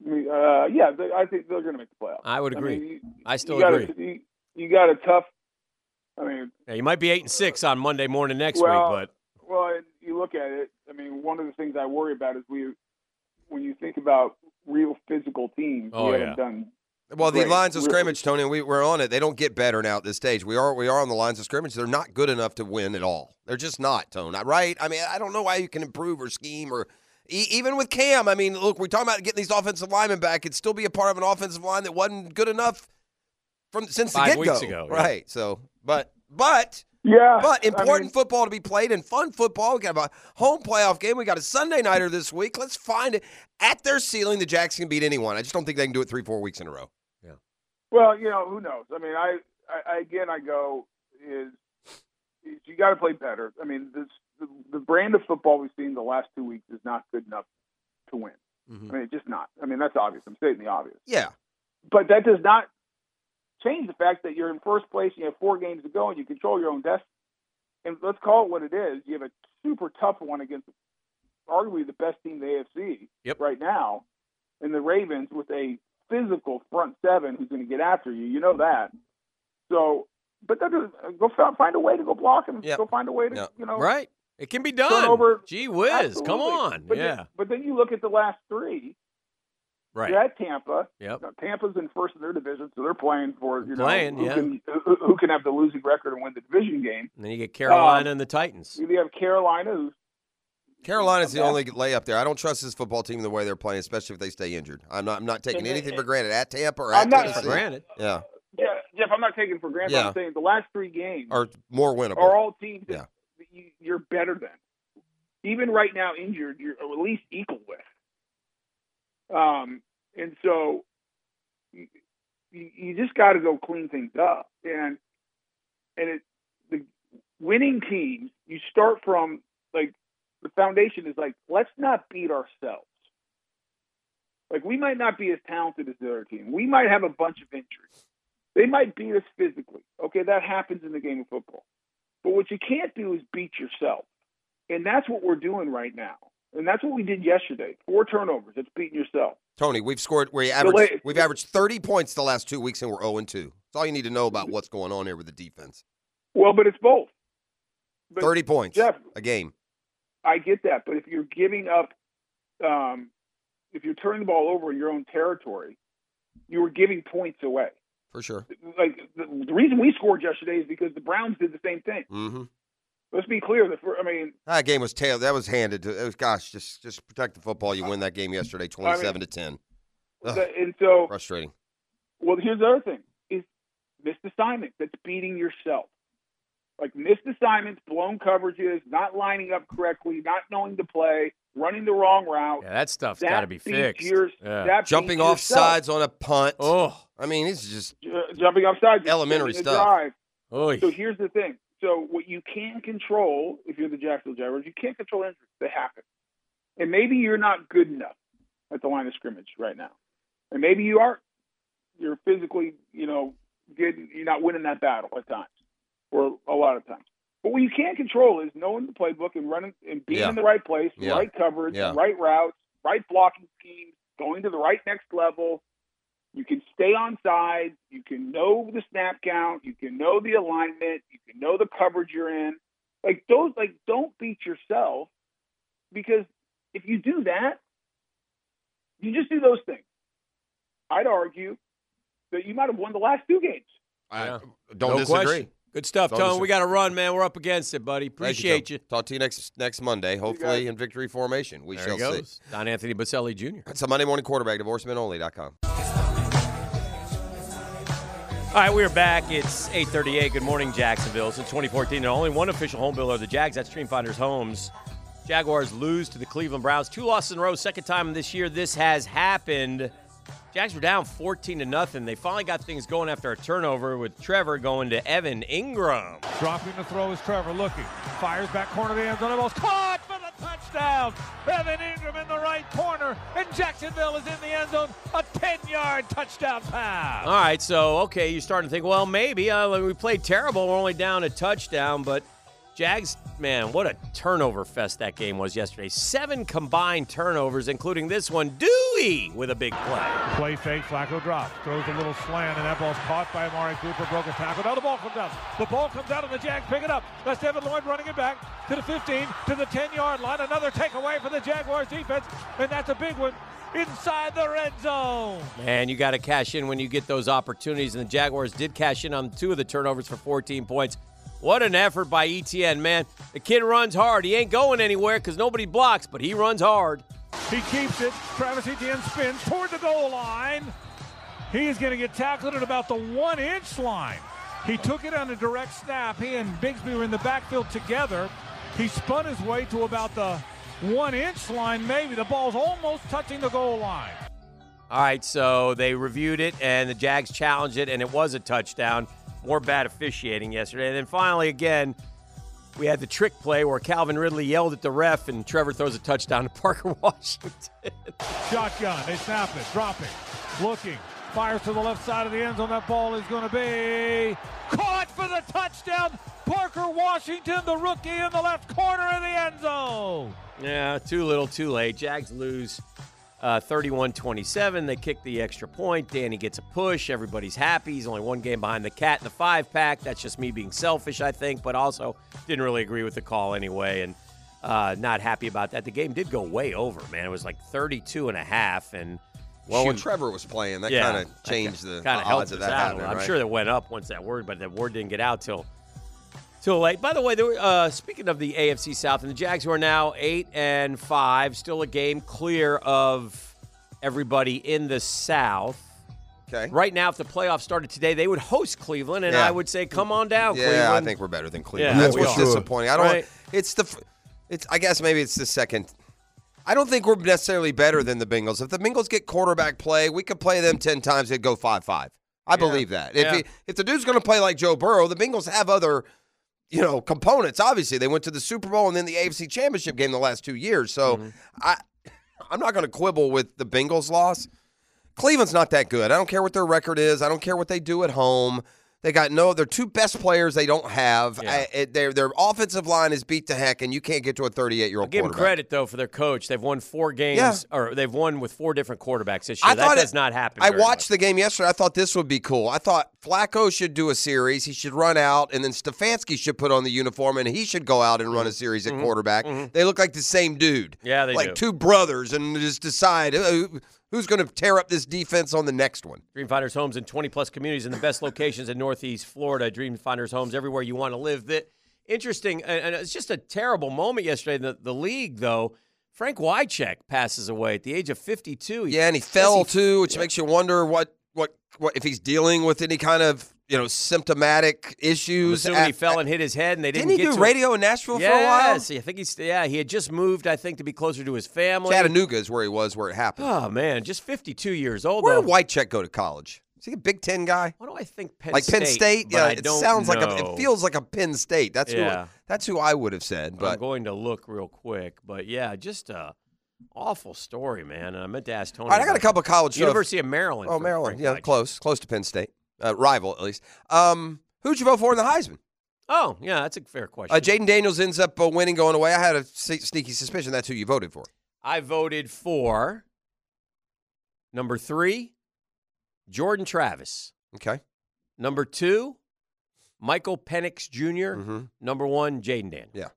I Uh, yeah, they, I think they're going to make the playoffs. I would I agree. mean, you- I still you got agree. A, you, you got a tough. I mean, Yeah, you might be eight and six on Monday morning next Well, week, but well, and you look at it. I mean, one of the things I worry about is we, when you think about real physical teams, Oh, we haven't yeah. done. Well, the great. lines of scrimmage, Tony, we, we're on it. They don't get better now at this stage. We are we are on the lines of scrimmage. They're not good enough to win at all. They're just not, Tone. Right? I mean, I don't know why you can improve or scheme or e- even with Cam. I mean, look, we're talking about getting these offensive linemen back. It'd still be a part of an offensive line that wasn't good enough from since Five the get go. ago, yeah. Right. So, but but Yeah, but I important mean, football to be played and fun football. We got a home playoff game. We got a Sunday nighter this week. Let's find it at their ceiling. The Jacks can beat anyone. I just don't think they can do it three, four weeks in a row. Yeah. Well, you know, who knows? I mean, I, I I- again, I go is, is you got to play better. I mean, this the, the brand of football we've seen the last two weeks is not good enough to win. Mhm. I mean, it's just not. I mean, that's obvious. I'm stating the obvious. Yeah. But that does not change the fact that you're in first place. You have four games to go, and you control your own destiny. And let's call it what it is. You have a super tough one against arguably the best team in the AFC Yep. right now, in the Ravens with a physical front seven who's going to get after you. You know that. So, but that doesn't go find a way to go block him. Yep. Go find a way to Yep. you know right. It can be done. Turnover- Gee whiz. Come on. But yeah. Then, but then you look at the last three. right. You're at Tampa. Yep. Now, Tampa's in first in their division, so they're playing for you know Playing, who yeah. can who, who can have the losing record and win the division game. And then you get Carolina Um, and the Titans. You have Carolina, who's Carolina's the only layup there. I don't trust this football team the way they're playing, especially if they stay injured. I'm not. I'm not taking anything for granted at Tampa or I'm at not- Tennessee. Granted. Yeah, Jeff, Jeff. I'm not taking for granted. Yeah. I'm saying the last three games are more winnable. are all teams Yeah. You're better than. Even right now, injured, you're at least equal with. Um, and so you, you you just got to go clean things up, and and it the winning teams. You start from like the foundation is like let's not beat ourselves. Like we might not be as talented as the other team. We might have a bunch of injuries. They might beat us physically. Okay, that happens in the game of football. But what you can't do is beat yourself. And that's what we're doing right now. And that's what we did yesterday. Four turnovers. It's beating yourself. Tony, we've scored. We averaged. we've averaged 30 points the last two weeks, and we're 0 2. That's all you need to know about what's going on here with the defense. Well, but it's both. But 30 points Jeff, a game. I get that. But if you're giving up, um, if you're turning the ball over in your own territory, you were giving points away. For sure. Like the, the reason we scored yesterday is because the Browns did the same thing. Mm-hmm. Let's be clear. The fir- I mean, That game was tail. That was handed to. It was gosh, just just protect the football. You win that game yesterday, 27 to 10. Ugh, and so frustrating. Well, here's the other thing: is missed assignments. That's beating yourself. Like missed assignments, blown coverages, not lining up correctly, not knowing the play, running the wrong route. Yeah, that stuff's got to be fixed. your- yeah. that Jumping beats off yourself. sides on a punt. oh, I mean, it's just Ju- jumping off sides, Elementary stuff. the drive. So here's the thing: so what you can control, if you're the Jacksonville Jaguars, you can't control injuries. They happen, and maybe you're not good enough at the line of scrimmage right now, and maybe you are. You're physically, you know, getting, you're not winning that battle at times, or a lot of times. But what you can't control is knowing the playbook and running and being Yeah. in the right place, Yeah. right coverage, Yeah. right routes, right blocking schemes, going to the right next level. You can stay on sides. You can know the snap count. You can know the alignment. You can know the coverage you're in. Like those, like don't beat yourself because if you do that, you just do those things. I'd argue that you might have won the last two games. I don't No disagree. question. Good stuff, Don't Tone. We got to run, man. We're up against it, buddy. Appreciate Joe. you. Talk to you next next Monday, hopefully in victory formation. We There shall he see. Don Anthony Boselli Jr. It's a Monday morning quarterback, divorcemenonly.com. All right, we are back. It's 838. Good morning, Jacksonville. Since 2014, there only one official home builder of the Jags. That's Dreamfinders Homes. Jaguars lose to the Cleveland Browns. Two losses in a row. Second time this year this has happened. Jags were down 14 to nothing. They finally got things going after a turnover with Trevor going to Evan Engram. Dropping the throw is Trevor looking. Fires back corner of the end zone. Ball's caught for the touchdown. Evan Engram in the right corner. And Jacksonville is in the end zone. A 10 yard touchdown pass. All right, so okay, you're starting to think, well, maybe uh, we played terrible. We're only down a touchdown, but Jags, man, what a turnover fest that game was yesterday. Seven combined turnovers, including this one. Dewey with a big play. Play fake. Flacco drops. Throws a little slant, and that ball's caught by Amari Cooper. Broke a tackle. Now the ball comes out. The ball comes out, and the Jags pick it up. That's Devin Lloyd running it back to the 15, to the 10 yard line. Another takeaway for the Jaguars defense, and that's a big one inside the red zone. Man, you got to cash in when you get those opportunities, and the Jaguars did cash in on two of the turnovers for 14 points. What an effort by Etienne, man. The kid runs hard. He ain't going anywhere because nobody blocks, but he runs hard. He keeps it. Travis Etienne spins toward the goal line. He is going to get tackled at about the one inch line. He took it on a direct snap. He and Bigsby were in the backfield together. He spun his way to about the one inch line, maybe. The ball's almost touching the goal line. All right, so they reviewed it, and the Jags challenged it, and it was a touchdown. More bad officiating yesterday. And then finally, again, we had the trick play where Calvin Ridley yelled at the ref, and Trevor throws a touchdown to Parker Washington. Shotgun. They snap it. Dropping. Looking. Fires to the left side of the end zone. That ball is going to be caught for the touchdown. Parker Washington, the rookie in the left corner of the end zone. yeah, too little, too late. Jags lose uh, 31-27. They kick the extra point. Danny gets a push. Everybody's happy. He's only one game behind the cat in the five pack. That's just me being selfish, I think, but also didn't really agree with the call anyway, and uh, not happy about that. The game did go way over, man. It was like 32 and a half, and Well, when. Trevor was playing, that Yeah, kind of changed the kind of odds of that out. happening. I'm sure that went up once that word, but that word didn't get out till till late. By the way, there were, uh, speaking of the AFC South, and the Jags who are now eight and five, still a game clear of everybody in the South. Okay. Right now, if the playoffs started today, they would host Cleveland, and Yeah. I would say, "Come on down, Yeah, Cleveland." I think we're better than Cleveland. Yeah, That's what's are. disappointing. I don't. Right. It's the. It's. I guess maybe it's the second. I don't think we're necessarily better than the Bengals. If the Bengals get quarterback play, we could play them ten times. They'd go five five. I believe that. If Yeah. he, if the dude's going to play like Joe Burrow, the Bengals have other, you know, components. Obviously, they went to the Super Bowl and then the AFC Championship game the last two years. So Mm-hmm. I, I'm not going to quibble with the Bengals loss. Cleveland's not that good. I don't care what their record is. I don't care what they do at home. They got no. Their two best players they don't have. Yeah. I, it, their their offensive line is beat to heck, and you can't get to a 38 year old. Give them credit though for their coach. They've won four games, Yeah. or they've won with four different quarterbacks this year. I that does it- not happen. I watched much. the game yesterday. I thought this would be cool. I thought Flacco should do a series. He should run out, and then Stefanski should put on the uniform, and he should go out and run a series at quarterback. They look like the same dude. Mm-hmm. Yeah, they like do. two brothers, and just decide uh, who's going to tear up this defense on the next one. Dreamfinders Homes in 20 plus communities in the best locations in Northeast Florida. Dreamfinders Homes everywhere you want to live. That interesting, and it's just a terrible moment yesterday. in The the league though, Frank Wycheck passes away at the age of 52. He- Yeah, and he fell he- too, which makes you wonder what what what if he's dealing with any kind of you know symptomatic issues. he fell and hit his head, and they didn't, Didn't he do radio in Nashville for a while? Yes, I think he's yeah. He had just moved, I think, to be closer to his family. Chattanooga is where he was, where it happened. Oh man, just 52 years old. Where though. did Wycheck go to college? Is he a Big Ten guy? Why do I think Penn State? like Penn State? Yeah, it sounds like a, it feels like a Penn State. That's Yeah. who that's who I would have said. But I'm going to look real quick, but yeah, just a awful story, man. And I meant to ask Tony. all right, I got a couple of college stuff. University of Maryland. Oh, Maryland, yeah, close, close to Penn State, uh, rival at least. Um, who'd you vote for in the Heisman? Oh, yeah, that's a fair question. Uh, Jayden Daniels ends up uh, winning, going away. I had a se- sneaky suspicion that's who you voted for. I voted for number three, Jordan Travis. Okay. Number two, Michael Penix junior Mm-hmm. Number one, Jayden Dan. Yeah.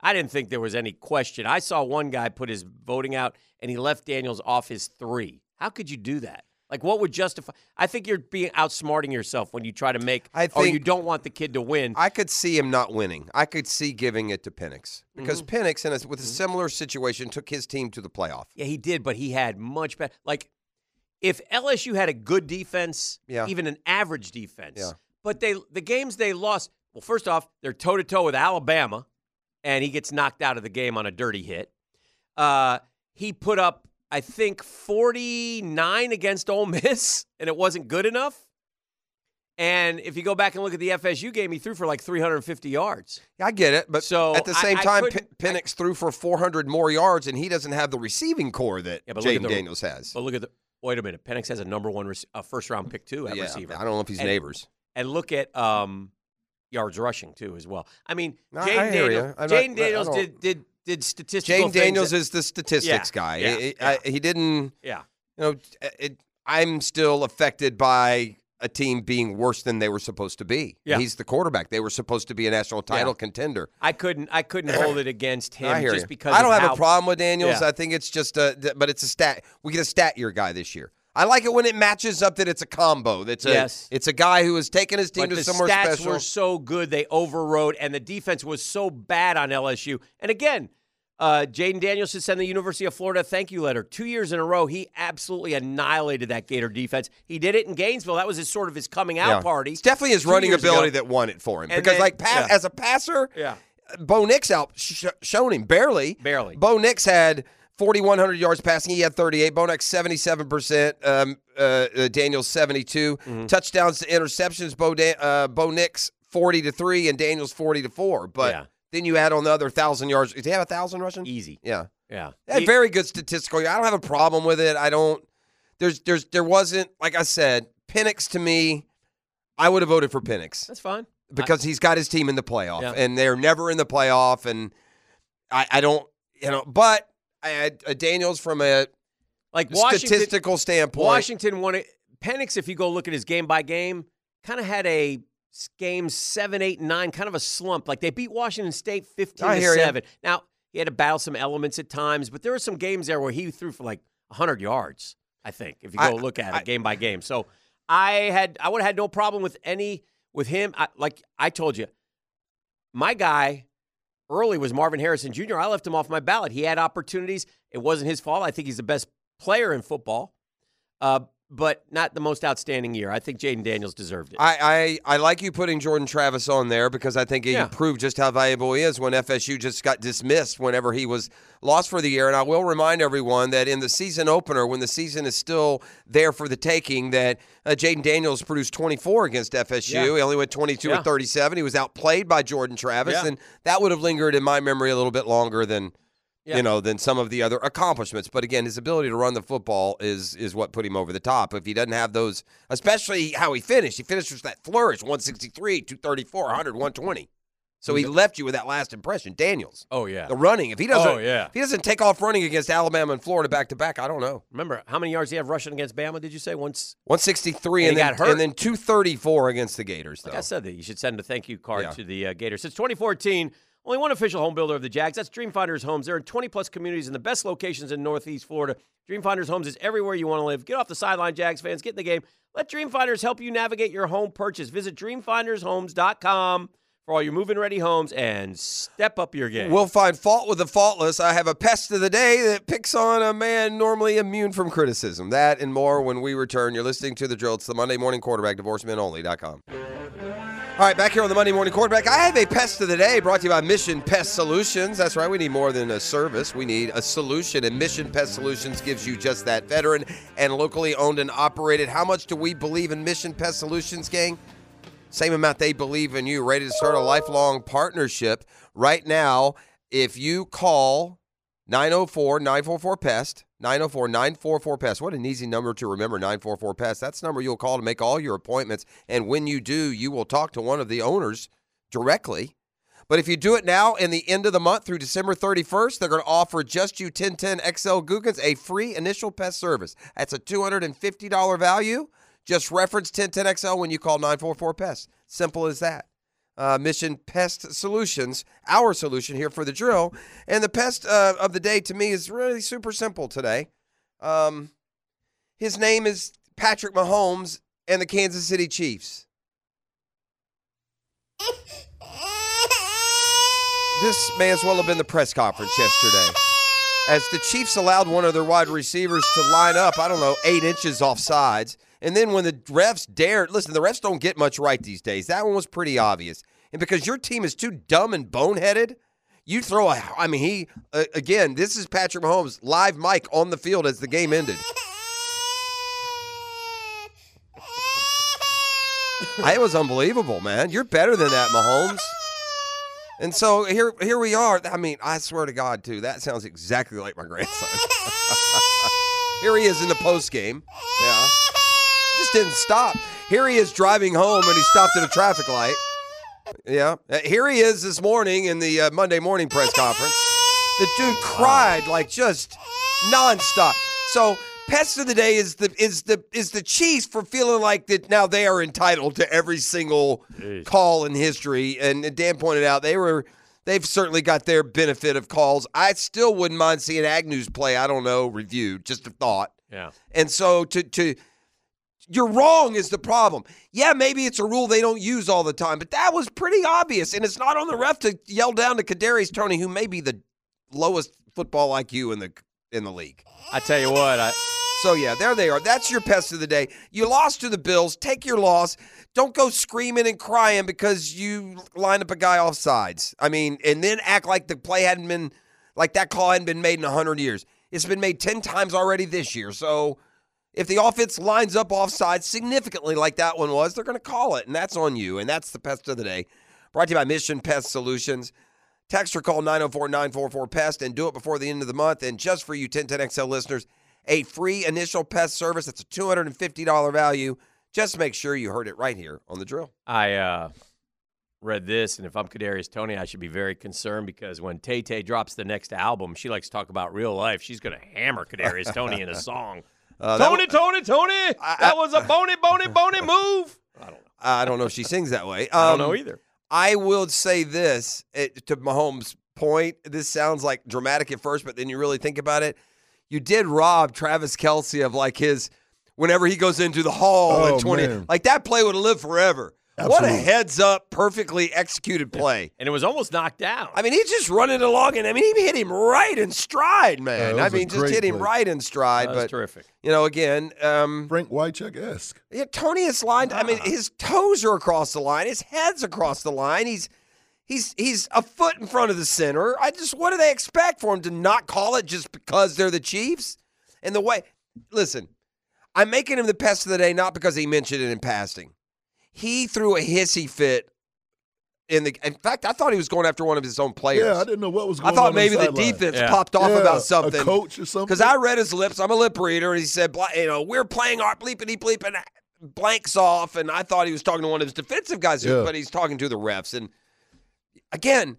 I didn't think there was any question. I saw one guy put his voting out and he left Daniels off his three. How could you do that? Like, what would justify? I think you're being outsmarting yourself when you try to make. I oh, think- you don't want the kid to win. I could see him not winning. I could see giving it to Penix because Mm-hmm. Penix, in a, with a similar situation, took his team to the playoff. Yeah, he did, but he had much better. Like, if LSU had a good defense, Yeah. even an average defense, Yeah. but they the games they lost. Well, first off, they're toe to toe with Alabama, and he gets knocked out of the game on a dirty hit. Uh, he put up, I think, forty nine against Ole Miss, and it wasn't good enough. And if you go back and look at the FSU game, he threw for like 350 yards. Yeah, I get it, but So, at the same I time, couldn't- P- Penix threw for 400 more yards, and he doesn't have the receiving core that Yeah, but look at Jayden Daniels has. But look at the wait a minute. Penix has a number one rec- a first round pick too at yeah, receiver. I don't know if he's And- neighbors. and look at um, yards rushing too as well. I mean, No, Jayden Daniels. Jayden Daniels did did did statistical. Things Daniels that- is the statistics Yeah, guy. yeah, It- yeah. I- he didn't. yeah. You know, it, I'm still affected by a team being worse than they were supposed to be. Yeah. He's the quarterback. They were supposed to be a national title Yeah. contender. I couldn't I couldn't hold it against him I just you. because I don't have how- a problem with Daniels. Yeah. I think it's just a, but it's a stat. We get a stat year guy this year. I like it when it matches up that it's a combo. That's a, Yes. it's a guy who has taken his team But to the somewhere stats special. were so good they overrode, and the defense was so bad on LSU. And again, uh, Jayden Daniels should send the University of Florida a thank you letter. Two years in a row, he absolutely annihilated that Gator defense. He did it in Gainesville. That was his sort of his coming out Yeah. party. It's definitely his two running ability ago. that won it for him. And because, then- like, pa- yeah. as a passer, Yeah. Bo Nix out sh- shown him barely. Barely. Bo Nix had 4,100 yards passing. He had 38. Bo Nix 77%. Um, uh, uh, Daniels 72. Mm-hmm. Touchdowns to interceptions. Bo da- uh, Bo Nix 40 to three and Daniels 40 to four. But Yeah. then you add on the other thousand yards. Did he have a thousand rushing? Easy. Yeah. Yeah. Had He- very good statistical. I don't have a problem with it. I don't. There's there's there wasn't like I said. Penix to me, I would have voted for Penix That's fine. because he's got his team in the playoff, Yeah. and they're never in the playoff. And I, I don't, you know, but I had uh, Daniels from a Like Washington, statistical standpoint. Washington won it. Penix, if you go look at his game by game, kind of had a game seven, eight, nine, kind of a slump. Like they beat Washington State fifteen I to seven. Now he had to battle some elements at times, but there were some games there where he threw for like hundred yards. I think if you go I- look at I- it game by game. So I had I would have had no problem with any with him. I, like I told you, my guy early was Marvin Harrison Jr. I left him off my ballot. He had opportunities. It wasn't his fault. I think he's the best player in football, uh, but not the most outstanding year. I think Jayden Daniels deserved it. I, I I like you putting Jordan Travis on there because I think he Yeah. proved just how valuable he is when FSU just got dismissed whenever he was lost for the year. And I will remind everyone that in the season opener, when the season is still there for the taking, that uh, Jayden Daniels produced 24 against FSU. Yeah. He only went 22 Yeah. at 37. He was outplayed by Jordan Travis, and that would have lingered in my memory a little bit longer than. Yeah. You know, than some of the other accomplishments. But again, his ability to run the football is is what put him over the top. If he doesn't have those, especially how he finished, he finished with that flourish 163, 234, 100, 120. So he left you with that last impression. Daniels, oh yeah. the running. If he doesn't, Oh, yeah. if he doesn't take off running against Alabama and Florida back to back, I don't know. Remember how many yards he have rushing against Bama? Did you say once? 163 And and, then, got hurt. and then 234 against the Gators, though. Like I said, that you should send a thank you card Yeah. to the uh, Gators. Since 2014, only one official home builder of the Jags. That's Dreamfinders Homes. They're in 20 plus communities in the best locations in Northeast Florida. Dreamfinders Homes is everywhere you want to live. Get off the sideline, Jags fans. Get in the game. Let Dreamfinders help you navigate your home purchase. Visit dreamfindershomes.com for all your moving ready homes and step up your game. We'll find fault with the faultless. I have a pest of the day that picks on a man normally immune from criticism. That and more when we return. You're listening to The Drill. It's the Monday Morning Quarterback, divorcemenonly.com. All right, back here on the Monday Morning Quarterback, I have a pest of the day brought to you by Mission Pest Solutions. That's right, we need more than a service. We need a solution, and Mission Pest Solutions gives you just that. Veteran and locally owned and operated. How much do we believe in Mission Pest Solutions, gang? Same amount they believe in you. Ready to start a lifelong partnership right now. If you call 904 944 PEST, 904 944 PEST. What an easy number to remember 944 PEST. That's the number you'll call to make all your appointments. And when you do, you will talk to one of the owners directly. But if you do it now in the end of the month through December 31st, they're going to offer just you 1010 XL Googans a free initial pest service. That's a $250 value. Just reference 1010 XL when you call 944 Pest. Simple as that. Uh, Mission Pest Solutions, our solution here for the drill. And the pest uh, of the day to me is really super simple today. Um, his name is Patrick Mahomes and the Kansas City Chiefs. This may as well have been the press conference yesterday. As the Chiefs allowed one of their wide receivers to line up, I don't know, eight inches off sides. And then when the refs dared, listen, the refs don't get much right these days. That one was pretty obvious. And because your team is too dumb and boneheaded, you throw a, I mean, he, uh, again, this is Patrick Mahomes, live mic on the field as the game ended. it was unbelievable, man. You're better than that, Mahomes. And so here, here we are. I mean, I swear to God, too, that sounds exactly like my grandson. here he is in the post game. Yeah, just didn't stop. Here he is driving home, and he stopped at a traffic light. Yeah, Uh, here he is this morning in the uh, Monday morning press conference. The dude cried like just nonstop. So pest of the day is the is the is the Chiefs for feeling like that now they are entitled to every single call in history. And Dan pointed out they were they've certainly got their benefit of calls. I still wouldn't mind seeing Agnew's play. I don't know reviewed. Just a thought. Yeah. And so to to you're wrong is the problem. Yeah, maybe it's a rule they don't use all the time, but that was pretty obvious, and it's not on the ref to yell down to Kadarius Toney, who may be the lowest football IQ in the in the league. I tell you what, I So yeah, there they are. That's your pest of the day. You lost to the Bills. Take your loss. Don't go screaming and crying because you line up a guy off sides. I mean, and then act like the play hadn't been like that call hadn't been made in hundred years. It's been made ten times already this year. So if the offense lines up offside significantly like that one was, they're going to call it, and that's on you. And that's the pest of the day. Brought to you by Mission Pest Solutions. Text or call 904 944 PEST and do it before the end of the month. And just for you 1010XL listeners, a free initial pest service. That's a $250 value. Just make sure you heard it right here on the drill. I uh, read this, and if I'm Kadarius Toney, I should be very concerned because when Tay Tay drops the next album, she likes to talk about real life. She's going to hammer Kadarius Toney in a song. Uh, that Tony, Tony, Tony, that was a bony, bony, bony move. I don't know I don't know if she sings that way. I don't Um, know either. I will say this it, to Mahomes' point. This sounds like dramatic at first, but then you really think about it. You did rob Travis Kelce of like his whenever he goes into the hall Oh, at 20. man. Like that play would have lived forever. What a heads up, perfectly executed play. And it was almost knocked down. I mean, he's just running along, and I mean, he hit him right in stride, man. Yeah, I mean, just hit him play. right in stride. That but terrific. you know, again, um, Frank Wycheck esque. yeah, Tony is lined. I mean, his toes are across the line. His head's across the line. He's he's he's a foot in front of the center. I just what do they expect for him to not call it just because they're the Chiefs? And the way, listen, I'm making him the pest of the day not because he mentioned it in passing. He threw a hissy fit. In the, in fact, I thought he was going after one of his own players. Yeah, I didn't know what was I thought on. on maybe the sideline. defense Yeah. popped off Yeah, about something. A coach or something. Because I read his lips. I'm a lip reader, and he said, you know, we're playing our bleepity bleeping uh, blanks off, and I thought he was talking to one of his defensive guys, Yeah. but he's talking to the refs. And again,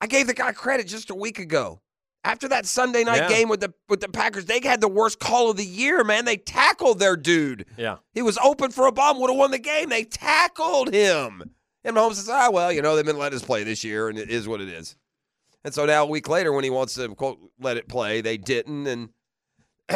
I gave the guy credit just a week ago. After that Sunday night Yeah. game with the with the Packers, they had the worst call of the year, man. They tackled their dude. Yeah. He was open for a bomb, would have won the game. They tackled him. And Mahomes says, ah, well, you know, they've been letting us play this year, and it is what it is. And so now a week later, when he wants to, quote, let it play, they didn't. And,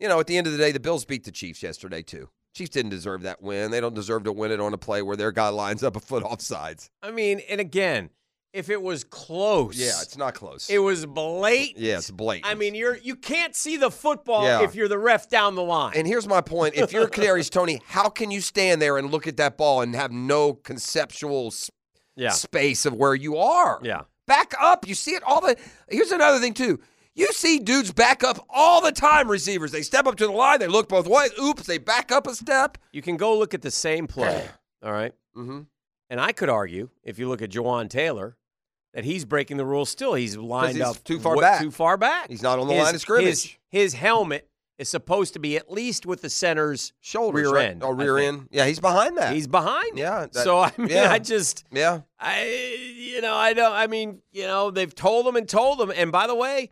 you know, at the end of the day, the Bills beat the Chiefs yesterday, too. Chiefs didn't deserve that win. They don't deserve to win it on a play where their guy lines up a foot off sides. I mean, and again, if it was close, Yeah, it's not close. it was blatant. yeah, it's blatant. I mean, you're you can't see the football Yeah. if you're the ref down the line. And here's my point: If you're Kadarius Toney, how can you stand there and look at that ball and have no conceptual s- yeah, space of where you are? yeah. Back up. You see it all the. Here's another thing too. You see dudes back up all the time. Receivers, they step up to the line, they look both ways. Oops, they back up a step. You can go look at the same play. all right. Mm-hmm. And I could argue, if you look at Jawaan Taylor, that he's breaking the rules still. He's lined he's up too far wa- back. Too far back. He's not on the His- line of scrimmage. His, his helmet is supposed to be at least with the center's Shoulders, rear right? end. Oh, rear end. Yeah, he's behind that. He's behind. Yeah, that- so I mean, yeah. I just, yeah. I, you know, I don't. I mean, you know, they've told them and told them. And by the way,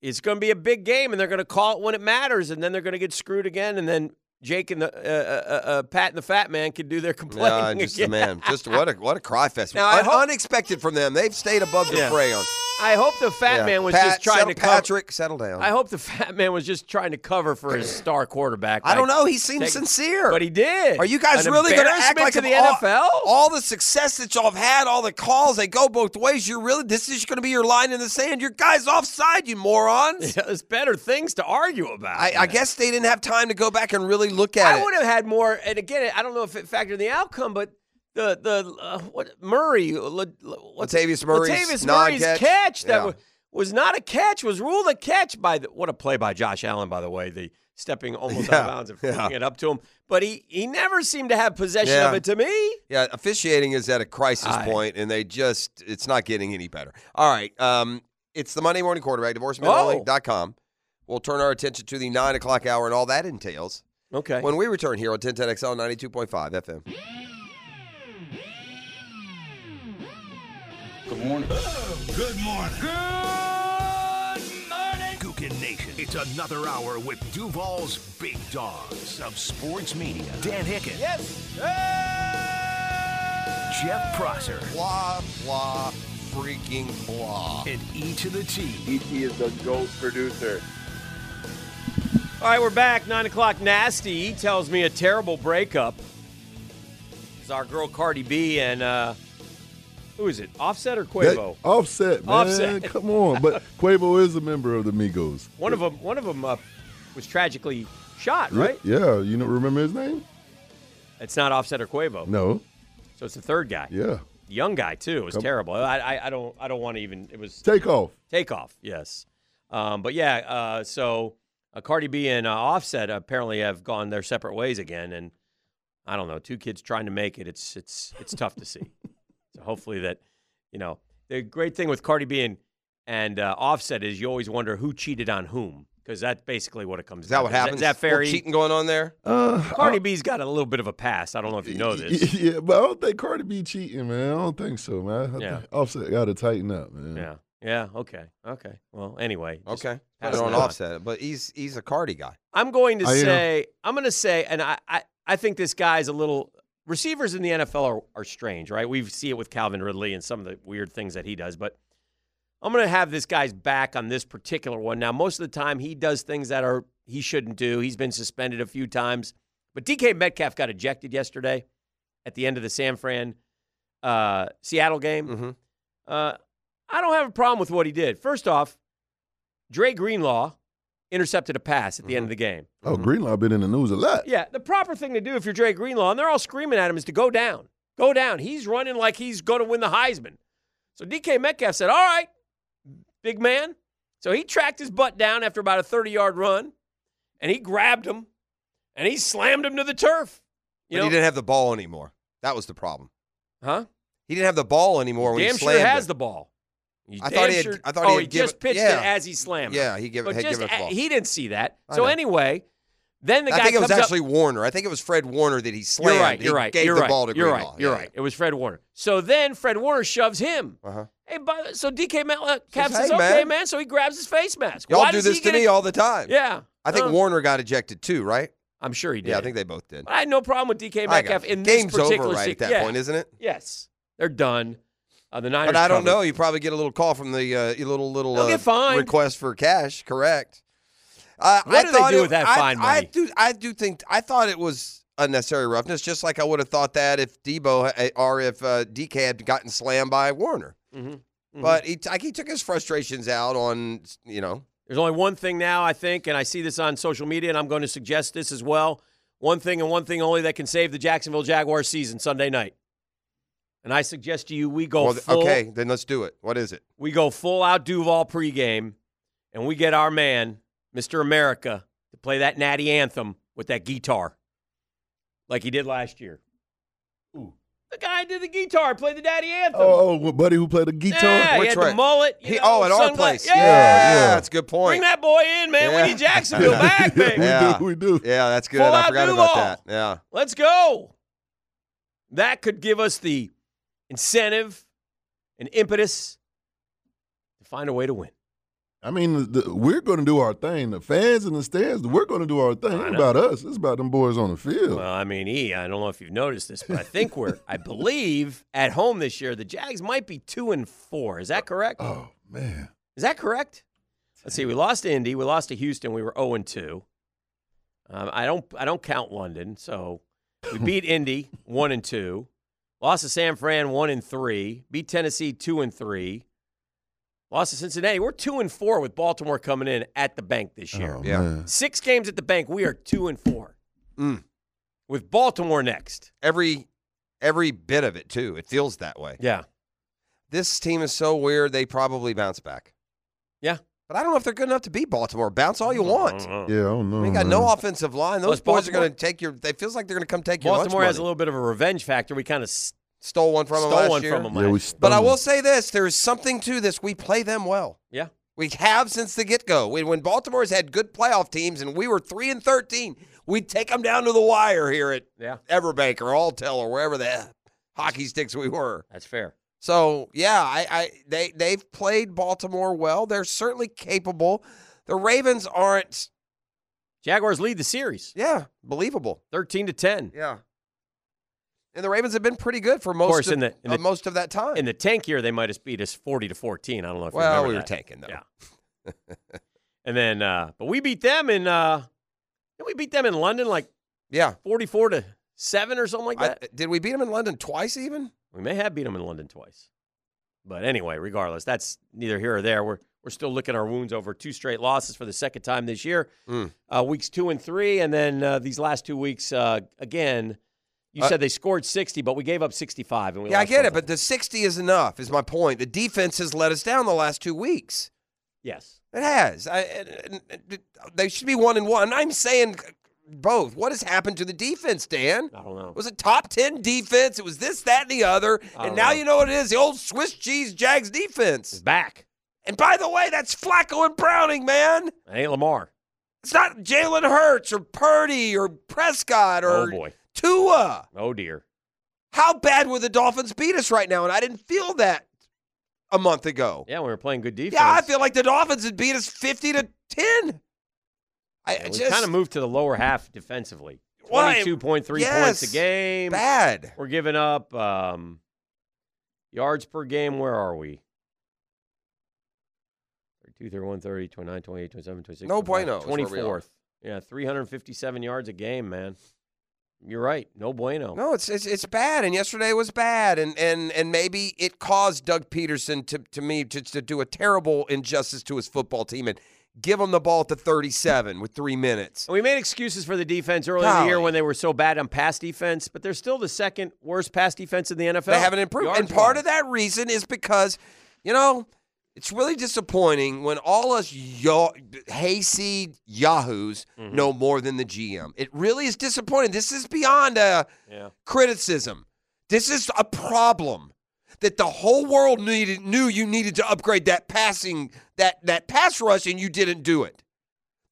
it's going to be a big game, and they're going to call it when it matters, and then they're going to get screwed again, and then Jake and the uh, uh, uh, Pat and the Fat Man can do their Yeah, complaining just again. man, just what a what a cry fest. Now, Un- hope- unexpected from them. They've stayed above the Yeah. fray on. I hope the Fat Yeah. Man was Pat, just trying settle, to cover. Patrick, settle down. I hope the Fat Man was just trying to cover for his star quarterback. I don't know. He seemed sincere. but he did. Are you guys An really going to act like to the all, NFL? All the success that y'all have had, all the calls, they go both ways. You're really this is going to be your line in the sand. Your guys offside, you morons. There's better things to argue about. I, I guess they didn't have time to go back and really look at I it. would have had more. And again, I don't know if it factored in the outcome, but the the uh, what Murray, Le, Le- what's Latavius Murray's Latavius Murray's non-catch? that Yeah. was, was not a catch was ruled a catch by the what a play by Josh Allen by the way the stepping almost out of bounds and yeah. flicking it up to him, but he he never seemed to have possession Yeah. of it to me. Yeah, officiating is at a crisis Aye. point, and they just, it's not getting any better. All right. Um, it's the Monday Morning Quarterback, Oh. divorcemenonly.com. We'll turn our attention to the 9 o'clock hour and all that entails Okay. when we return here on 1010XL 92.5 FM. Good morning. Good morning. Good morning. Gookin Nation. It's another hour with Duval's Big Dogs of Sports Media. Dan Hicken. Yes. Jeff Prosser. Blah, blah, freaking blah. And E to the T. E.T. is the GOAT producer. All right, we're back. Nine o'clock. Nasty. Tells me a terrible breakup. It's our girl Cardi B and uh, who is it? Offset or That- Quavo? offset, man. Offset. Come on. But Quavo is a member of the Migos. One of them. One of them uh, was tragically shot. Right? Yeah, you know, remember his name? It's not Offset or Quavo. No. So it's the third guy. Yeah. Young guy too. It was Come- terrible. I, I I don't I don't want to even. It was Take off. Takeoff, yes. Um, but yeah, uh, so uh, Cardi B and uh, Offset apparently have gone their separate ways again, and I don't know, two kids trying to make it. It's it's it's tough to see. So hopefully that, you know, the great thing with Cardi B and and uh, Offset is you always wonder who cheated on whom because that's basically what it comes. To. Is that down what to. happens? Is that fair? Cheating going on there? Uh, Cardi B's got a little bit of a past. I don't know if you know this. Yeah, but I don't think Cardi B cheating, man. I don't think so, man. I Yeah. think Offset got to tighten up, man. Yeah. Yeah. Okay. Okay. Well, anyway. Okay. Put passing it on that offset. But he's he's a Cardi guy. I'm going to I am. say, I'm going to say, and I, I, I think this guy's a little. Receivers in the NFL are, are strange, right? We see it with Calvin Ridley and some of the weird things that he does, but I'm going to have this guy's back on this particular one. Now, most of the time, he does things that are he shouldn't do. He's been suspended a few times, but DK Metcalf got ejected yesterday at the end of the San Fran uh, Seattle game. Mm-hmm. Uh, I don't have a problem with what he did. First off, Dre Greenlaw intercepted a pass at the end of mm-hmm. the game. Oh, mm-hmm. Greenlaw been in the news a lot. Yeah, the proper thing to do if you're Dre Greenlaw, and they're all screaming at him, is to go down. Go down. He's running like he's going to win the Heisman. So DK Metcalf said, All right, big man. So he tracked his butt down after about a 30 yard run, and he grabbed him and he slammed him to the turf. You But know, he didn't have the ball anymore. That was the problem. huh? He didn't have the ball anymore when Damn he sure has it. the ball. He I thought he had- sure- I thought oh, he he just given- pitched yeah. it as he slammed. it. Yeah, he gave- had given it a- ball. he didn't see that. So anyway, then the I guy think it was comes up- actually Warner. I think it was Fred Warner that he slammed. You're right. You're right. Gave you're the right. ball to you're Greenlaw. right. You're Yeah. right. It was Fred Warner. So then Fred Warner shoves him. Uh-huh. Hey, but, so DK Metcalf Says, says, "Hey, "Okay, man." man." So he grabs his face mask. Y'all Why do this to me it- all the time. Yeah, I think Uh, Warner got ejected too, right? I'm sure he did. Yeah, I think they both did. But I had no problem with DK I Metcalf in Game's this particular over right at that yeah. point, isn't it? Yes, they're done. Uh, the Niners. But I don't covered. know. You probably get a little call from the uh, little little uh, request for cash. Correct. Uh, What I do they do it- with that I, fine I do. I do think. I thought it was unnecessary roughness, just like I would have thought that if Deebo uh, or if uh, DK had gotten slammed by Warner. Mhm. Mhm. But he, like, he took his frustrations out on you know. There's only one thing now, I think, and I see this on social media, and I'm going to suggest this as well. One thing and one thing only that can save the Jacksonville Jaguars season Sunday night. And I suggest to you we go well, full, okay, then let's do it. What is it? we go full out Duval pregame, and we get our man, Mr. America, to play that natty anthem with that guitar, like he did last year. The guy who did the guitar, played the daddy anthem. Oh, oh, buddy who played the guitar. Yeah, he had way? the mullet. He, know, oh, at our place. Yeah. yeah. that's a good point. Bring that boy in, man. Yeah. We need Jacksonville back, baby. Yeah. We do. We do. Yeah, that's good. Full I forgot Duval. about that. Yeah. Let's go. That could give us the incentive and impetus to find a way to win. I mean, the, we're going to do our thing. The fans in the stands, we're going to do our thing. It ain't know. about us. It's about them boys on the field. Well, I mean, E, I don't know if you've noticed this, but I think we're, I believe, at home this year, the Jags might be two and four. Is that correct? oh man, Is that correct? Let's see. We lost to Indy. We lost to Houston. We were zero and two. Um, I don't. I don't count London. So we beat Indy one and two. Lost to San Fran one and three. Beat Tennessee two and three. Lost to Cincinnati. We're two and four with Baltimore coming in at the bank this year. oh, Yeah. man. Six games at the bank. We are two and four. Mm. With Baltimore next. Every every bit of it too. It feels that way. Yeah. This team is so weird. They probably bounce back. Yeah. But I don't know if they're good enough to beat Baltimore. Bounce all you mm-hmm. want. Yeah, I don't mm-hmm. know. We got man. no offensive line. Those Plus, boys are going to take your. They feels like they're going to come take your lunch Baltimore has a money. little bit of a revenge factor. We kind of Stole one from them stole last one year. from them. Yeah, we last- But I stung will say this: there is something to this. We play them well. Yeah. We have since the get go. When, when Baltimore's had good playoff teams and we were three and thirteen, we'd take them down to the wire here at Yeah. Everbank or Alltel or wherever the hockey sticks we were. That's fair. So yeah, I, I they they've played Baltimore well. They're certainly capable. The Ravens aren't. Jaguars lead the series, Yeah, believable. thirteen to ten. Yeah. And the Ravens have been pretty good for most course, of, in the- in uh, the- most of that time. In the tank year, they might have beat us forty to fourteen. I don't know if you well, remember we were that. tanking though. Yeah. And then, uh, but we beat them in. Uh, we beat them in London like Yeah. forty-four to seven or something like I- that. did we beat them in London twice even? We may have beat them in London twice. But anyway, regardless, that's neither here or there. We're we're still licking our wounds over two straight losses for the second time this year. Mm. Uh, weeks two and three, and then uh, these last two weeks uh, again. You Uh, said they scored sixty, but we gave up sixty-five, and we Yeah, I get it, but the 60 is enough, is my point. The defense has let us down the last two weeks. yes, It has. I, and- and they should be one and one. I'm saying both. What has happened to the defense, Dan? I don't know. It was a top 10 defense. It was this, that, and the other. And now know. you know what it is the old Swiss cheese Jags It's defense. back. And by the way, that's Flacco and Browning, man. It ain't Lamar. It's not Jalen Hurts or Purdy or Prescott or Oh boy. Tua. Oh dear. How bad would the Dolphins beat us right now? And I didn't feel that a month ago. Yeah, we were playing good defense. Yeah, I feel like the Dolphins would beat us 50 to 10. I Yeah, we just kind of moved to the lower half defensively. Twenty-two point three Yes. points a game. bad. We're giving up um, yards per game. Where are we? 32, 31, 30, 29, 28, 27, 26. No bueno is where we are. 24th. Yeah, 357 yards a game, man. You're right. No bueno. No, it's, it's it's bad, and yesterday was bad, and and and maybe it caused Doug Pederson to to me to, to do a terrible injustice to his football team and give them the ball at the 37 with three minutes. And we made excuses for the defense earlier in the year when they were so bad on pass defense, but they're still the second worst pass defense in the NFL. They haven't improved, and part wise. of that reason is because you know it's really disappointing when all us yo- hayseed yahoos Mm-hmm. know more than the GM. It really is disappointing. This is beyond a Yeah. criticism. This is a problem that the whole world needed knew you needed to upgrade that passing that that pass rush and you didn't do it.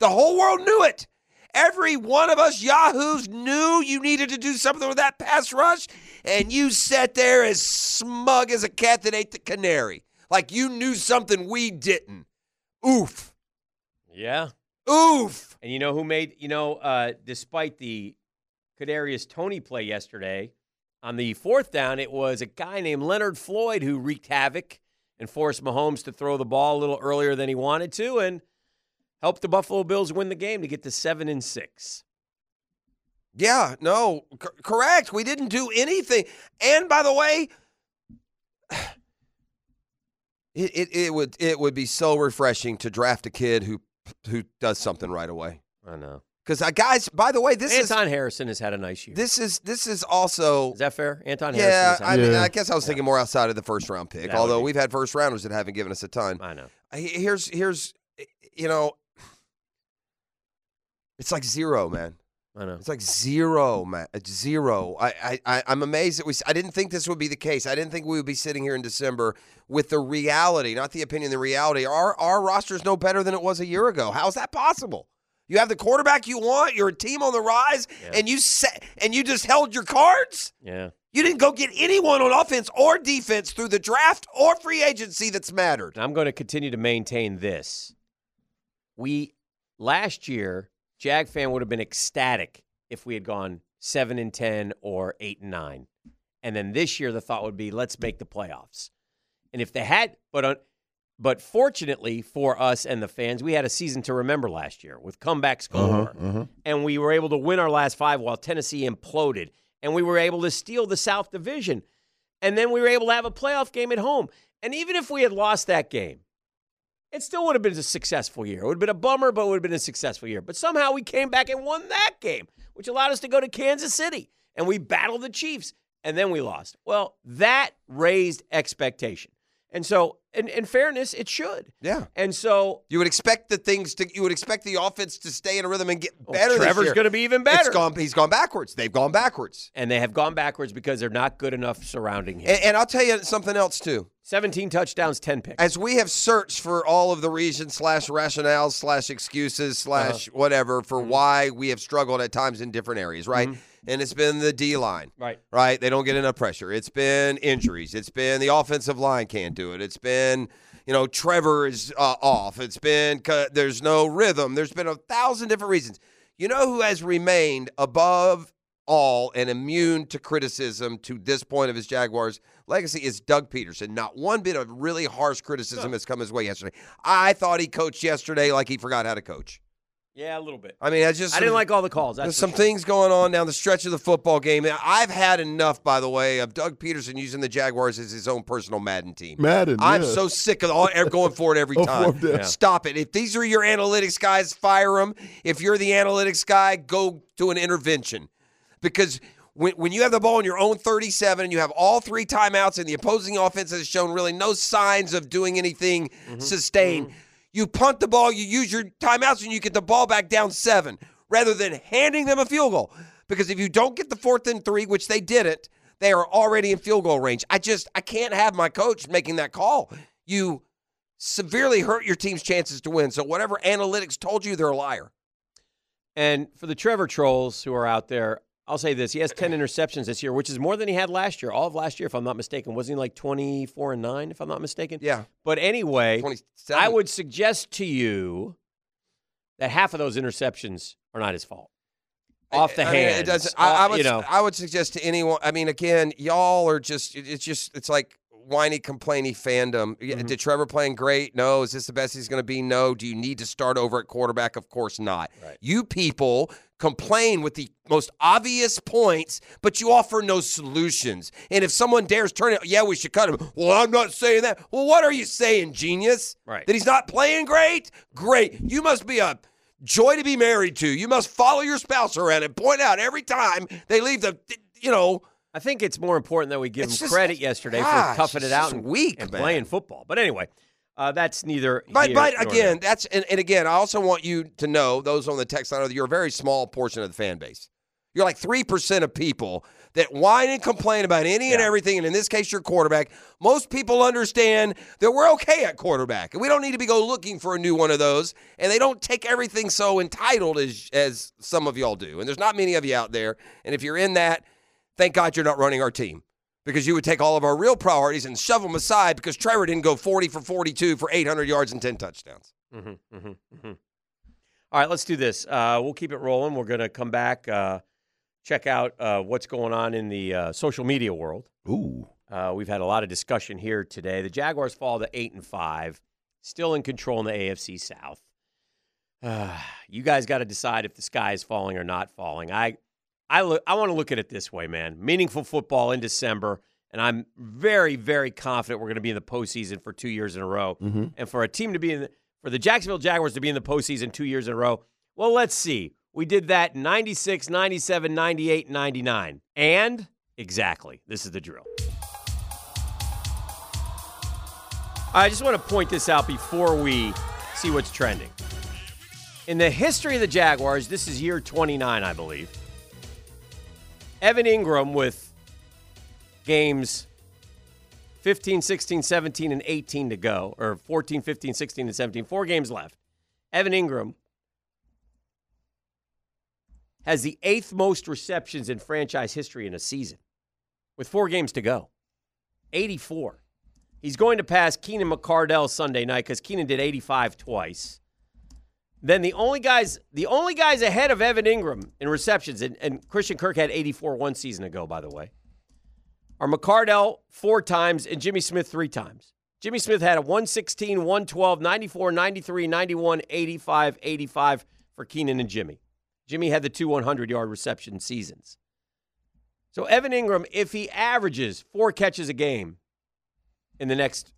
The whole world knew it. Every one of us yahoos knew you needed to do something with that pass rush and you sat there as smug as a cat that ate the canary. Like you knew something we didn't. Oof. Yeah. Oof. And you know who made, you know, uh, despite the Kadarius Toney play yesterday, on the fourth down, it was a guy named Leonard Floyd who wreaked havoc and forced Mahomes to throw the ball a little earlier than he wanted to and helped the Buffalo Bills win the game to get to seven and six. Yeah, no, c- correct. We didn't do anything. And by the way, it, it, it would it would be so refreshing to draft a kid who who does something right away. I know. Because uh, guys, by the way, this is. Anton Harrison has had a nice year. this is this is also Is that fair? Anton yeah. Harrison. I has had- mean, Yeah. I guess I was thinking more outside of the first round pick. That although we've had first rounders that haven't given us a ton. I know. Here's here's you know, it's like zero, man. I know. It's like zero, man. It's zero. I, I, I, I'm amazed that we. I didn't think this would be the case. I didn't think we would be sitting here in December with the reality, not the opinion, the reality. Our our roster is no better than it was a year ago. How is that possible? You have the quarterback you want. You're a team on the rise, and you set and you just held your cards. Yeah. You didn't go get anyone on offense or defense through the draft or free agency that's mattered. I'm going to continue to maintain this. We last year, Jag fan would have been ecstatic if we had gone seven and ten or eight and nine, and then this year the thought would be let's make the playoffs. And if they had, but on, but fortunately for us and the fans, we had a season to remember last year with comebacks uh-huh, galore, uh-huh. and we were able to win our last five while Tennessee imploded, and we were able to steal the South Division, and then we were able to have a playoff game at home. And even if we had lost that game, it still would have been a successful year. It would have been a bummer, but it would have been a successful year. But somehow we came back and won that game, which allowed us to go to Kansas City and we battled the Chiefs and then we lost. Well, that raised expectation. And so, in, in fairness, it should. Yeah. And so, You would expect the things to. You would expect the offense to stay in a rhythm and get better. Oh, Trevor's gonna be even better. It's gone, he's gone backwards. They've gone backwards. and they have gone backwards because they're not good enough surrounding him. And, and I'll tell you something else too. 17 touchdowns, 10 picks. As we have searched for all of the reasons slash rationales slash excuses slash Uh-huh. whatever for Mm-hmm. why we have struggled at times in different areas, right? And it's been the D line. Right. Right. They don't get enough pressure. It's been injuries. It's been the offensive line can't do it. It's been, you know, Trevor is uh, off. It's been, there's no rhythm. There's been a thousand different reasons. You know who has remained above all and immune to criticism to this point of his Jaguars legacy is Doug Pederson. Not one bit of really harsh criticism has come his way yesterday. I thought he coached yesterday like he forgot how to coach. Yeah, a little bit. I mean, I just I didn't like all the calls. That's there's some sure. things going on down the stretch of the football game. I've had enough, by the way, of Doug Pederson using the Jaguars as his own personal Madden team. Madden, I'm yeah. so sick of all er, going for it every time. for them. Stop it. If these are your analytics guys, fire them. If you're the analytics guy, go to an intervention. Because when, when you have the ball in your own 37 and you have all three timeouts and the opposing offense has shown really no signs of doing anything mm-hmm. sustained, mm-hmm. You punt the ball, you use your timeouts, and you get the ball back down seven rather than handing them a field goal. Because if you don't get the fourth and three, which they didn't, they are already in field goal range. I just I can't have my coach making that call. You severely hurt your team's chances to win. So whatever analytics told you, they're a liar. And for the Trevor trolls who are out there, I'll say this: he has ten interceptions this year, which is more than he had last year. All of last year, if I'm not mistaken, wasn't he like twenty four and nine? If I'm not mistaken. Yeah. But anyway, I would suggest to you that half of those interceptions are not his fault. Off the I mean, hands, it doesn't. I, I would. you know, I would suggest to anyone. I mean, again, y'all are just. It's just. It's like whiny, complainy fandom. Mm-hmm. Did Trevor playing great? No. Is this the best he's going to be? No. Do you need to start over at quarterback? Of course not. Right. You people complain with the most obvious points, but you offer no solutions. And if someone dares turn it, yeah, we should cut him. Well, I'm not saying that. Well, what are you saying, genius? Right. That he's not playing great? Great. You must be a joy to be married to. You must follow your spouse around and point out every time they leave the, you know, I think it's more important that we give It's him just- credit yesterday gosh, for toughing it out and, weak, and man. playing football. But anyway, uh, that's neither. But but again, there. that's and, and again, I also want you to know those on the text line you're a very small portion of the fan base. You're like three percent of people that whine and complain about any and everything, and in this case, your quarterback. Most people understand that we're okay at quarterback, and we don't need to be go looking for a new one of those. And they don't take everything so entitled as as some of y'all do. And there's not many of you out there. And if you're in that, thank God you're not running our team. Because you would take all of our real priorities and shove them aside because Trevor didn't go 40 for 42 for 800 yards and 10 touchdowns. Mhm, mhm, mhm. All right, let's do this. Uh, we'll keep it rolling. We're going to come back, uh, check out uh, what's going on in the uh, social media world. Ooh. Uh, we've had a lot of discussion here today. The Jaguars fall to eight and five, still in control in the AFC South. Uh, you guys got to decide if the sky is falling or not falling. I, I look. I want to look at it this way, man. Meaningful football in December, and I'm very, very confident we're going to be in the postseason for two years in a row. Mm-hmm. And for a team to be in, the, for the Jacksonville Jaguars to be in the postseason two years in a row, well, let's see. We did that in 96, 97, 98, 99. And exactly, this is the drill. I just want to point this out before we see what's trending. In the history of the Jaguars, this is year 29, I believe. Evan Engram with games 15, 16, 17, and 18 to go, or 14, 15, 16, and 17. Four games left. Evan Engram has the eighth most receptions in franchise history in a season with four games to go 84. He's going to pass Keenan McCardell Sunday night because Keenan did 85 twice. Then the only guys, the only guys ahead of Evan Engram in receptions, and, and Christian Kirk had 84 one season ago, by the way, are McCardell four times and Jimmy Smith three times. Jimmy Smith had a 116, 112, 94, 93, 91, 85, 85 for Keenan and Jimmy. Jimmy had the two 100 yard reception seasons. So Evan Engram, if he averages four catches a game in the next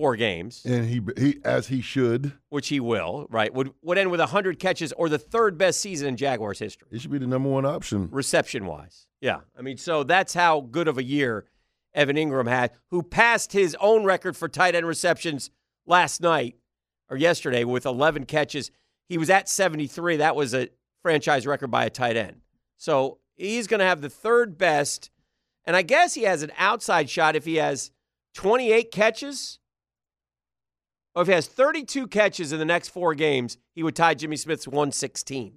four games, and he he as he should, which he will, right, would would end with 100 catches or the third best season in Jaguars history. He should be the number one option reception wise. Yeah, I mean, so that's how good of a year Evan Engram had, who passed his own record for tight end receptions last night or yesterday with 11 catches. He was at 73. That was a franchise record by a tight end. So he's going to have the third best. And I guess he has an outside shot if he has 28 catches. Or if he has 32 catches in the next four games, he would tie Jimmy Smith's 116.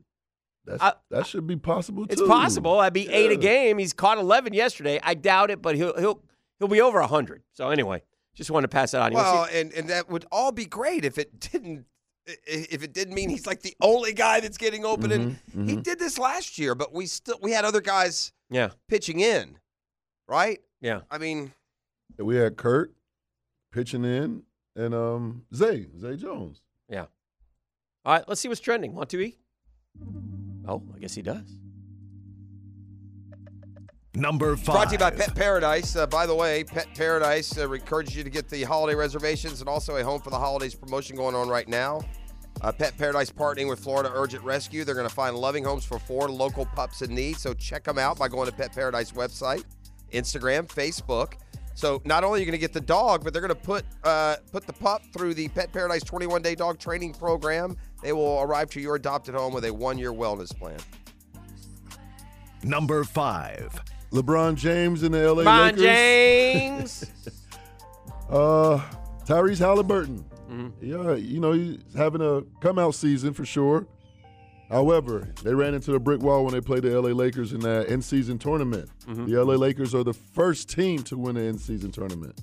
That's, I- that should be possible. It's too. possible. I'd be eight a game. He's caught 11 yesterday. I doubt it, but he'll he'll he'll be over 100. So anyway, just wanted to pass that on. You Well, and, and that would all be great if it didn't if it didn't mean he's like the only guy that's getting open. And Mm-hmm, he did this last year, but we still we had other guys yeah, pitching in, right? yeah. I mean, We had Kirk pitching in, and um Zay Zay Jones. Yeah. All right, let's see what's trending. Want to eat? Oh, I guess he does. Number five. brought to you by Pet Paradise. Uh, by the way, Pet Paradise uh, encourages you to get the holiday reservations and also a home for the holidays promotion going on right now. Uh, Pet Paradise partnering with Florida Urgent Rescue. They're going to find loving homes for four local pups in need. So check them out by going to Pet Paradise website, Instagram, Facebook. So not only are you going to get the dog, but they're going to put uh, put the pup through the Pet Paradise 21 day dog training program. They will arrive to your adopted home with a one year wellness plan. Number five. LeBron James in the LA LeBron Lakers. James. Uh, Tyrese Halliburton. Mm-hmm. Yeah, you know he's having a come out season for sure. However, they ran into the brick wall when they played the LA Lakers in that in season tournament. Mm-hmm. The LA Lakers are the first team to win an in season tournament.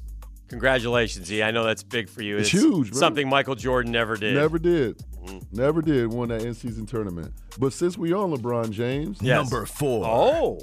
Congratulations, E. I know that's big for you. It's huge, bro. Something Michael Jordan never did. Never did. Mm-hmm. Never did win that in season tournament. But since we are on LeBron James, Yes. Number four. Oh,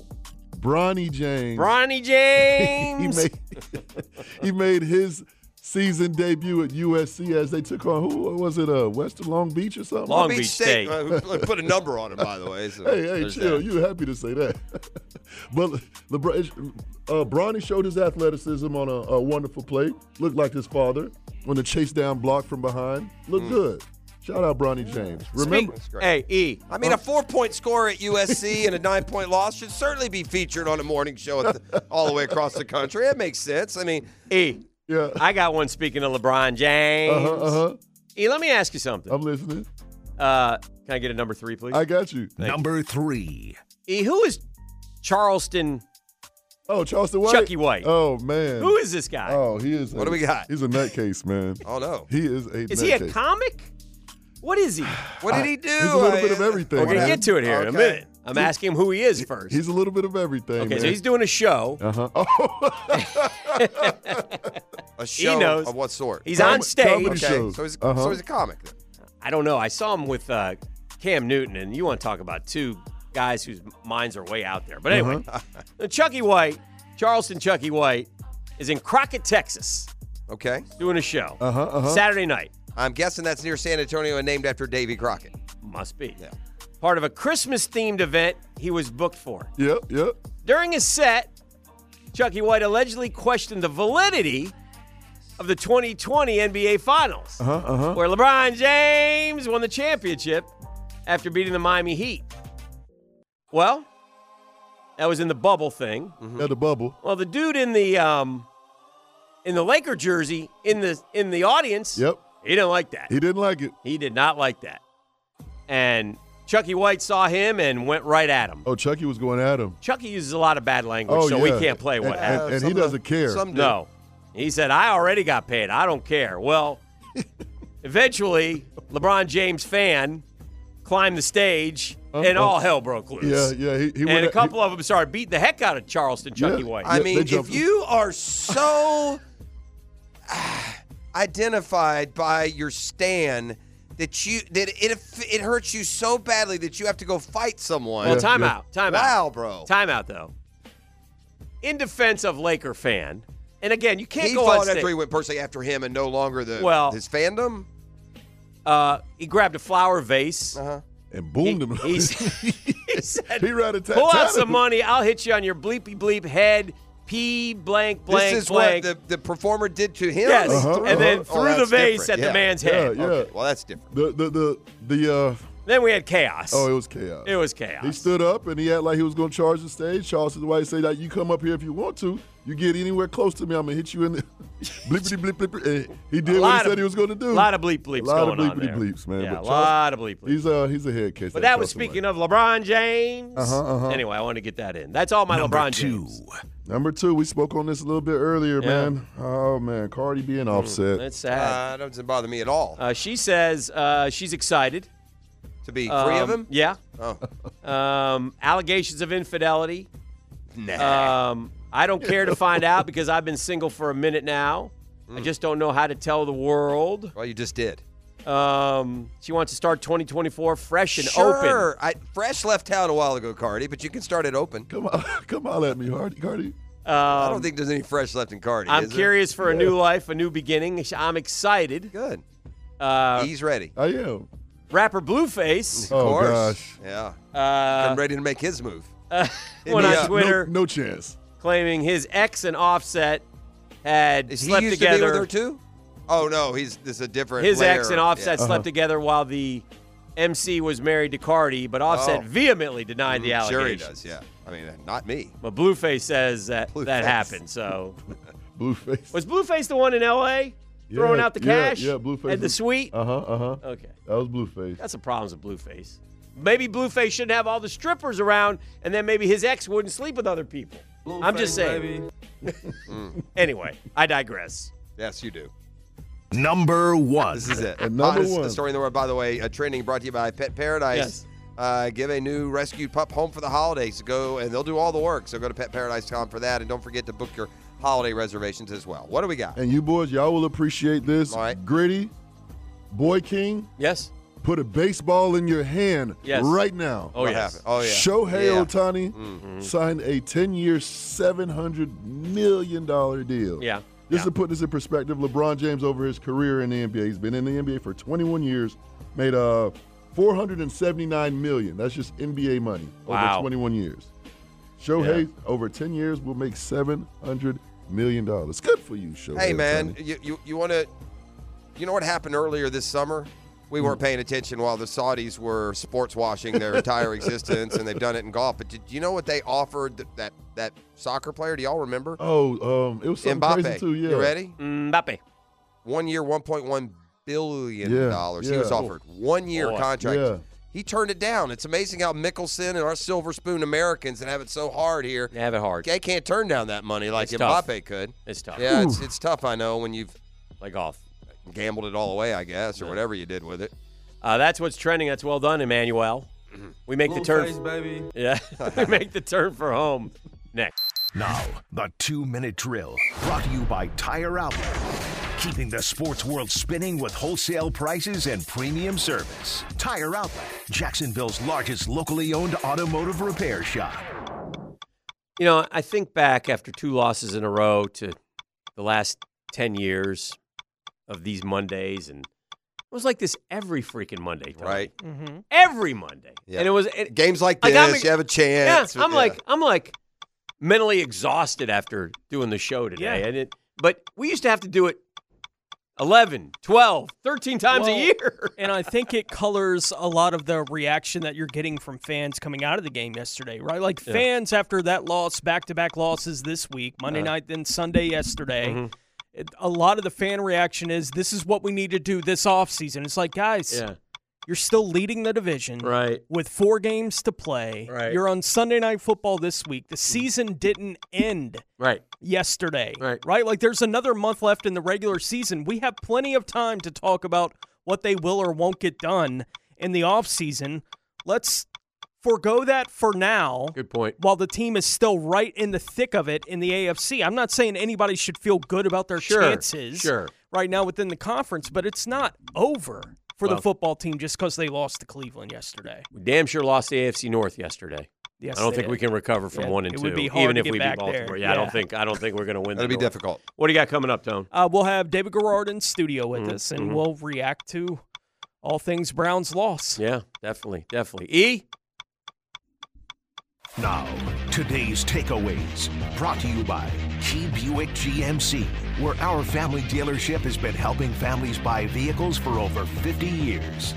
Bronny James, Bronny James. he James. made he made his season debut at USC as they took on who was it? Uh, Western Long Beach or something? Long Beach State. Uh, put a number on it, by the way. So Hey, hey, chill. that. You happy to say that? but LeBron, uh, Bronny showed his athleticism on a, a wonderful play. Looked like his father when the chase down block from behind. Looked Mm. good. Shout out Bronny James. Remember, Speak- hey, E. I mean, a four-point score at USC and a nine-point loss should certainly be featured on a morning show at the, all the way across the country. That makes sense. I mean, E. yeah. I got one speaking of LeBron James. Uh huh. Uh huh. E, let me ask you something. I'm listening. Uh, can I get a number three, please? I got you. Number three. e, who is Charleston? Oh, Charleston White. Chucky White. Oh man. Who is this guy? Oh, he is. What a- do we got? He's a nutcase, man. oh no, He is a. is he a nutcase. comic? What is he? what did he do? He's a little I- bit of everything. We're gonna man. get to it here in a minute. I'm asking him who he is first. He's a little bit of everything. okay, man. so he's doing a show. Uh huh. Oh. A show he knows. of what sort? He's Com- on stage. comedy okay, shows. so he's Uh-huh. so he's a comic. Then. I don't know. I saw him with uh, Cam Newton, and you want to talk about two guys whose minds are way out there. But anyway, Uh-huh. Chucky White, Charleston Chucky White, is in Crockett, Texas, Okay, doing a show Uh huh. Uh huh. Saturday night. I'm guessing that's near San Antonio and named after Davy Crockett. Must be. Yeah. Part of a Christmas themed event he was booked for. Yep. Yep. During his set, Chucky White allegedly questioned the validity of the 2020 NBA Finals, Uh huh. Uh huh. where LeBron James won the championship after beating the Miami Heat. Well, that was in the bubble thing. At the bubble. Well, the dude in the um, in the Laker jersey in the in the audience, Yep. he didn't like that. He didn't like it. He did not like that. and Chucky White saw him and went right at him. Oh, Chucky was going at him. Chucky uses a lot of bad language, Oh, so yeah. we can't play what and, happened. and, and he doesn't care. some do. No. He said, I already got paid. I don't care. Well, eventually, LeBron James fan climbed the stage uh, and Uh-oh. all hell broke loose. yeah, yeah. He, he and went a at- couple of them started beating the heck out of Charleston Chucky Yeah. White. I Yeah, mean, if jumped- you are so identified by your stand that you that it it hurts you so badly that you have to go fight someone. well, Yeah, timeout. yeah. Timeout. wow, bro. Timeout, though. In defense of Laker fan, and again, you can't he go on fought stage. after he went personally after him and no longer the Well- his fandom. uh, he grabbed a flower vase. Uh-huh. and He, boomed him. he, he said, He ran a tat- pull out tat some money. I'll hit you on your bleepy bleep head. P blank blank this is blank. what the, the performer did to him. yes, Uh-huh, and then Oh, threw the vase different. at Yeah. the man's yeah, head. yeah. Okay, well, that's different. The the the the uh Then we had chaos. oh, it was chaos. It was chaos. He stood up and he acted like he was going to charge the stage. Charles White said that you come up here if you want to. You get anywhere close to me, I'm gonna hit you in the blippity blip blip. And he did what lot he said of- he was going to do. A lot of bleep bleeps A lot of going on bleepity there. bleeps, man. Yeah, But a Charles- lot of bleep bleeps. He's uh he's a head case. But that was speaking of LeBron James. Uh-huh, uh-huh. Anyway, I wanted to get that in. That's all my Number LeBron two. James. Number two, we spoke on this a little bit earlier, Yeah. man. Oh man, Cardi being offset. That's Uh, sad. that doesn't bother me at all. Uh, she says uh, she's excited. to be free of Um, him? Yeah. Oh. Um, allegations of infidelity. Nah. Um, I don't care to find out because I've been single for a minute now. Mm. I just don't know how to tell the world. well, you just did. Um, she wants to start 2024 fresh and sure. open. I, Fresh left town a while ago, Cardi, but you can start it open. Come on, come on at me, Hardy, Cardi. I Um, don't think there's any fresh left in Cardi. I'm is there? curious for a new life, a new beginning. I'm excited. Good. Uh, He's ready. I am. rapper Blueface Of Oh course. gosh, Yeah. uh, I'm ready to make his move. went me on up. Twitter no, no chance. claiming his ex and Offset had Is he slept used to be with her too? Oh no, he's this is a different. his layer. ex and Offset Yeah. slept together while the MC was married to Cardi, but Offset Oh. vehemently denied the Mm, allegations. Sure he does. Yeah. I mean, not me. But Blueface says that Blueface. that happened. So Blueface. was Blueface the one in L.A. throwing Yeah, out the cash? yeah, Blueface and the suite. Uh huh. Uh huh. Okay, That was Blueface. that's the problems with Blueface. Maybe Blueface shouldn't have all the strippers around, and then maybe his ex wouldn't sleep with other people. I'm just saying. anyway, I digress. Yes, you do. Number one. This is it. And number Hottest one. story in the world. By the way, a training brought to you by Pet Paradise. Yes. Uh, give a new rescued pup home for the holidays. Go and they'll do all the work. So go to petparadise.com for that, and don't forget to book your holiday reservations as well. What do we got? And you boys, y'all will appreciate this. All right. Gritty, Boy King, Yes. put a baseball in your hand Yes. right now. Oh what yes. happened? Oh yeah. Shohei Yeah. Ohtani Mm-hmm. signed a 10-year, $700 million deal. Yeah. Just yeah. to put this in perspective, LeBron James over his career in the NBA, he's been in the NBA for 21 years, made uh 479 million. That's just NBA money Wow. over 21 years. Shohei over 10 years will make 700 million dollars. Good for you, Shohei. Hey man, Ohtani. you you, you want to? You know what happened earlier this summer? We weren't paying attention while the Saudis were sports washing their entire existence, and they've done it in golf. But did you know what they offered th- that that soccer player? Do y'all remember? Oh, um, it was something Mbappe. crazy too. Yeah. You ready? Mbappe. One year, one point one billion dollars. Yeah, dollars. He was offered one year Boy. contract. Yeah. He turned it down. It's amazing how Mickelson and our silver spoon Americans that have it so hard here, They have it hard. they can't turn down that money like It's tough. Mbappe could. It's tough. Yeah, it's, it's tough. I know when you've Like golf. Gambled it all away, I guess, or whatever you did with it. Uh, that's what's trending. That's well done, Emmanuel. We make the turn. baby. Yeah, we make the turn for home. Next. Now, the two minute drill brought to you by Tire Outlet. Keeping the sports world spinning with wholesale prices and premium service. Tire Outlet, Jacksonville's largest locally owned automotive repair shop. You know, I think back after two losses in a row to the last 10 years of these Mondays, and it was like this every freaking Monday, Tony. Right. Every Monday. Yeah. And it was it, Games like I this, got me- you have a chance. Yeah, I'm like I'm like mentally exhausted after doing the show today. Yeah. And it, but we used to have to do it 11, 12, 13 times Well, a year. and I think it colors a lot of the reaction that you're getting from fans coming out of the game yesterday, right? Like Yeah. fans after that loss, back to back losses this week, Monday Uh-huh. night, then Sunday yesterday. Mhm. A lot of the fan reaction is this is what we need to do this offseason. It's like, guys, Yeah. You're still leading the division. Right. With four games to play. Right. You're on Sunday Night Football this week. The mm-hmm. season didn't end Right. yesterday. Right. Right? Like there's another month left in the regular season. We have plenty of time to talk about what they will or won't get done in the offseason. Let's forego that for now. Good point. While the team is still right in the thick of it in the AFC. I'm not saying anybody should feel good about their Sure, chances sure. right now within the conference, but it's not over for Well- the football team just because they lost to Cleveland yesterday. We damn sure lost the AFC North yesterday. Yes, I don't they think we can recover from Yeah, one and it two, would be hard even to if get we beat back Baltimore. there. Yeah, I don't think I don't think we're going to win. That'll the be North. difficult. What do you got coming up, Tone? Uh, we'll have David Garrard in studio with Mhm, us, and mhm. we'll react to all things Browns loss. Yeah, definitely, definitely. E. Now, today's takeaways brought to you by Key Buick GMC, where our family dealership has been helping families buy vehicles for over 50 years.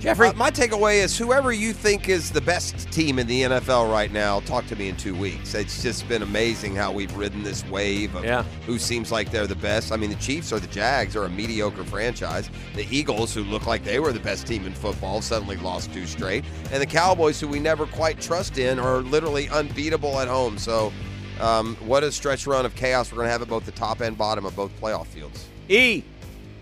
Jeffrey, Uh, my takeaway is whoever you think is the best team in the NFL right now, talk to me in two weeks. It's just been amazing how we've ridden this wave of Yeah. who seems like they're the best. I mean, the Chiefs or the Jags are a mediocre franchise. The Eagles, who looked like they were the best team in football, suddenly lost two straight. And the Cowboys, who we never quite trust in, are literally unbeatable at home. So, um, what a stretch run of chaos we're going to have at both the top and bottom of both playoff fields. E.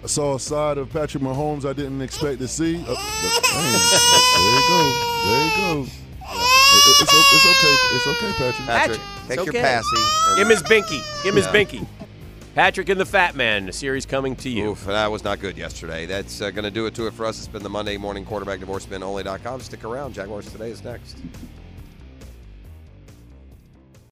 I saw a side of Patrick Mahomes I didn't expect to see. Oh, the- there you go. There you go. It- it's, it's okay. It's okay, Patrick. Patrick, It's take okay. your passy. Give him his binky. Give him his Yeah. binky. Patrick and the Fat Man, the series coming to you. Oof, that was not good yesterday. That's uh, going to do it to it for us. It's been the Monday Morning Quarterback Divorce Spin Only.com. Stick around. Jaguars Today is next.